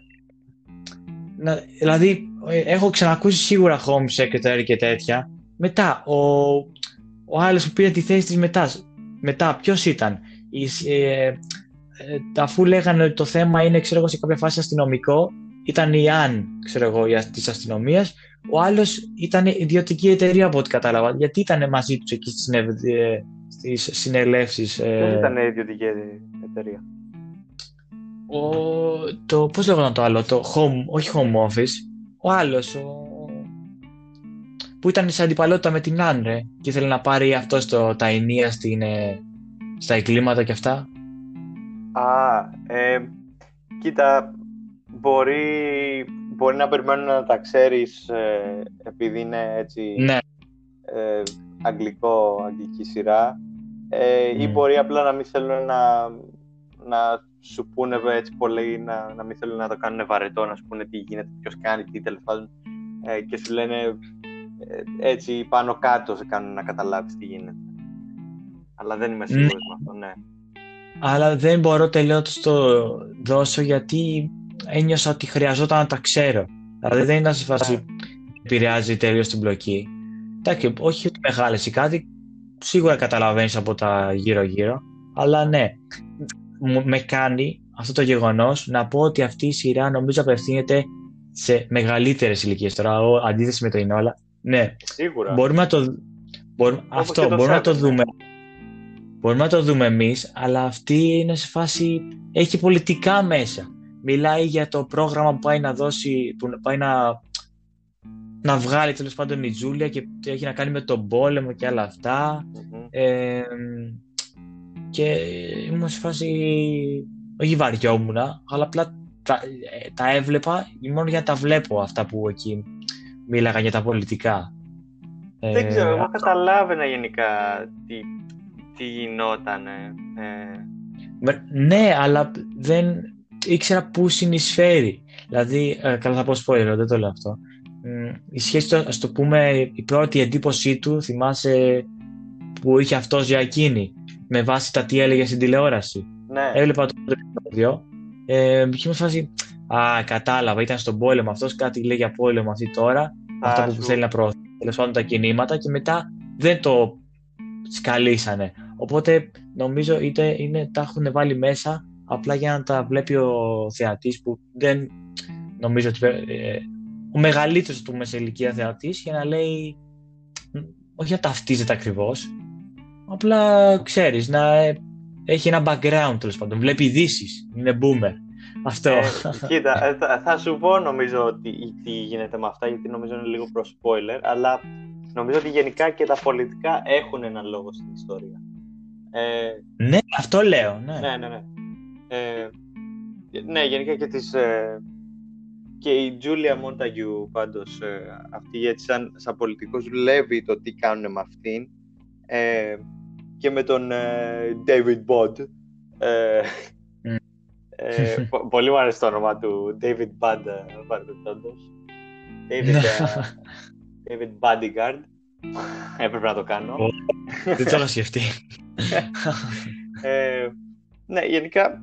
να, δηλαδή, ε, έχω ξανακούσει σίγουρα home secretary και τέτοια. Μετά, ο, ο άλλος που πήρε τη θέση της μετά, μετά ποιος ήταν; Η, ε, ε, αφού λέγανε ότι το θέμα είναι, ξέρω εγώ, σε κάποια φάση αστυνομικό, ήταν η Αν, ξέρω εγώ, της αστυνομίας. Ο άλλος ήταν ιδιωτική εταιρεία από ό,τι κατάλαβα. Γιατί ήταν μαζί τους εκεί στις συνελεύσεις. Ε... Δεν ήταν ιδιωτική εταιρεία. Ο, το, πώς λέγονταν το άλλο, το home, όχι home office, ο άλλος, ο, που ήταν σε αντιπαλότητα με την Άνρε και ήθελε να πάρει αυτό το, τα ενία στην, ε, στα εγκλήματα και αυτά. Α, ε, κοίτα, μπορεί, μπορεί να περιμένουν να τα ξέρεις ε, επειδή είναι έτσι ναι. ε, αγγλικό, αγγλική σειρά ε, ή μπορεί απλά να μην θέλουν να, να σου πούνε έτσι πολύ, να, να μην θέλουν να το κάνουν βαρετό, να σου πούνε τι γίνεται, ποιος κάνει, τι τέλος πάντων ε, και σου λένε ε, έτσι πάνω κάτω σε κάνουν να καταλάβεις τι γίνεται. Αλλά δεν είμαι σίγουρος ναι. με αυτό, ναι. Αλλά δεν μπορώ τελείως το δώσω γιατί ένιωσα ότι χρειαζόταν να τα ξέρω. Δηλαδή δεν ήταν σε φάση που ναι. επηρεάζει τελείω την μπλοκή. Εντάξει, όχι ότι μεγάλες ή κάτι, σίγουρα καταλαβαίνεις από τα γύρω-γύρω. Αλλά ναι, με κάνει αυτό το γεγονός να πω ότι αυτή η σειρά νομίζω απευθύνεται σε μεγαλύτερες ηλικίες. Τώρα, αντίθεση με το Ινόλα, ναι. Σίγουρα. Μπορούμε να το, μπορούμε, αυτό, μπορούμε να το δούμε. Μπορούμε να το δούμε εμείς, αλλά αυτή είναι σε φάση, έχει πολιτικά μέσα. Μιλάει για το πρόγραμμα που πάει να δώσει, που πάει να, να βγάλει τέλος πάντων η Τζούλια και έχει να κάνει με τον πόλεμο και άλλα Ε, και ήμουν σε φάση, όχι βαριόμουν, αλλά απλά τα, τα έβλεπα μόνο για να τα βλέπω αυτά που εκεί μίλαγα για τα πολιτικά. Δεν ξέρω, εγώ καταλάβαινα γενικά τι, τι γινόταν. Ε. Ναι, αλλά δεν ήξερα πού συνεισφέρει. Δηλαδή, ε, καλά θα πω spoiler, δεν το λέω αυτό. Η σχέση του, ας το πούμε, η πρώτη εντύπωσή του, θυμάσαι που είχε αυτός για εκείνη, με βάση τα τι έλεγε στην τηλεόραση. Ναι. Έβλεπα το επεισόδιο. Ε, είχε φάση, Α, κατάλαβα, ήταν στον πόλεμο αυτός, κάτι λέει για πόλεμο αυτή τώρα. αυτό που θέλει να προωθεί τέλος πάντων τα κινήματα και μετά δεν το σκαλίσανε. Οπότε νομίζω είτε είναι, τα έχουν βάλει μέσα απλά για να τα βλέπει ο θεατής που δεν νομίζω ότι. Ε, ο μεγαλύτερος του μέσα ηλικία θεατής για να λέει. Όχι να ταυτίζεται ακριβώς. Απλά ξέρεις, να ε, έχει ένα background τέλος πάντων. Βλέπει ειδήσεις. Είναι boomer. Αυτό. Ε, κοίτα, ε, θα, θα, σου πω νομίζω ότι, τι γίνεται με αυτά, γιατί νομίζω είναι λίγο προς spoiler, αλλά νομίζω ότι γενικά και τα πολιτικά έχουν έναν λόγο στην ιστορία. Ε, ναι, αυτό λέω. Ναι, ναι, ναι. Ναι, ε, ναι γενικά και τις... Ε, και η Τζούλια Μόνταγιου πάντως ε, αυτή έτσι σαν, σαν πολιτικός δουλεύει το τι κάνουν με αυτήν ε, και με τον ε, David Bond ε, ε, (laughs) πολύ μου αρέσει το όνομα του David Bud παρεμπιπτόντως. David, ναι. ε, (laughs) David Bodyguard. Έπρεπε να το κάνω. Δεν το είχα σκεφτεί. Ε, ναι, γενικά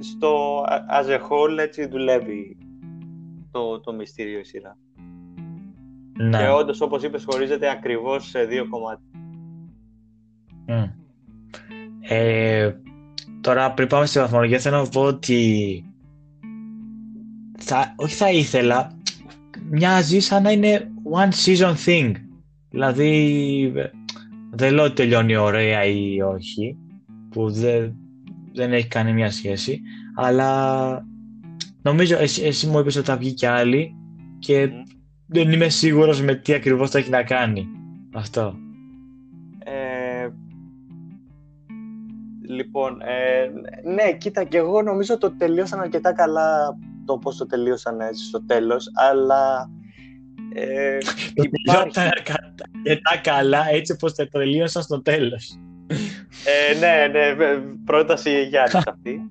στο as a whole έτσι δουλεύει το, το μυστήριο η σειρά. Ναι. Και όντως, όπως είπες, χωρίζεται ακριβώς σε δύο κομμάτια. Mm. Ε, Τώρα πριν πάμε στη βαθμολογία θέλω να πω ότι θα, όχι θα ήθελα μοιάζει σαν να είναι one season thing δηλαδή δεν λέω ότι τελειώνει ωραία ή όχι που δεν, δεν έχει κανένα σχέση αλλά νομίζω εσύ, εσύ μου είπες ότι θα βγει και άλλη και δεν είμαι σίγουρος με τι ακριβώς θα έχει να κάνει αυτό Λοιπόν, ε, ναι, κοίτα, και εγώ νομίζω το τελείωσαν αρκετά καλά το πώς το τελείωσαν έτσι στο τέλος, αλλά... Ε, (laughs) το υπάρχει... αρκετά καλά έτσι όπως το τελείωσαν στο τέλος. Ε, ναι, ναι, πρόταση για (laughs) αυτή.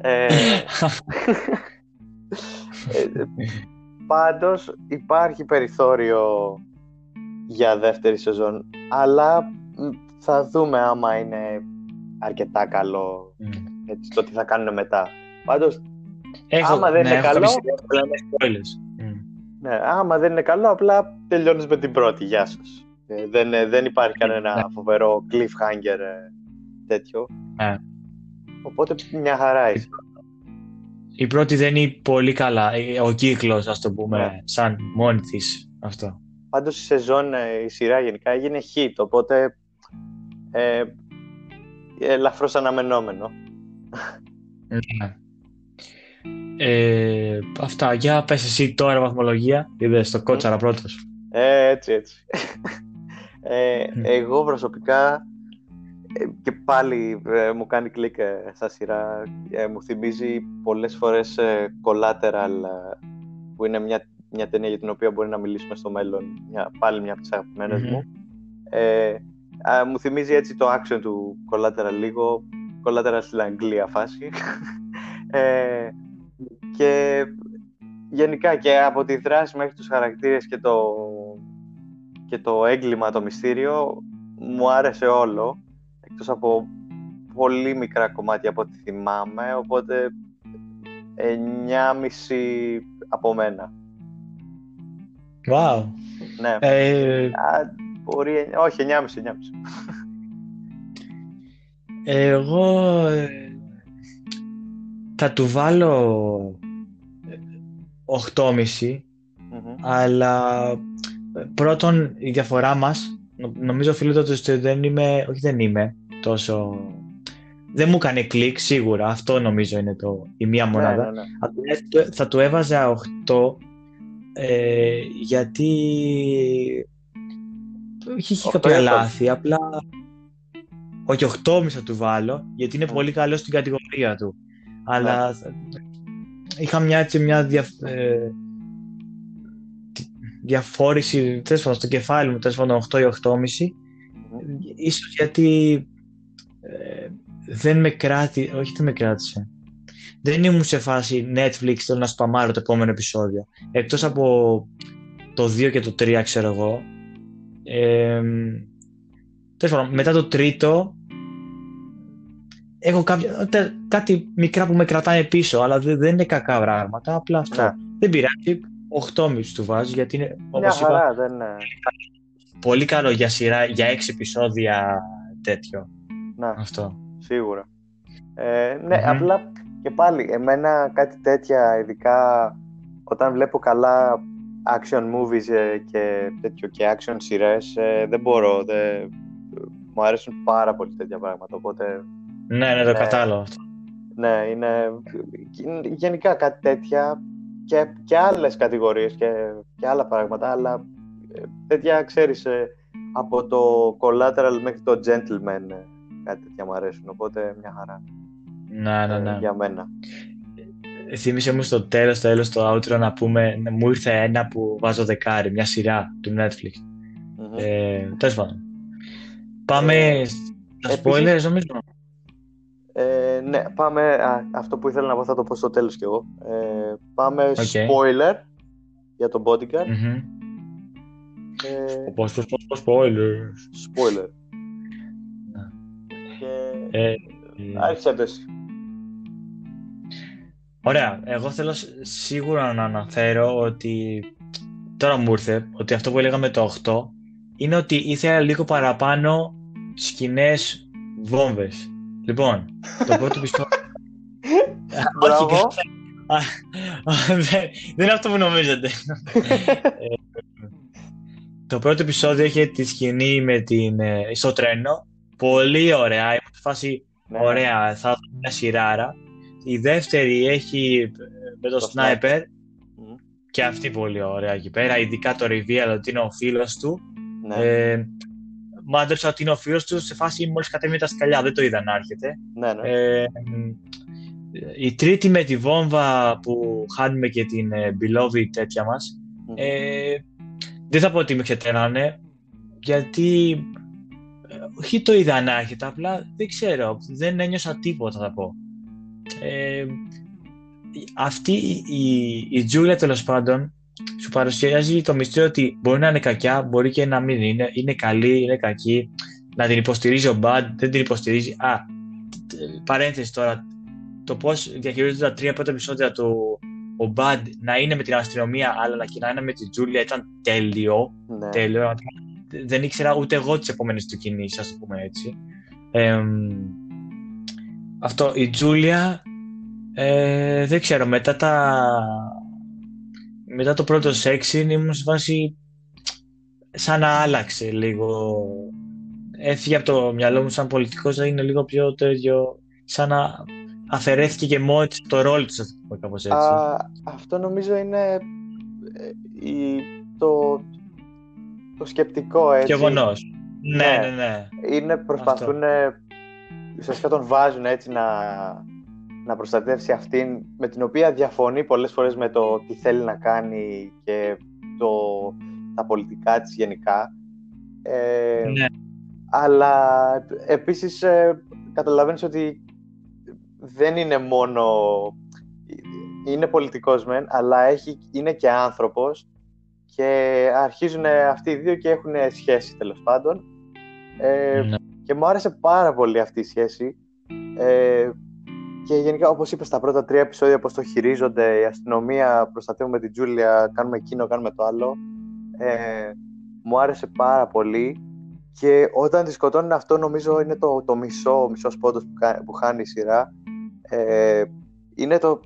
Ε, ε, πάντως υπάρχει περιθώριο για δεύτερη σεζόν, αλλά θα δούμε άμα είναι αρκετά καλό mm. έτσι, το τι θα κάνουν μετά. Πάντως, έχω, άμα δεν ναι, είναι καλό... Mm. Ναι, άμα δεν είναι καλό, απλά τελειώνεις με την πρώτη. Γεια σας. Ε, δεν, ε, δεν υπάρχει κανένα ναι. φοβερό cliffhanger ε, τέτοιο. Ναι. Οπότε μια χαρά είσαι. η πρώτη δεν είναι πολύ καλά. Ε, ο κύκλος, ας το πούμε, Ναι. σαν μόνη της αυτό. Πάντως η σεζόν, ε, η σειρά γενικά έγινε hit, οπότε ε, ελαφρώς αναμενόμενο. Ναι. Ε, αυτά. Για πες εσύ τώρα βαθμολογία. Είδες το κότσαρα πρώτος. Ε, έτσι, έτσι. Ε, Μμ. εγώ προσωπικά ε, και πάλι ε, μου κάνει κλικ ε, στα σειρά. Ε, μου θυμίζει πολλές φορές ε, Collateral, ε, που είναι μια, μια ταινία για την οποία μπορεί να μιλήσουμε στο μέλλον. Μια, πάλι μια από τις αγαπημένες Μμμ. μου. Ε, α, μου θυμίζει έτσι το action του Collateral λίγο. Collateral στην Αγγλία φάση. (laughs) ε, και γενικά και από τη δράση μέχρι τους χαρακτήρες και το, και το έγκλημα, το μυστήριο μου άρεσε όλο εκτός από πολύ μικρά κομμάτια από ό,τι θυμάμαι οπότε 9,5 από μένα Wow. ναι, Ε, Α, μπορεί, όχι 9,5 9,5 εγώ ε, θα του βάλω ε, 8,5 Μμμ. αλλά ε, πρώτον η διαφορά μας νο- νομίζω οφείλεται ότι δεν είμαι, όχι δεν είμαι τόσο δεν μου έκανε κλικ σίγουρα αυτό νομίζω είναι το, η μία μονάδα ναι, ναι, ναι. Απλά του- θα του έβαζα 8 ε, γιατί όχι είχε Οκτώ κάποια ή οκτώ. λάθη, απλά όχι 8,5 θα του βάλω γιατί είναι Μμ. πολύ καλό στην κατηγορία του αλλά θα- είχα μια έτσι μια δια, ε, τη- διαφόρηση τέλος πάντων, στο κεφάλι μου τέλος πάντων 8 ή 8,5 Μμμ. ίσως γιατί ε, δεν με κράτη, όχι δεν με κράτησε. Δεν ήμουν σε φάση Netflix, θέλω να σπαμάρω το επόμενο επεισόδιο. Εκτός από το 2 και το 3, ξέρω εγώ. Ε, τέλος πάντων, μετά το τρίτο έχω κάποια, τε- κάτι μικρά που με κρατάνε πίσω, αλλά δεν, δεν είναι κακά πράγματα, απλά αυτό. Ναι. Δεν πειράζει, 8,5 του βάζω, γιατί είναι, Μια όπως είπα, χαρά, δεν είναι. πολύ καλό για σειρά, για 6 επεισόδια τέτοιο. Να, Αυτό. σίγουρα. Ε, ναι, Μμμ. απλά και πάλι, εμένα κάτι τέτοια, ειδικά όταν βλέπω καλά action movies ε, και τέτοιο και action σειρές, ε, δεν μπορώ, δεν... μου αρέσουν πάρα πολύ τέτοια πράγματα, οπότε Ναι, ναι, το Ναι. κατάλαβα αυτό. ναι, είναι γενικά κάτι τέτοια και, και άλλες κατηγορίες και, και άλλα πράγματα, αλλά ε, τέτοια, ξέρεις, ε, από το collateral μέχρι το gentleman, ε, κάτι τέτοια μου αρέσουν, οπότε μια χαρά Ναι, ναι, ε, ναι. για μένα. Θύμισε μου στο τέλος, το τέλος, το outro να πούμε, να- μου ήρθε ένα που βάζω δεκάρι, μια σειρά του Netflix. Μμμ. Ε, τέλος πάντων. Πάμε Ε, στα επίσης- spoilers, νομίζω. Ε, ναι, πάμε. Α, αυτό που ήθελα να πω θα το πω στο τέλος κι εγώ. Ε, πάμε Οκ. spoiler για τον Bodyguard. Μμμ. Ε, Πώς, πώς, πώς, πώς, spoilers. spoiler. Ναι. Και... Ε, Άρχισε το εσύ. Ωραία, εγώ θέλω σ- σίγουρα να αναφέρω ότι τώρα μου ήρθε ότι αυτό που έλεγαμε το 8 είναι ότι ήθελα λίγο παραπάνω σκηνές βόμβες. Λοιπόν, το (laughs) πρώτο επεισόδιο... Μπράβο. Όχι, Α, α, δεν, δεν είναι αυτό που νομίζετε. Ε, το πρώτο επεισόδιο είχε τη σκηνή με την, ε, στο τρένο. Πολύ ωραία. Ήμουν σε φάση Ναι, ωραία, θα δω μια σειράρα. Η δεύτερη έχει ε, με το Το sniper Μμ. και αυτή πολύ ωραία εκεί πέρα. Ειδικά το reveal ότι είναι ο φίλος του. Ναι, Ε, μάντεψα ότι είναι ο φίλος του σε φάση μόλις κατέβηκε τα σκαλιά. Δεν το είδα να έρχεται. ναι, ναι. Ε, η τρίτη με τη βόμβα που χάνουμε και την ε, beloved τέτοια μας Μμ. ε, δεν θα πω ότι με ξετέρνανε γιατί ε, όχι το είδα να έρχεται απλά δεν ξέρω δεν ένιωσα τίποτα θα πω ε, αυτή η, η, η Τζούλια τέλος πάντων σου παρουσιάζει το μυστήριο ότι μπορεί να είναι κακιά, μπορεί και να μην είναι, είναι καλή, είναι κακή, να την υποστηρίζει ο Μπαντ, δεν την υποστηρίζει. Α, τ- τ- παρένθεση τώρα, το πώς διαχειρίζονται τα τρία πρώτα επεισόδια του ο Μπαντ να είναι με την αστυνομία, αλλά και να είναι με την Τζούλια ήταν τέλειο. ναι. τέλειο. πραγματικά. Δεν ήξερα ούτε εγώ τις επόμενες του κινήσεις, ας το πούμε έτσι. Εμ, αυτό, η Τζούλια Ε, δεν ξέρω, μετά τα... Μετά το πρώτο σεξιν ήμουν σε φάση σαν να άλλαξε λίγο. Έφυγε από το μυαλό μου σαν πολιτικός, να είναι λίγο πιο το ίδιο, σαν να αφαιρέθηκε και μόνο το ρόλο της, κάπως έτσι. Α, αυτό νομίζω είναι ε, η, το, το σκεπτικό, έτσι. Γεγονός. Ναι, ναι, ναι. Είναι, προσπαθούν, ουσιαστικά τον βάζουν έτσι να, να προστατεύσει αυτήν με την οποία διαφωνεί πολλές φορές με το τι θέλει να κάνει και το, τα πολιτικά της γενικά. Ε, ναι. Αλλά επίσης ε, καταλαβαίνεις ότι δεν είναι μόνο... Είναι πολιτικός μεν, αλλά έχει, είναι και άνθρωπος και αρχίζουν αυτοί οι δύο και έχουν σχέση τέλος πάντων. Ε, Ναι. Και μου άρεσε πάρα πολύ αυτή η σχέση. Ε, και γενικά, όπως είπες, στα πρώτα τρία επεισόδια πώς το χειρίζονται, η αστυνομία, προστατεύουμε την Τζούλια, κάνουμε εκείνο, κάνουμε το άλλο. Ε, μου άρεσε πάρα πολύ. Και όταν τη σκοτώνουν αυτό, νομίζω είναι το, το μισό, ο μισός πόντος που, κα- που χάνει η σειρά. Ε, είναι το,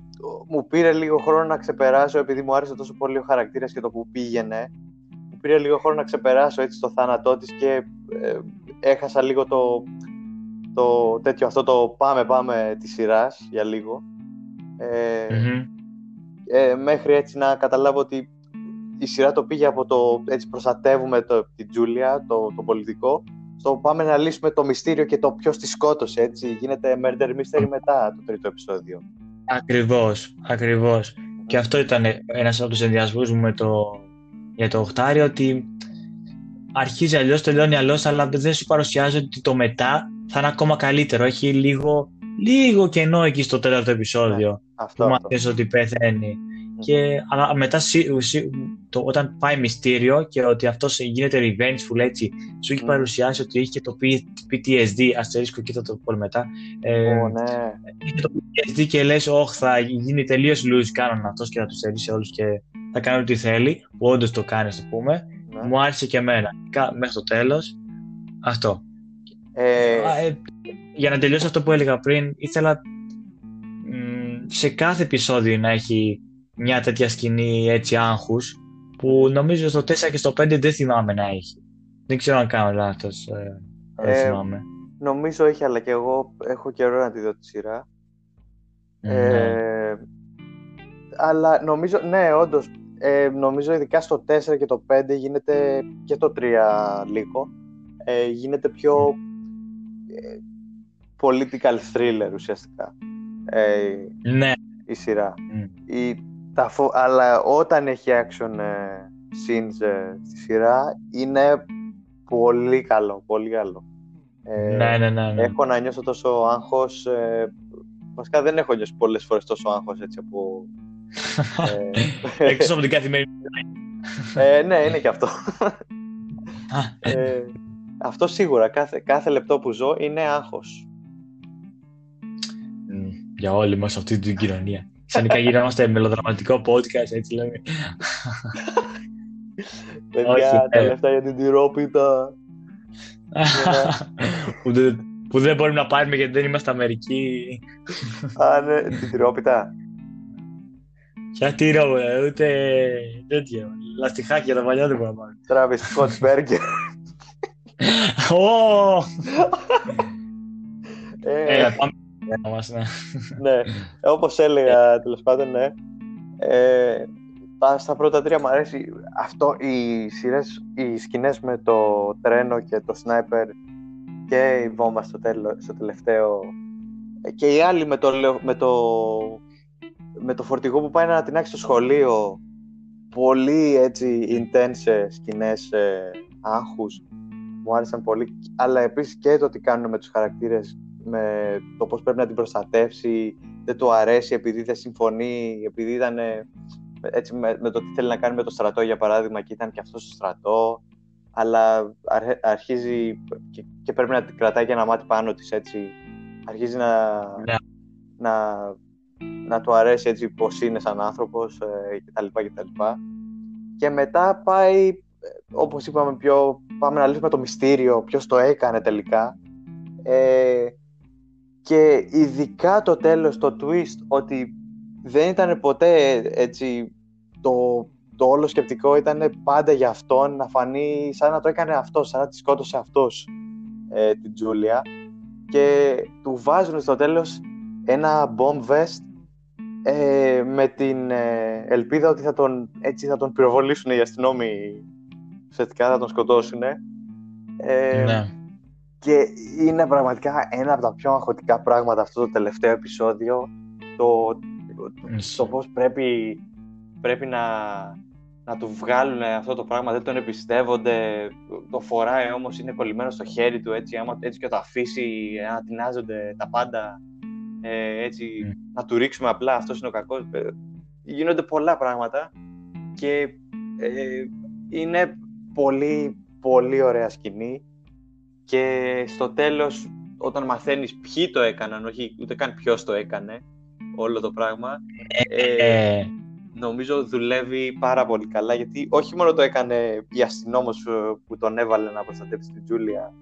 μου πήρε λίγο χρόνο να ξεπεράσω, επειδή μου άρεσε τόσο πολύ ο χαρακτήρας και το που πήγαινε. Μου πήρε λίγο χρόνο να ξεπεράσω έτσι το θάνατό της και ε, έχασα λίγο το, το τέτοιο αυτό το πάμε πάμε της σειράς για λίγο. Ε, Μμμ. ε, μέχρι έτσι να καταλάβω ότι η σειρά το πήγε από το έτσι προστατεύουμε το, την Τζούλια, το, το πολιτικό, στο πάμε να λύσουμε το μυστήριο και το ποιος τη σκότωσε, έτσι. Γίνεται murder mystery μετά το τρίτο επεισόδιο. Ακριβώς, ακριβώς. Και αυτό ήταν ένας από τους ενδιασμούς μου με το, για το οχτάρι, ότι αρχίζει αλλιώς, τελειώνει αλλιώς, αλλά δεν σου παρουσιάζει ότι το μετά θα είναι ακόμα καλύτερο. Έχει λίγο, λίγο κενό εκεί στο τέταρτο επεισόδιο, Αυτό, που αυτό. μάθεις ότι πεθαίνει. Και αλλά μετά σι- σι- το, όταν πάει μυστήριο και ότι αυτός γίνεται revengeful έτσι, σου έχει Mm. παρουσιάσει ότι έχει και το P- PTSD, αστερίσκο, κοίτα το πολύ μετά. Ε, Ω, ναι. έχει το PTSD και λες, όχι, θα γίνει τελείως loose canon αυτός και θα τους θέλει σε όλους και θα κάνει ό,τι θέλει, που όντως το κάνει, ας το πούμε. ναι. Μου άρεσε και εμένα. Κα- Μέχρι το τέλος. Αυτό. Ε, Α, ε, για να τελειώσω αυτό που έλεγα πριν, ήθελα μ, σε κάθε επεισόδιο να έχει μια τέτοια σκηνή έτσι άγχους που νομίζω στο 4 και στο 5 δεν θυμάμαι να έχει. Δεν ξέρω αν κάνω λάθος. Ε, δεν Ε, θυμάμαι. νομίζω έχει, αλλά και εγώ έχω καιρό να τη δω τη σειρά. Ναι. Ε, αλλά νομίζω, ναι, όντως. Ε, νομίζω ειδικά στο 4 και το 5 γίνεται και το 3 λίγο. Ε, γίνεται πιο ε, political thriller ουσιαστικά ε, ναι. η σειρά. Μ. Η, τα φο- αλλά όταν έχει action ε, scenes ε, στη σειρά είναι πολύ καλό, πολύ καλό. Ε, ναι, ναι, ναι, ναι. Έχω να νιώσω τόσο άγχος. Ε, βασικά δεν έχω νιώσει πολλές φορές τόσο άγχος έτσι από... ε, (laughs) Εκτός από την καθημερινή. ε, ναι, είναι και αυτό. Α, Ε, αυτό σίγουρα. Κάθε, κάθε λεπτό που ζω είναι άγχος. μ, Για όλοι μας αυτή την κοινωνία. Ξαφνικά γινόμαστε μελοδραματικό podcast, έτσι λέμε. Παιδιά, Όχι, τα ε. λεφτά για την τυρόπιτα. που, δεν, που δεν μπορούμε να πάρουμε γιατί δεν είμαστε Αμερικοί. Α, ναι, την τυρόπιτα. Ποια τύρο, ε, ούτε τέτοιο. Λαστιχάκια τα παλιά δεν μπορούμε να Travis Scott Burger. Πάρουμε. Ω! Ε, Έλα, πάμε. Έλα, μας, ναι. ναι, όπως έλεγα τέλος πάντων, ναι. Ε, τα, στα πρώτα τρία μου αρέσει αυτό, οι σειρές, οι σκηνές με το τρένο και το σνάιπερ και η βόμβα στο, τέλο, στο τελευταίο ε, και οι άλλοι με το, λεω- με το, με το φορτηγό που πάει να ανατινάξει στο σχολείο πολύ έτσι intense ε, σκηνές ε, άγχους μου άρεσαν πολύ αλλά επίσης και το τι κάνουν με τους χαρακτήρες με το πώς πρέπει να την προστατεύσει δεν του αρέσει επειδή δεν συμφωνεί επειδή ήταν ε, έτσι με, με το τι θέλει να κάνει με το στρατό για παράδειγμα και ήταν και αυτός στο στρατό αλλά αρχ- αρχίζει και, και πρέπει να την κρατάει και ένα μάτι πάνω της έτσι αρχίζει να, Ναι. να, να του αρέσει έτσι πως είναι σαν άνθρωπος ε, κτλ. κτλ. Και μετά πάει, ε, όπως είπαμε πιο, πάμε να λύσουμε το μυστήριο, ποιος το έκανε τελικά. Ε, και ειδικά το τέλος, το twist, ότι δεν ήταν ποτέ έτσι το, το όλο σκεπτικό ήταν πάντα για αυτόν να φανεί σαν να το έκανε αυτός, σαν να τη σκότωσε αυτός ε, την Τζούλια και του βάζουν στο τέλος ένα bomb vest ε, με την ε, ελπίδα ότι θα τον, έτσι θα τον πυροβολήσουν οι αστυνόμοι ουσιαστικά θα τον σκοτώσουν ε, ναι. και είναι πραγματικά ένα από τα πιο αγχωτικά πράγματα αυτό το τελευταίο επεισόδιο. Το, το, πώς πρέπει, πρέπει να, να του βγάλουν αυτό το πράγμα, δεν τον εμπιστεύονται, το φοράει όμως είναι κολλημένος στο χέρι του έτσι, άμα, έτσι και το αφήσει να τεινάζονται τα πάντα. Ε, έτσι, να του ρίξουμε απλά αυτός είναι ο κακός. Ε, γίνονται πολλά πράγματα και ε, είναι πολύ πολύ ωραία σκηνή. Και στο τέλος όταν μαθαίνεις ποιοι το έκαναν, όχι ούτε καν ποιος το έκανε όλο το πράγμα ε, νομίζω δουλεύει πάρα πολύ καλά γιατί όχι μόνο το έκανε η αστυνόμος που τον έβαλε να προστατεύσει την Τζούλια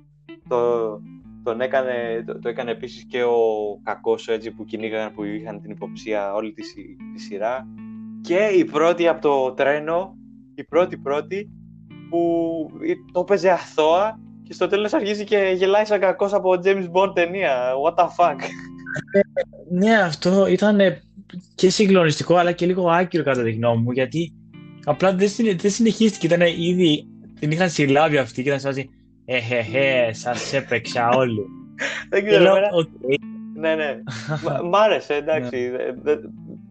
το, τον έκανε, το, το, έκανε επίσης και ο κακός έτσι που κυνήγαν που είχαν την υποψία όλη τη, τη σειρά. Και η πρώτη από το τρένο η πρώτη πρώτη που το έπαιζε αθώα και στο τέλος αρχίζει και γελάει σαν κακός από James Bond ταινία. What the fuck. ναι, αυτό ήταν και συγκλονιστικό αλλά και λίγο άκυρο κατά τη γνώμη μου γιατί απλά δεν, δεν συνεχίστηκε. Ήταν ήδη, την είχαν συλλάβει αυτή και ήταν σαν Εχεχε, σας έπαιξα όλοι. Δεν ξέρω. Okay. Ναι, ναι. Μ' άρεσε, εντάξει. Ναι.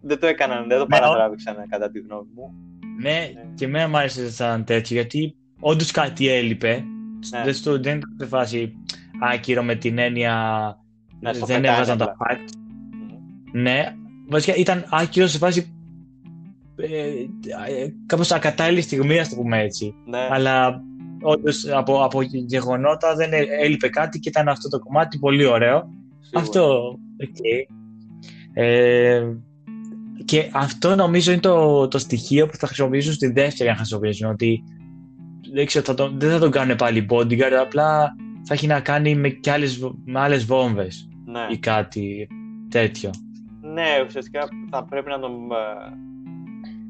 Δεν το έκαναν, δεν το ναι, παρατράβηξαν κατά τη γνώμη μου. Ναι, ναι, και εμένα μου άρεσε σαν τέτοιο, γιατί όντως κάτι έλειπε. Ναι. Δεν, στο, δεν ήταν φάση άκυρο με την έννοια ναι, δεν έβαζαν τα facts. Ναι, βασικά ήταν άκυρο σε φάση ε, ε, κάπως ακατάλληλη στιγμή, ας το πούμε έτσι. Ναι. Αλλά όντως από, από γεγονότα δεν έλειπε κάτι και ήταν αυτό το κομμάτι πολύ ωραίο. Αυτό, okay. ε, και αυτό νομίζω είναι το, το στοιχείο που θα χρησιμοποιήσουν στη δεύτερη αν χρησιμοποιήσουν. Ότι δεν, ξέρω, θα τον, δεν θα τον κάνουν πάλι bodyguard, απλά θα έχει να κάνει με, και άλλες, με άλλες βόμβες ναι. ή κάτι τέτοιο. Ναι, ουσιαστικά θα πρέπει να τον...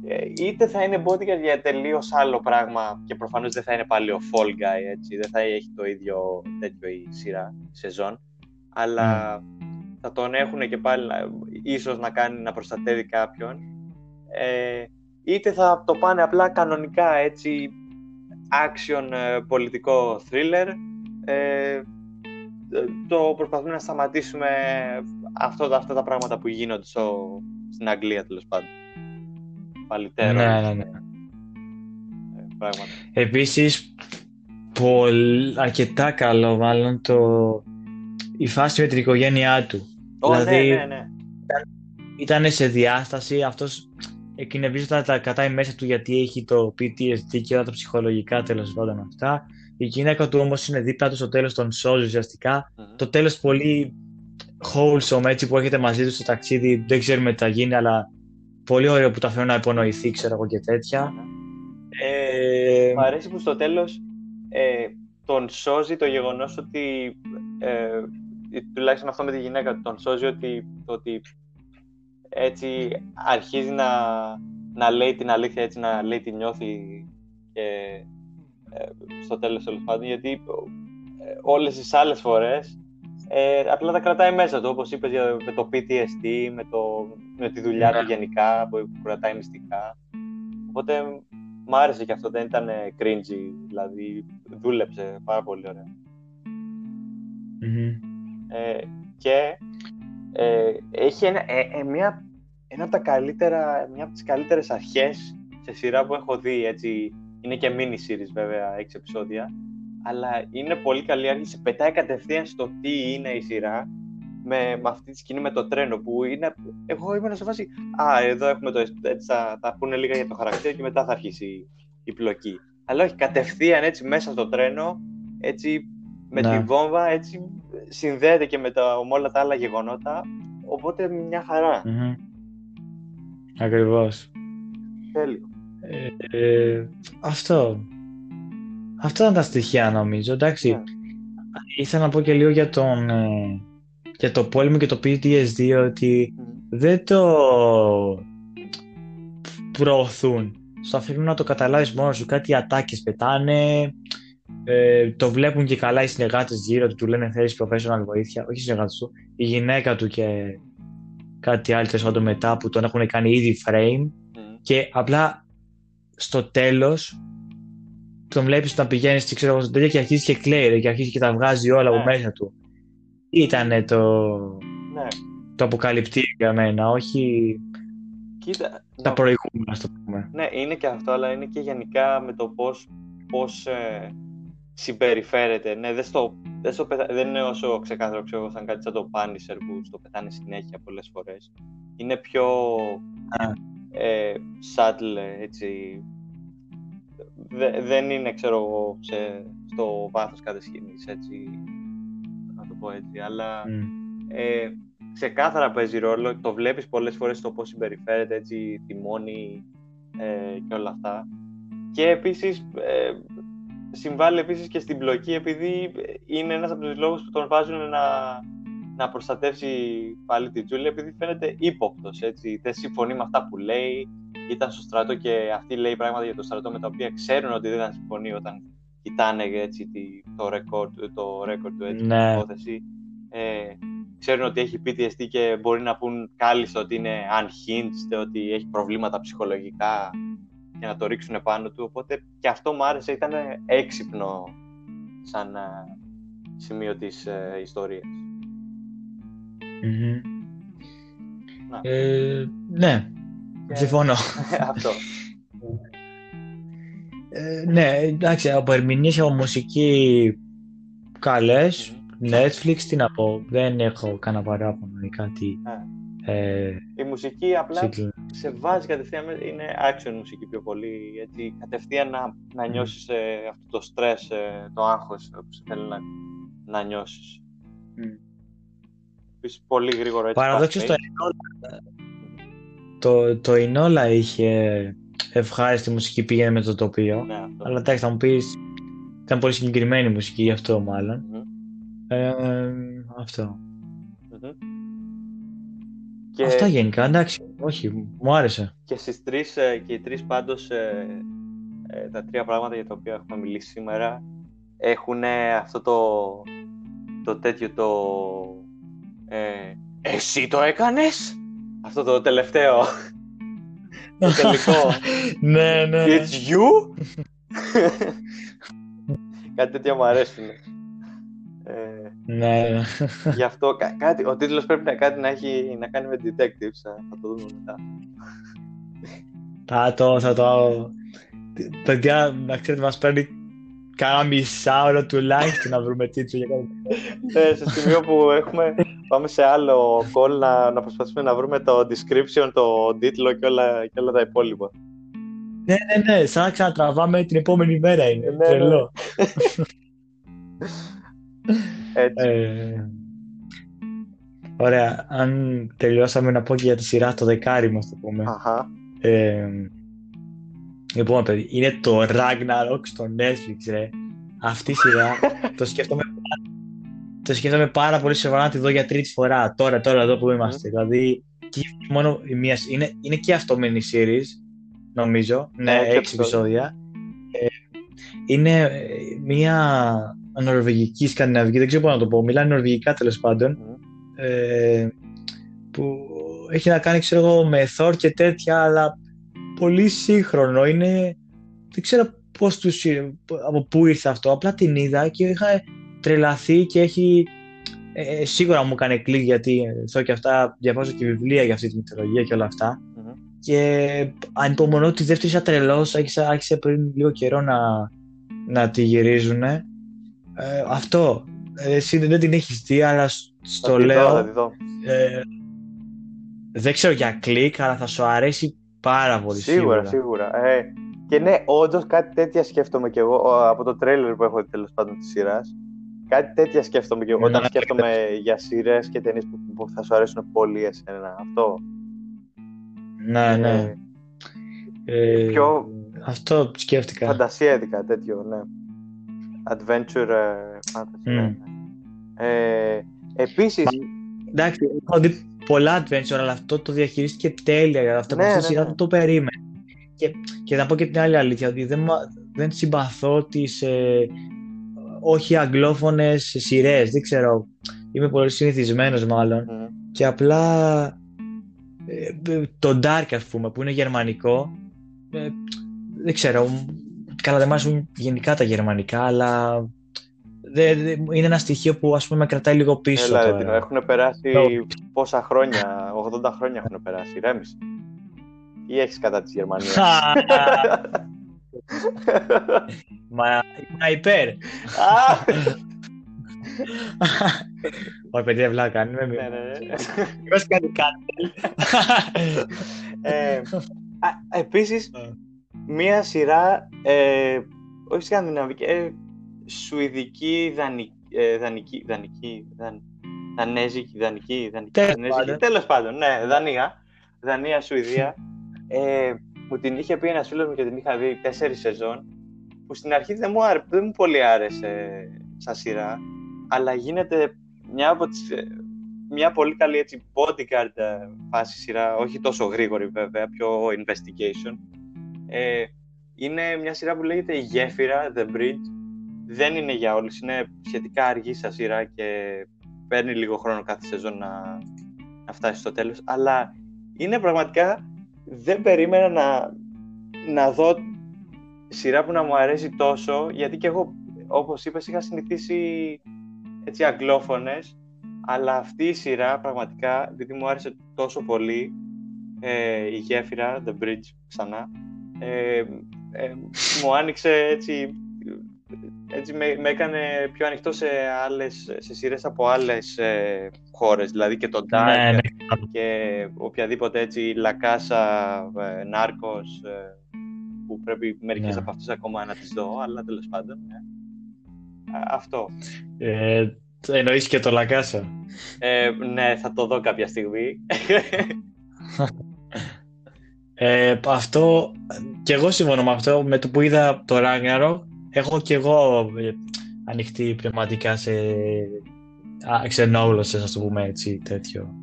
Ε, ε, είτε θα είναι bodyguard για τελείως άλλο πράγμα και προφανώς δεν θα είναι πάλι ο fall guy, έτσι, δεν θα έχει το ίδιο τέτοιο η σειρά, η σεζόν, αλλά mm θα τον έχουν και πάλι ίσως να κάνει να προστατεύει κάποιον ε, είτε θα το πάνε απλά κανονικά έτσι action ε, πολιτικό thriller ε, το προσπαθούμε να σταματήσουμε αυτό, αυτά τα πράγματα που γίνονται στο, στην Αγγλία τέλος πάντων. Παλιτέρο. Ναι, ναι, ναι. Ε, Επίσης, αρκετά καλό μάλλον το, η φάση με την οικογένειά του. Oh, δηλαδή, ναι, ναι, ναι. Ήταν, σε διάσταση, αυτός εκκινευίζονταν τα κατάει μέσα του γιατί έχει το PTSD και όλα τα ψυχολογικά τέλος πάντων αυτά. Η γυναίκα του όμως είναι δίπλα του στο τέλος τον σώζει ουσιαστικά. Mm-hmm. Το τέλος πολύ wholesome έτσι που έχετε μαζί του στο ταξίδι, δεν ξέρουμε τι θα γίνει, αλλά πολύ ωραίο που τα φέρνω να υπονοηθεί, ξέρω εγώ και τέτοια. Mm-hmm. Ε... Μ' αρέσει που στο τέλος ε, τον σώζει το γεγονός ότι ε, τουλάχιστον αυτό με τη γυναίκα του τον σώζει ότι, ότι έτσι αρχίζει να, να λέει την αλήθεια, έτσι να λέει τι νιώθει και ε, στο τέλος τέλος πάντων, γιατί ε, όλες τις άλλες φορές ε, απλά τα κρατάει μέσα του, όπως είπες με το PTSD, με, το, με τη δουλειά του ναι. γενικά που κρατάει μυστικά. Οπότε μ' άρεσε και αυτό, δεν ήταν cringy, δηλαδή δούλεψε πάρα πολύ ε, και ε, έχει ένα, ε, ε, μια, ένα από τα καλύτερα, μια από τις καλύτερες αρχές σε σειρά που έχω δει, έτσι, είναι και mini series βέβαια, 6 επεισόδια, αλλά είναι πολύ καλή αρχή, σε πετάει κατευθείαν στο τι είναι η σειρά, με, με αυτή τη σκηνή με το τρένο που είναι, εγώ ήμουν σε φάση, α, εδώ έχουμε το, έτσι θα, θα πούνε λίγα για το χαρακτήρα και μετά θα αρχίσει η πλοκή. Αλλά όχι, κατευθείαν έτσι μέσα στο τρένο, έτσι με ναι. τη βόμβα έτσι συνδέεται και με, τα, με όλα τα άλλα γεγονότα, οπότε μια χαρά. Mm-hmm. Ακριβώς. Τέλειο. Ε, ε, αυτό. Αυτά ήταν τα στοιχεία νομίζω, εντάξει. Yeah. Ναι. Ήθελα να πω και λίγο για τον, ε, για το πόλεμο και το PTSD ότι δεν το προωθούν. Στο αφήνουν να το καταλάβεις μόνος σου. Κάτι ατάκες πετάνε, ε, το βλέπουν και καλά οι συνεργάτες γύρω του, του λένε θέλεις professional βοήθεια. Όχι οι συνεργάτες του, η γυναίκα του και κάτι άλλο τέλος μετά που τον έχουν κάνει ήδη frame. Και απλά στο τέλος τον βλέπεις όταν πηγαίνεις ξέρω εγώ στο και αρχίζεις και κλαίει και αρχίζεις και τα βγάζει όλα από ναι. μέσα του. Ήταν το, ναι. το αποκαλυπτή για μένα, όχι Κοίτα, τα προηγούμενα, το πούμε. Ναι, είναι και αυτό, αλλά είναι και γενικά με το πώς, πώς ε, συμπεριφέρεται. Ναι, δεν, στο, δεν, στο δεν είναι όσο ξεκάθαρο ξέρω, σαν κάτι σαν το Punisher που στο πετάνε συνέχεια πολλές φορές. Είναι πιο ε, subtle, έτσι. δεν είναι, ξέρω εγώ, στο βάθος κάθε σκηνής, έτσι, να το πω έτσι, αλλά mm. ε, ξεκάθαρα παίζει ρόλο, το βλέπεις πολλές φορές το πώς συμπεριφέρεται, έτσι, τιμώνει ε, και όλα αυτά. Και επίσης, ε, συμβάλλει επίσης και στην πλοκή επειδή είναι ένας από τους λόγους που τον βάζουν να, να προστατεύσει πάλι την Τζούλια επειδή φαίνεται ύποπτος, έτσι. Δεν συμφωνεί με αυτά που λέει, ήταν στο στρατό και αυτή λέει πράγματα για το στρατό με τα οποία ξέρουν ότι δεν θα συμφωνεί όταν κοιτάνε έτσι, το record, το record του, έτσι, ναι. υπόθεση. Ε, ξέρουν ότι έχει PTSD και μπορεί να πούν κάλλιστα ότι είναι unhinged, ότι έχει προβλήματα ψυχολογικά για να το ρίξουν πάνω του. Οπότε και αυτό μου άρεσε, ήταν έξυπνο σαν ε, σημείο της ε, ιστορίας. Ε, ναι, συμφωνώ. (laughs) αυτό. Ε, ναι, εντάξει, από ερμηνείες από μουσική Netflix, τι να πω, δεν έχω κανένα παράπονο ή κάτι ε, η μουσική απλά σε βάζει κατευθείαν, είναι action μουσική πιο πολύ, γιατί κατευθείαν να, να νιώσεις ε, αυτό το στρες, ε, το άγχος που σε θέλει να, να νιώσεις. Mm. Επίσης πολύ γρήγορο έτσι. Παραδόξως το Ινόλα, το, το Ινόλα είχε ευχάριστη μουσική πήγαινε με το τοπίο, ναι, αλλά εντάξει θα μου πεις ήταν πολύ συγκεκριμένη μουσική γι' αυτό μάλλον. Mm. Ε, αυτό. Και... Αυτά γενικά, εντάξει, όχι, μου άρεσε. Και στις τρεις, ε, και οι τρεις πάντως, ε, ε, τα τρία πράγματα για τα οποία έχουμε μιλήσει σήμερα, έχουν αυτό το, το τέτοιο το... Ε, εσύ το έκανες! Αυτό το τελευταίο. το (laughs) τελικό. ναι, ναι. It's you! (laughs) Κάτι τέτοιο μου αρέσει. Ναι. Γι' αυτό κάτι, ο τίτλος πρέπει να, κάτι να, έχει, να κάνει με detectives. Θα το δούμε μετά. Θα το, θα το... Παιδιά, να ξέρετε, μας παίρνει κάνα μισά ώρα τουλάχιστον να βρούμε τίτλο για κάτι. Ναι, σε σημείο που έχουμε, πάμε σε άλλο call να, να προσπαθήσουμε να βρούμε το description, το τίτλο και όλα, και όλα τα υπόλοιπα. Ναι, ναι, ναι, σαν να ξανατραβάμε την επόμενη μέρα είναι. Ναι, ναι. (laughs) Τρελό. Έτσι. Ε, ωραία. Αν τελειώσαμε να πω και για τη σειρά το δεκάρι μας το πούμε. Αχα. Ε, λοιπόν, παιδί, είναι το Ragnarok στο Netflix, ρε. Αυτή η σειρά (laughs) το σκέφτομαι το σκέφτομαι πάρα πολύ σοβαρά να τη δω για τρίτη φορά. Τώρα, τώρα εδώ που είμαστε. Mm. Δηλαδή, και μόνο η μία, είναι, είναι και αυτό mini series, νομίζω. Ναι, ναι έξι επεισόδια. Ε, είναι ε, μία νορβηγική, σκανδιναβική, δεν ξέρω πώς να το πω. Μιλάνε νορβηγικά τέλος πάντων. Ε, που έχει να κάνει, ξέρω εγώ, με Thor και τέτοια, αλλά πολύ σύγχρονο. Είναι. Δεν ξέρω πώς τους, από πού ήρθε αυτό. Απλά την είδα και είχα τρελαθεί και έχει. Ε, σίγουρα μου έκανε κλικ γιατί εδώ και αυτά διαβάζω και βιβλία για αυτή τη μυθολογία και όλα αυτά. Mm-hmm. Και ανυπομονώ τη δεύτερη σαν τρελός, άρχισε πριν λίγο καιρό να, να τη γυρίζουν ε, αυτό. Ε, εσύ δεν την έχεις δει, αλλά στο λέω. Ε, δεν ξέρω για κλικ, αλλά θα σου αρέσει πάρα πολύ. Σίγουρα, σίγουρα. Ε, και ναι, όντως κάτι τέτοια σκέφτομαι κι εγώ από το τρέλερ που έχω τέλος πάντων της σειράς. Κάτι τέτοια σκέφτομαι κι εγώ όταν ναι, σκέφτομαι ναι. για σειρές και ταινίες που, θα σου αρέσουν πολύ εσένα. Αυτό. Ναι, ναι. Ε, πιο... Αυτό σκέφτηκα. Φαντασία ειδικά τέτοιο, ναι adventure fantasy. Mm. Ε, επίσης, εντάξει, έχω δει πολλά adventure, αλλά αυτό το διαχειρίστηκε τέλεια. Αυτό Ναι, ναι, ναι, σειρά ναι. δεν το περίμενε. Και, και να πω και την άλλη αλήθεια, ότι δεν, μα- δεν συμπαθώ τις ε, όχι αγγλόφωνες σειρές, δεν ξέρω. Είμαι πολύ συνηθισμένος μάλλον. Μμμ. Και απλά ε, το Dark ας πούμε που είναι γερμανικό ε, δεν ξέρω καλά δεν μ' αρέσουν γενικά τα γερμανικά αλλά δε- δε- είναι ένα στοιχείο που ας πούμε με κρατάει λίγο πίσω Έλα, ρε, τώρα. Τινό, έχουν περάσει Το- πόσα χρόνια, 80 χρόνια έχουν περάσει, ρέμισε. Ή έχεις κατά της Γερμανίας. (laughs) Μα ήμουν υπέρ. Α, (laughs) Όχι παιδιά βλάκα, μην με ναι, ναι, ναι. Μήπως κάτι κάτι. Ε, α, Επίσης, Ναι. Μία σειρά, ε, όχι σκανδιναβική, ε, σουηδική, δανική, ε, δανική, δανική, δαν, δανέζικη, δανική, δανική, Τέλος δανέζικη, πάντων. τέλος πάντων, ναι, Δανία, Δανία, Σουηδία. Ε, μου την είχε πει ένας φίλος μου και την είχα δει τέσσερις σεζόν, που στην αρχή δεν μου, άρε- δεν μου πολύ άρεσε σαν σειρά, αλλά γίνεται μια από τις, ε, μια πολύ καλή έτσι bodyguard ε, φάση σειρά, όχι τόσο γρήγορη βέβαια, πιο investigation. Ε, είναι μια σειρά που λέγεται «Η Γέφυρα», The Bridge. Δεν είναι για όλους, είναι σχετικά αργή σαν σειρά και παίρνει λίγο χρόνο κάθε σεζόν να, να φτάσει στο τέλος. Αλλά είναι πραγματικά, δεν περίμενα να, να δω σειρά που να μου αρέσει τόσο, γιατί και εγώ, όπως είπες, είχα συνηθίσει έτσι αγγλόφωνες, αλλά αυτή η σειρά πραγματικά, επειδή μου άρεσε τόσο πολύ, ε, η γέφυρα, The Bridge ξανά, ε, ε, μου άνοιξε έτσι, έτσι με, με έκανε πιο ανοιχτό σε, άλλες, σε σειρές από άλλες ε, χώρες, δηλαδή και το Dark Ναι, ναι. και οποιαδήποτε έτσι λακάσα, ε, νάρκος, ε, που πρέπει μερικές Ναι. από αυτές ακόμα να τις δω, αλλά τέλος πάντων, ναι. Α, Αυτό. Ε, εννοείς και το Λακάσα. Ε, ναι, θα το δω κάποια στιγμή. (laughs) Ε, αυτό, και εγώ συμφωνώ με αυτό, με το που είδα το Ragnarok, έχω και εγώ ε, ανοιχτή πνευματικά σε α, ξενόγλωσσες, ας το πούμε έτσι, τέτοιο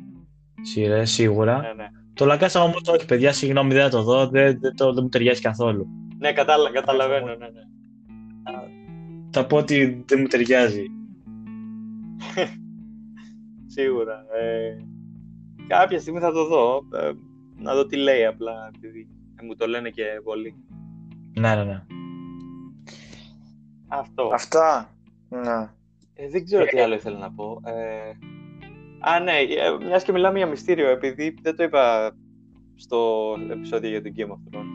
σειρές, σίγουρα. ναι, ναι. Το Λακάσα όμως όχι, παιδιά, συγγνώμη, δεν θα το δω, δεν, δεν, το, δεν μου ταιριάζει καθόλου. ναι κατάλα, καταλαβαίνω, ναι, ναι. Θα πω ότι δεν μου ταιριάζει. (laughs) Σίγουρα. Ε, κάποια στιγμή θα το δω. Ε, να δω τι λέει απλά, επειδή ε, μου το λένε και πολλοί. Ναι, ναι, ναι. Αυτό. Αυτά. Ναι. Ε, δεν ξέρω τι άλλο ήθελα να πω. Ε, α, ναι, ε, μιας και μιλάμε για μυστήριο, επειδή δεν το είπα στο επεισόδιο για το Game of Thrones.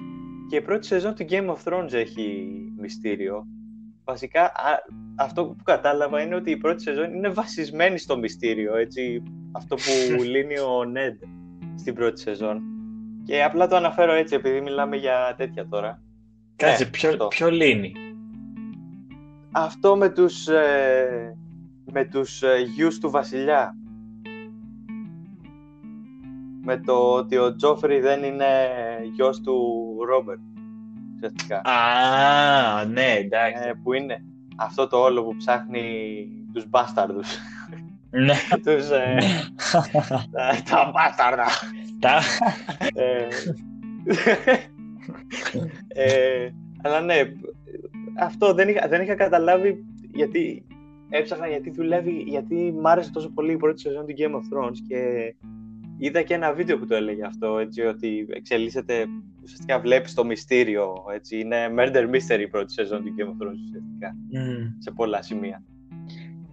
Και η πρώτη σεζόν του Game of Thrones έχει μυστήριο. Βασικά, α, αυτό που κατάλαβα είναι ότι η πρώτη σεζόν είναι βασισμένη στο μυστήριο, έτσι, αυτό που (laughs) λύνει ο Ned στην πρώτη σεζόν. Και απλά το αναφέρω έτσι, επειδή μιλάμε για τέτοια τώρα. Κάτσε, Ναι, ποιο, αυτό. ποιο λύνει; Αυτό με τους, ε, με τους ε, γιους του βασιλιά. Με το ότι ο Τζόφρι δεν είναι γιος του Ρόμπερτ. Ουσιαστικά. Α, ναι, εντάξει. Ε, που είναι αυτό το όλο που ψάχνει τους μπάσταρδους. Ναι. (laughs) τους, ε, (laughs) τα, τα μπάσταρδα. Τα... ε, ε, αλλά ναι, αυτό δεν είχα, δεν είχα καταλάβει γιατί έψαχνα γιατί δουλεύει, γιατί μ' άρεσε τόσο πολύ η πρώτη σεζόν του Game of Thrones και είδα και ένα βίντεο που το έλεγε αυτό, έτσι, ότι εξελίσσεται, ουσιαστικά βλέπεις το μυστήριο, έτσι, είναι murder mystery η πρώτη σεζόν του Game of Thrones ουσιαστικά, Μμ. σε πολλά σημεία.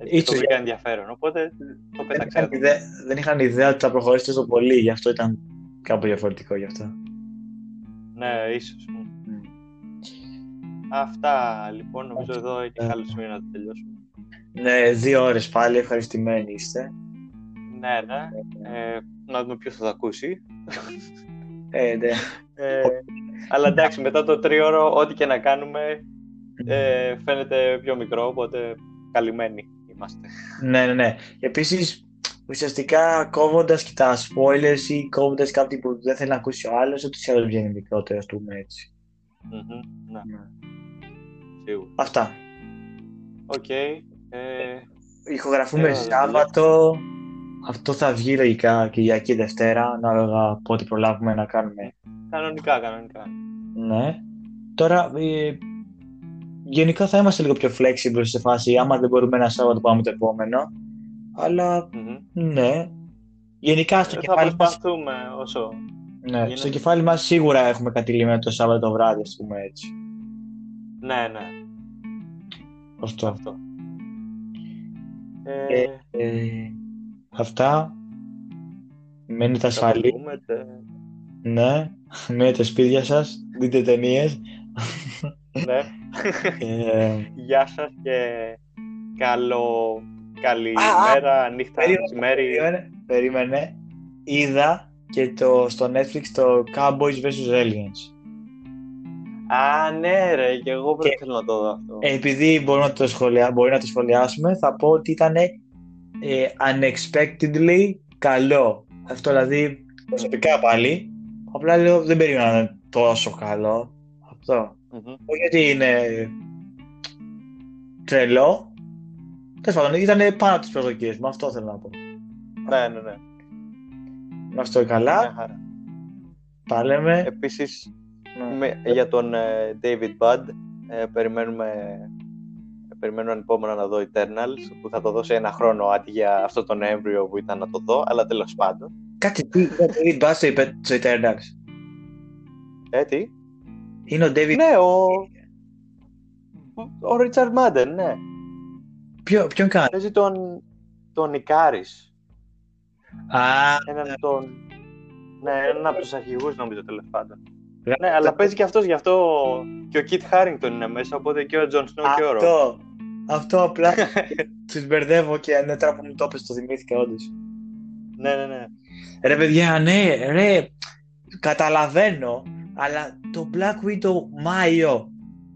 Έτσι, Ίσως το βρήκα ενδιαφέρον, οπότε το Δεν πέταξα. είχαν, ιδέα, δεν είχαν ιδέα ότι θα προχωρήσει τόσο πολύ, γι' αυτό ήταν κάπου διαφορετικό γι' αυτό. Ναι, ίσως. Αυτά λοιπόν, νομίζω εδώ έχει άλλο σημείο να το τελειώσουμε. Ναι, δύο ώρες πάλι, ευχαριστημένοι είστε. Ναι, ναι. Ε, να δούμε ποιος θα το ακούσει. Ε, ναι. Ε, αλλά εντάξει, μετά το τρίωρο, ό,τι και να κάνουμε, ε, φαίνεται πιο μικρό, οπότε καλυμμένοι είμαστε. ναι, ναι, ναι. Επίσης, ουσιαστικά κόβοντας και τα spoilers ή κόβοντας κάτι που δεν θέλει να ακούσει ο άλλος, ούτως ή άλλως βγαίνει μικρότερο, ας πούμε έτσι. Μμμ, ναι, Ναι. σίγουρα. Αυτά. Οκ. Ε, Ηχογραφούμε Ε, Σάββατο αυτό θα βγει λογικά Κυριακή Δευτέρα, ανάλογα πότε προλάβουμε να κάνουμε. Κανονικά, κανονικά. Ναι. Τώρα, ε, γενικά θα είμαστε λίγο πιο flexible σε φάση, άμα δεν μπορούμε ένα Σάββατο πάμε το επόμενο. Αλλά, Μμμ. ναι. Γενικά στο Ε, Θα κεφάλι μας, προσπαθούμε όσο. ναι, γίνεται. στο κεφάλι μας σίγουρα έχουμε κάτι λυμμένο το Σάββατο το βράδυ, ας πούμε έτσι. Ναι, ναι, Αυτό. αυτό. Ε, Ε, αυτά. Μένετε θα ασφαλείς. πούμε, τε- Ναι. (laughs) Μένετε σπίτια σας. Δείτε ταινίες. Ναι. Ε, Γεια σας και καλό καλημέρα, νύχτα, περίμενε, μεσημέρι. περίμενε, περίμενε. Είδα και το, στο Netflix το Cowboys vs. Aliens. Α, ναι ρε, και εγώ πρέπει Και- θέλω να το δω αυτό. Ε, επειδή μπορούμε να το σχολιά, μπορεί να το σχολιάσουμε, θα πω ότι ήταν ε, unexpectedly καλό. Αυτό δηλαδή προσωπικά πάλι. Απλά λέω δεν περίμενα να είναι τόσο καλό. Αυτό. Μμμ. Όχι ότι είναι τρελό. Τέλος πάντων, ήταν πάνω από τις προσδοκίες μου. Αυτό θέλω να πω. Ναι, ναι, ναι. Να είστε Μια καλά. χαρά. Τα λέμε. Επίσης, Ναι. με- για τον ε, David Budd, ε, περιμένουμε περιμένω ανυπόμονα να δω Eternals, που θα το δω σε ένα χρόνο αντί για αυτό το Νοέμβριο που ήταν να το δω, αλλά τέλος πάντων. Κάτι τι, είναι ο David Bass στο είπε- στο Eternals. Ε, τι; Είναι ο David. Ναι, ο... Ο Richard Madden, ναι. Ποιο, ποιον κάνει; Παίζει τον, τον Ικάρης. Α, Έναν τον... Ναι, έναν από τους αρχηγούς νομίζω τέλος πάντων. Γρα- Ναι, αλλά παίζει και αυτός, γι' αυτό και ο Kit Harington είναι μέσα, οπότε και ο Jon Snow και ο Rob. αυτό. Αυτό απλά (laughs) τους μπερδεύω και ναι, τώρα που μου το έπαιζε το θυμήθηκα όντως. Ναι, ναι, ναι. Ρε παιδιά, ναι, ρε, καταλαβαίνω, αλλά το Black Widow Μάιο,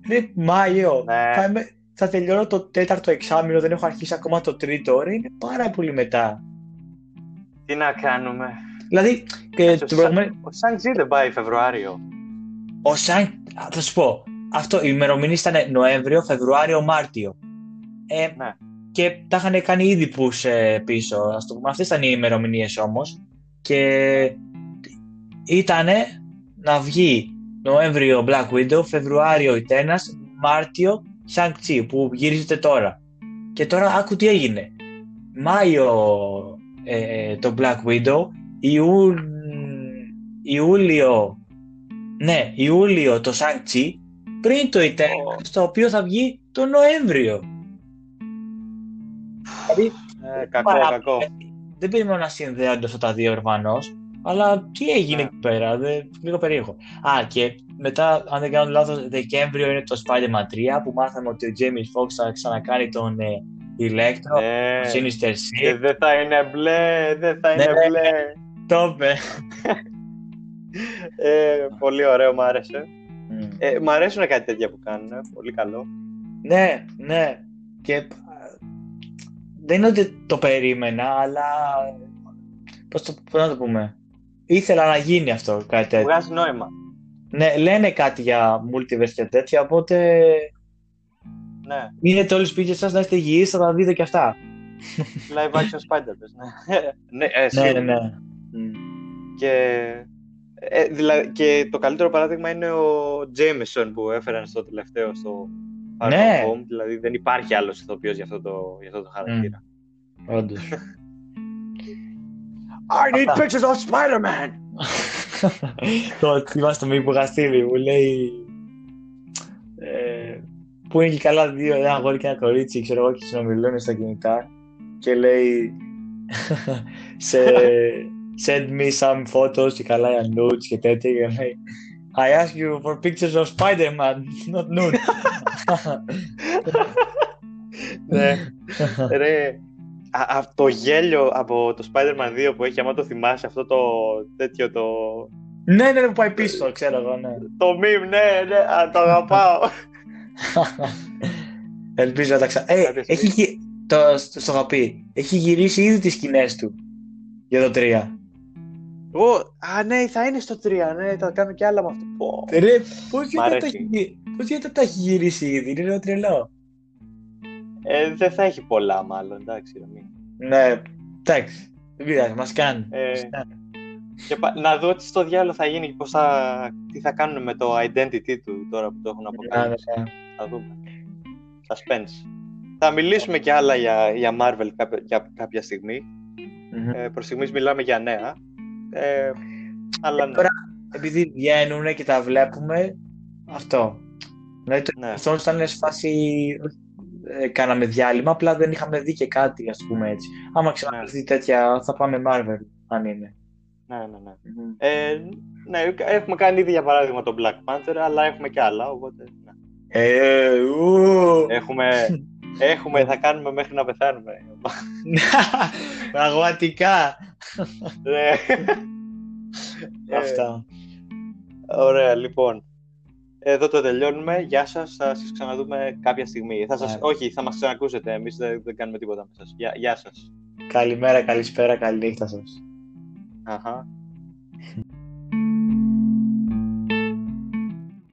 ρε Μάιο, Ναι. θα, είμαι, θα τελειώνω το τέταρτο εξάμεινο, δεν έχω αρχίσει ακόμα το τρίτο, ρε, είναι πάρα πολύ μετά. Τι να κάνουμε. Δηλαδή, και Ο το Σαν- προηγούμενο, Ο Shang-Chi δεν πάει Φεβρουάριο. ο Σαν, α, θα σου πω, αυτό, η ημερομηνία ήταν Νοέμβριο, Φεβρουάριο, Μάρτιο. Ε, Ναι. Και τα είχαν κάνει ήδη push ε, πίσω, ας το πούμε. Αυτές ήταν οι ημερομηνίες όμως. Και ήταν να βγει Νοέμβριο Black Widow, Φεβρουάριο Eternals, Μάρτιο Shang-Chi που γυρίζεται τώρα. Και τώρα άκου τι έγινε. Μάιο ε, το Black Widow, Ιού... Ιούλιο, ναι, Ιούλιο το Shang-Chi, πριν το Eternals, το οποίο θα βγει το Νοέμβριο. Δηλαδή, Ε, κακό, παρά- κακό. δεν περιμένω να συνδέονται αυτά τα δύο προφανώ. Αλλά τι έγινε Ναι. εκεί πέρα, δεν, λίγο περίεργο. Α, και μετά, αν δεν κάνω λάθος, Δεκέμβριο είναι το Spider-Man 3 που μάθαμε ότι ο Jamie Foxx θα ξανακάνει τον ε, Electro, Ναι. το Sinister Και Six. δεν θα είναι μπλε, δεν θα είναι Ναι. μπλε. Το είπε. Ε, πολύ ωραίο, μου άρεσε. Μμ. Ε, μ' αρέσουν κάτι τέτοια που κάνουν, ε, πολύ καλό. Ναι, ναι. Και α, δεν είναι ότι το περίμενα, αλλά. Πώς, το, πώς να το πούμε. Ήθελα να γίνει αυτό κάτι τέτοιο. Βγάζει νόημα. Ναι, λένε κάτι για multiverse και τέτοια, οπότε Ναι, μείνετε όλοι σπίτια σας να είστε υγιείς, θα τα δείτε και αυτά. live action Spider-Man. Ναι, (laughs) ναι, ε, Ναι, σίγουρα. ναι, ναι. Και, ε, δηλαδή, και το καλύτερο παράδειγμα είναι ο Jameson που έφεραν στο τελευταίο στο Far Ναι. From Home. Δηλαδή δεν υπάρχει άλλος ηθοποιός για αυτό το, για αυτό το χαρακτήρα. Όντως. (laughs) I need pictures of Spider-Man! (laughs) Το θυμάσαι το μήνυμα που είχα στείλει, μου λέει... ε, που είναι και καλά δύο, ένα αγόρι και ένα κορίτσι, ξέρω εγώ, και συνομιλούν στα κινητά και λέει (laughs) σε, send me some photos και καλά για nudes και τέτοια και λέει I ask you for pictures of Spider-Man, not nudes. (laughs) ναι. Ρε, α, α, το γέλιο από το Spider-Man 2 που έχει, άμα το θυμάσαι, αυτό το τέτοιο το... ναι, ναι, που πάει πίσω, ξέρω εγώ, ναι. Το meme, ναι, ναι, α, το αγαπάω. (laughs) Ελπίζω να τα ξα... Ε, Κάποια στιγμή. έχει, γυ- το, στο, στο είχα πει, έχει γυρίσει ήδη τις σκηνές του για το 3. Ω, α, ναι, θα είναι στο 3, ναι, θα κάνω κι άλλα με αυτό. Πω. Ρε, πώς γίνεται, να τα αρέσει. έχει, γυ- πώς γίνεται να τα έχει γυρίσει ήδη, είναι λίγο τρελό. Ε, δεν θα έχει πολλά, μάλλον, εντάξει, ρε, μην. Ναι, εντάξει. Δεν πειράζει, μας κάνει. Ε, Μας κάνει. και πα- να δω τι στο διάλογο θα γίνει και πώς θα, τι θα κάνουν με το identity του τώρα που το έχουν Ναι, αποκαλύψει. ναι, ναι. Θα δούμε. Suspense. Θα μιλήσουμε και άλλα για, για Marvel κάποια, για κάποια στιγμή. Μμμ. Ε, προς στιγμής μιλάμε για νέα. Ε, αλλά ναι. Τώρα, επειδή βγαίνουν και τα βλέπουμε, αυτό. Δηλαδή το ναι. αυτό ήταν σε φάση. Ε, κάναμε διάλειμμα, απλά δεν είχαμε δει και κάτι, ας πούμε έτσι. Άμα ξαναδεί τέτοια, θα πάμε Marvel, αν είναι. ναι, ναι, ναι. Ε, ναι, έχουμε κάνει ήδη για παράδειγμα τον Black Panther, αλλά έχουμε και άλλα, οπότε ναι. Ε, ου. Έχουμε, (laughs) έχουμε, θα κάνουμε μέχρι να πεθάνουμε. (laughs) Πραγματικά. Ναι. (laughs) Ε, Αυτά. Ωραία, λοιπόν. Εδώ το τελειώνουμε. Γεια σας, θα σας ξαναδούμε κάποια στιγμή. Θα σας, Ναι. Όχι, θα μας ξανακούσετε. Εμείς δεν, δεν κάνουμε τίποτα με σας. Γεια, γεια σας. Καλημέρα, καλησπέρα, καληνύχτα σας. Αχα.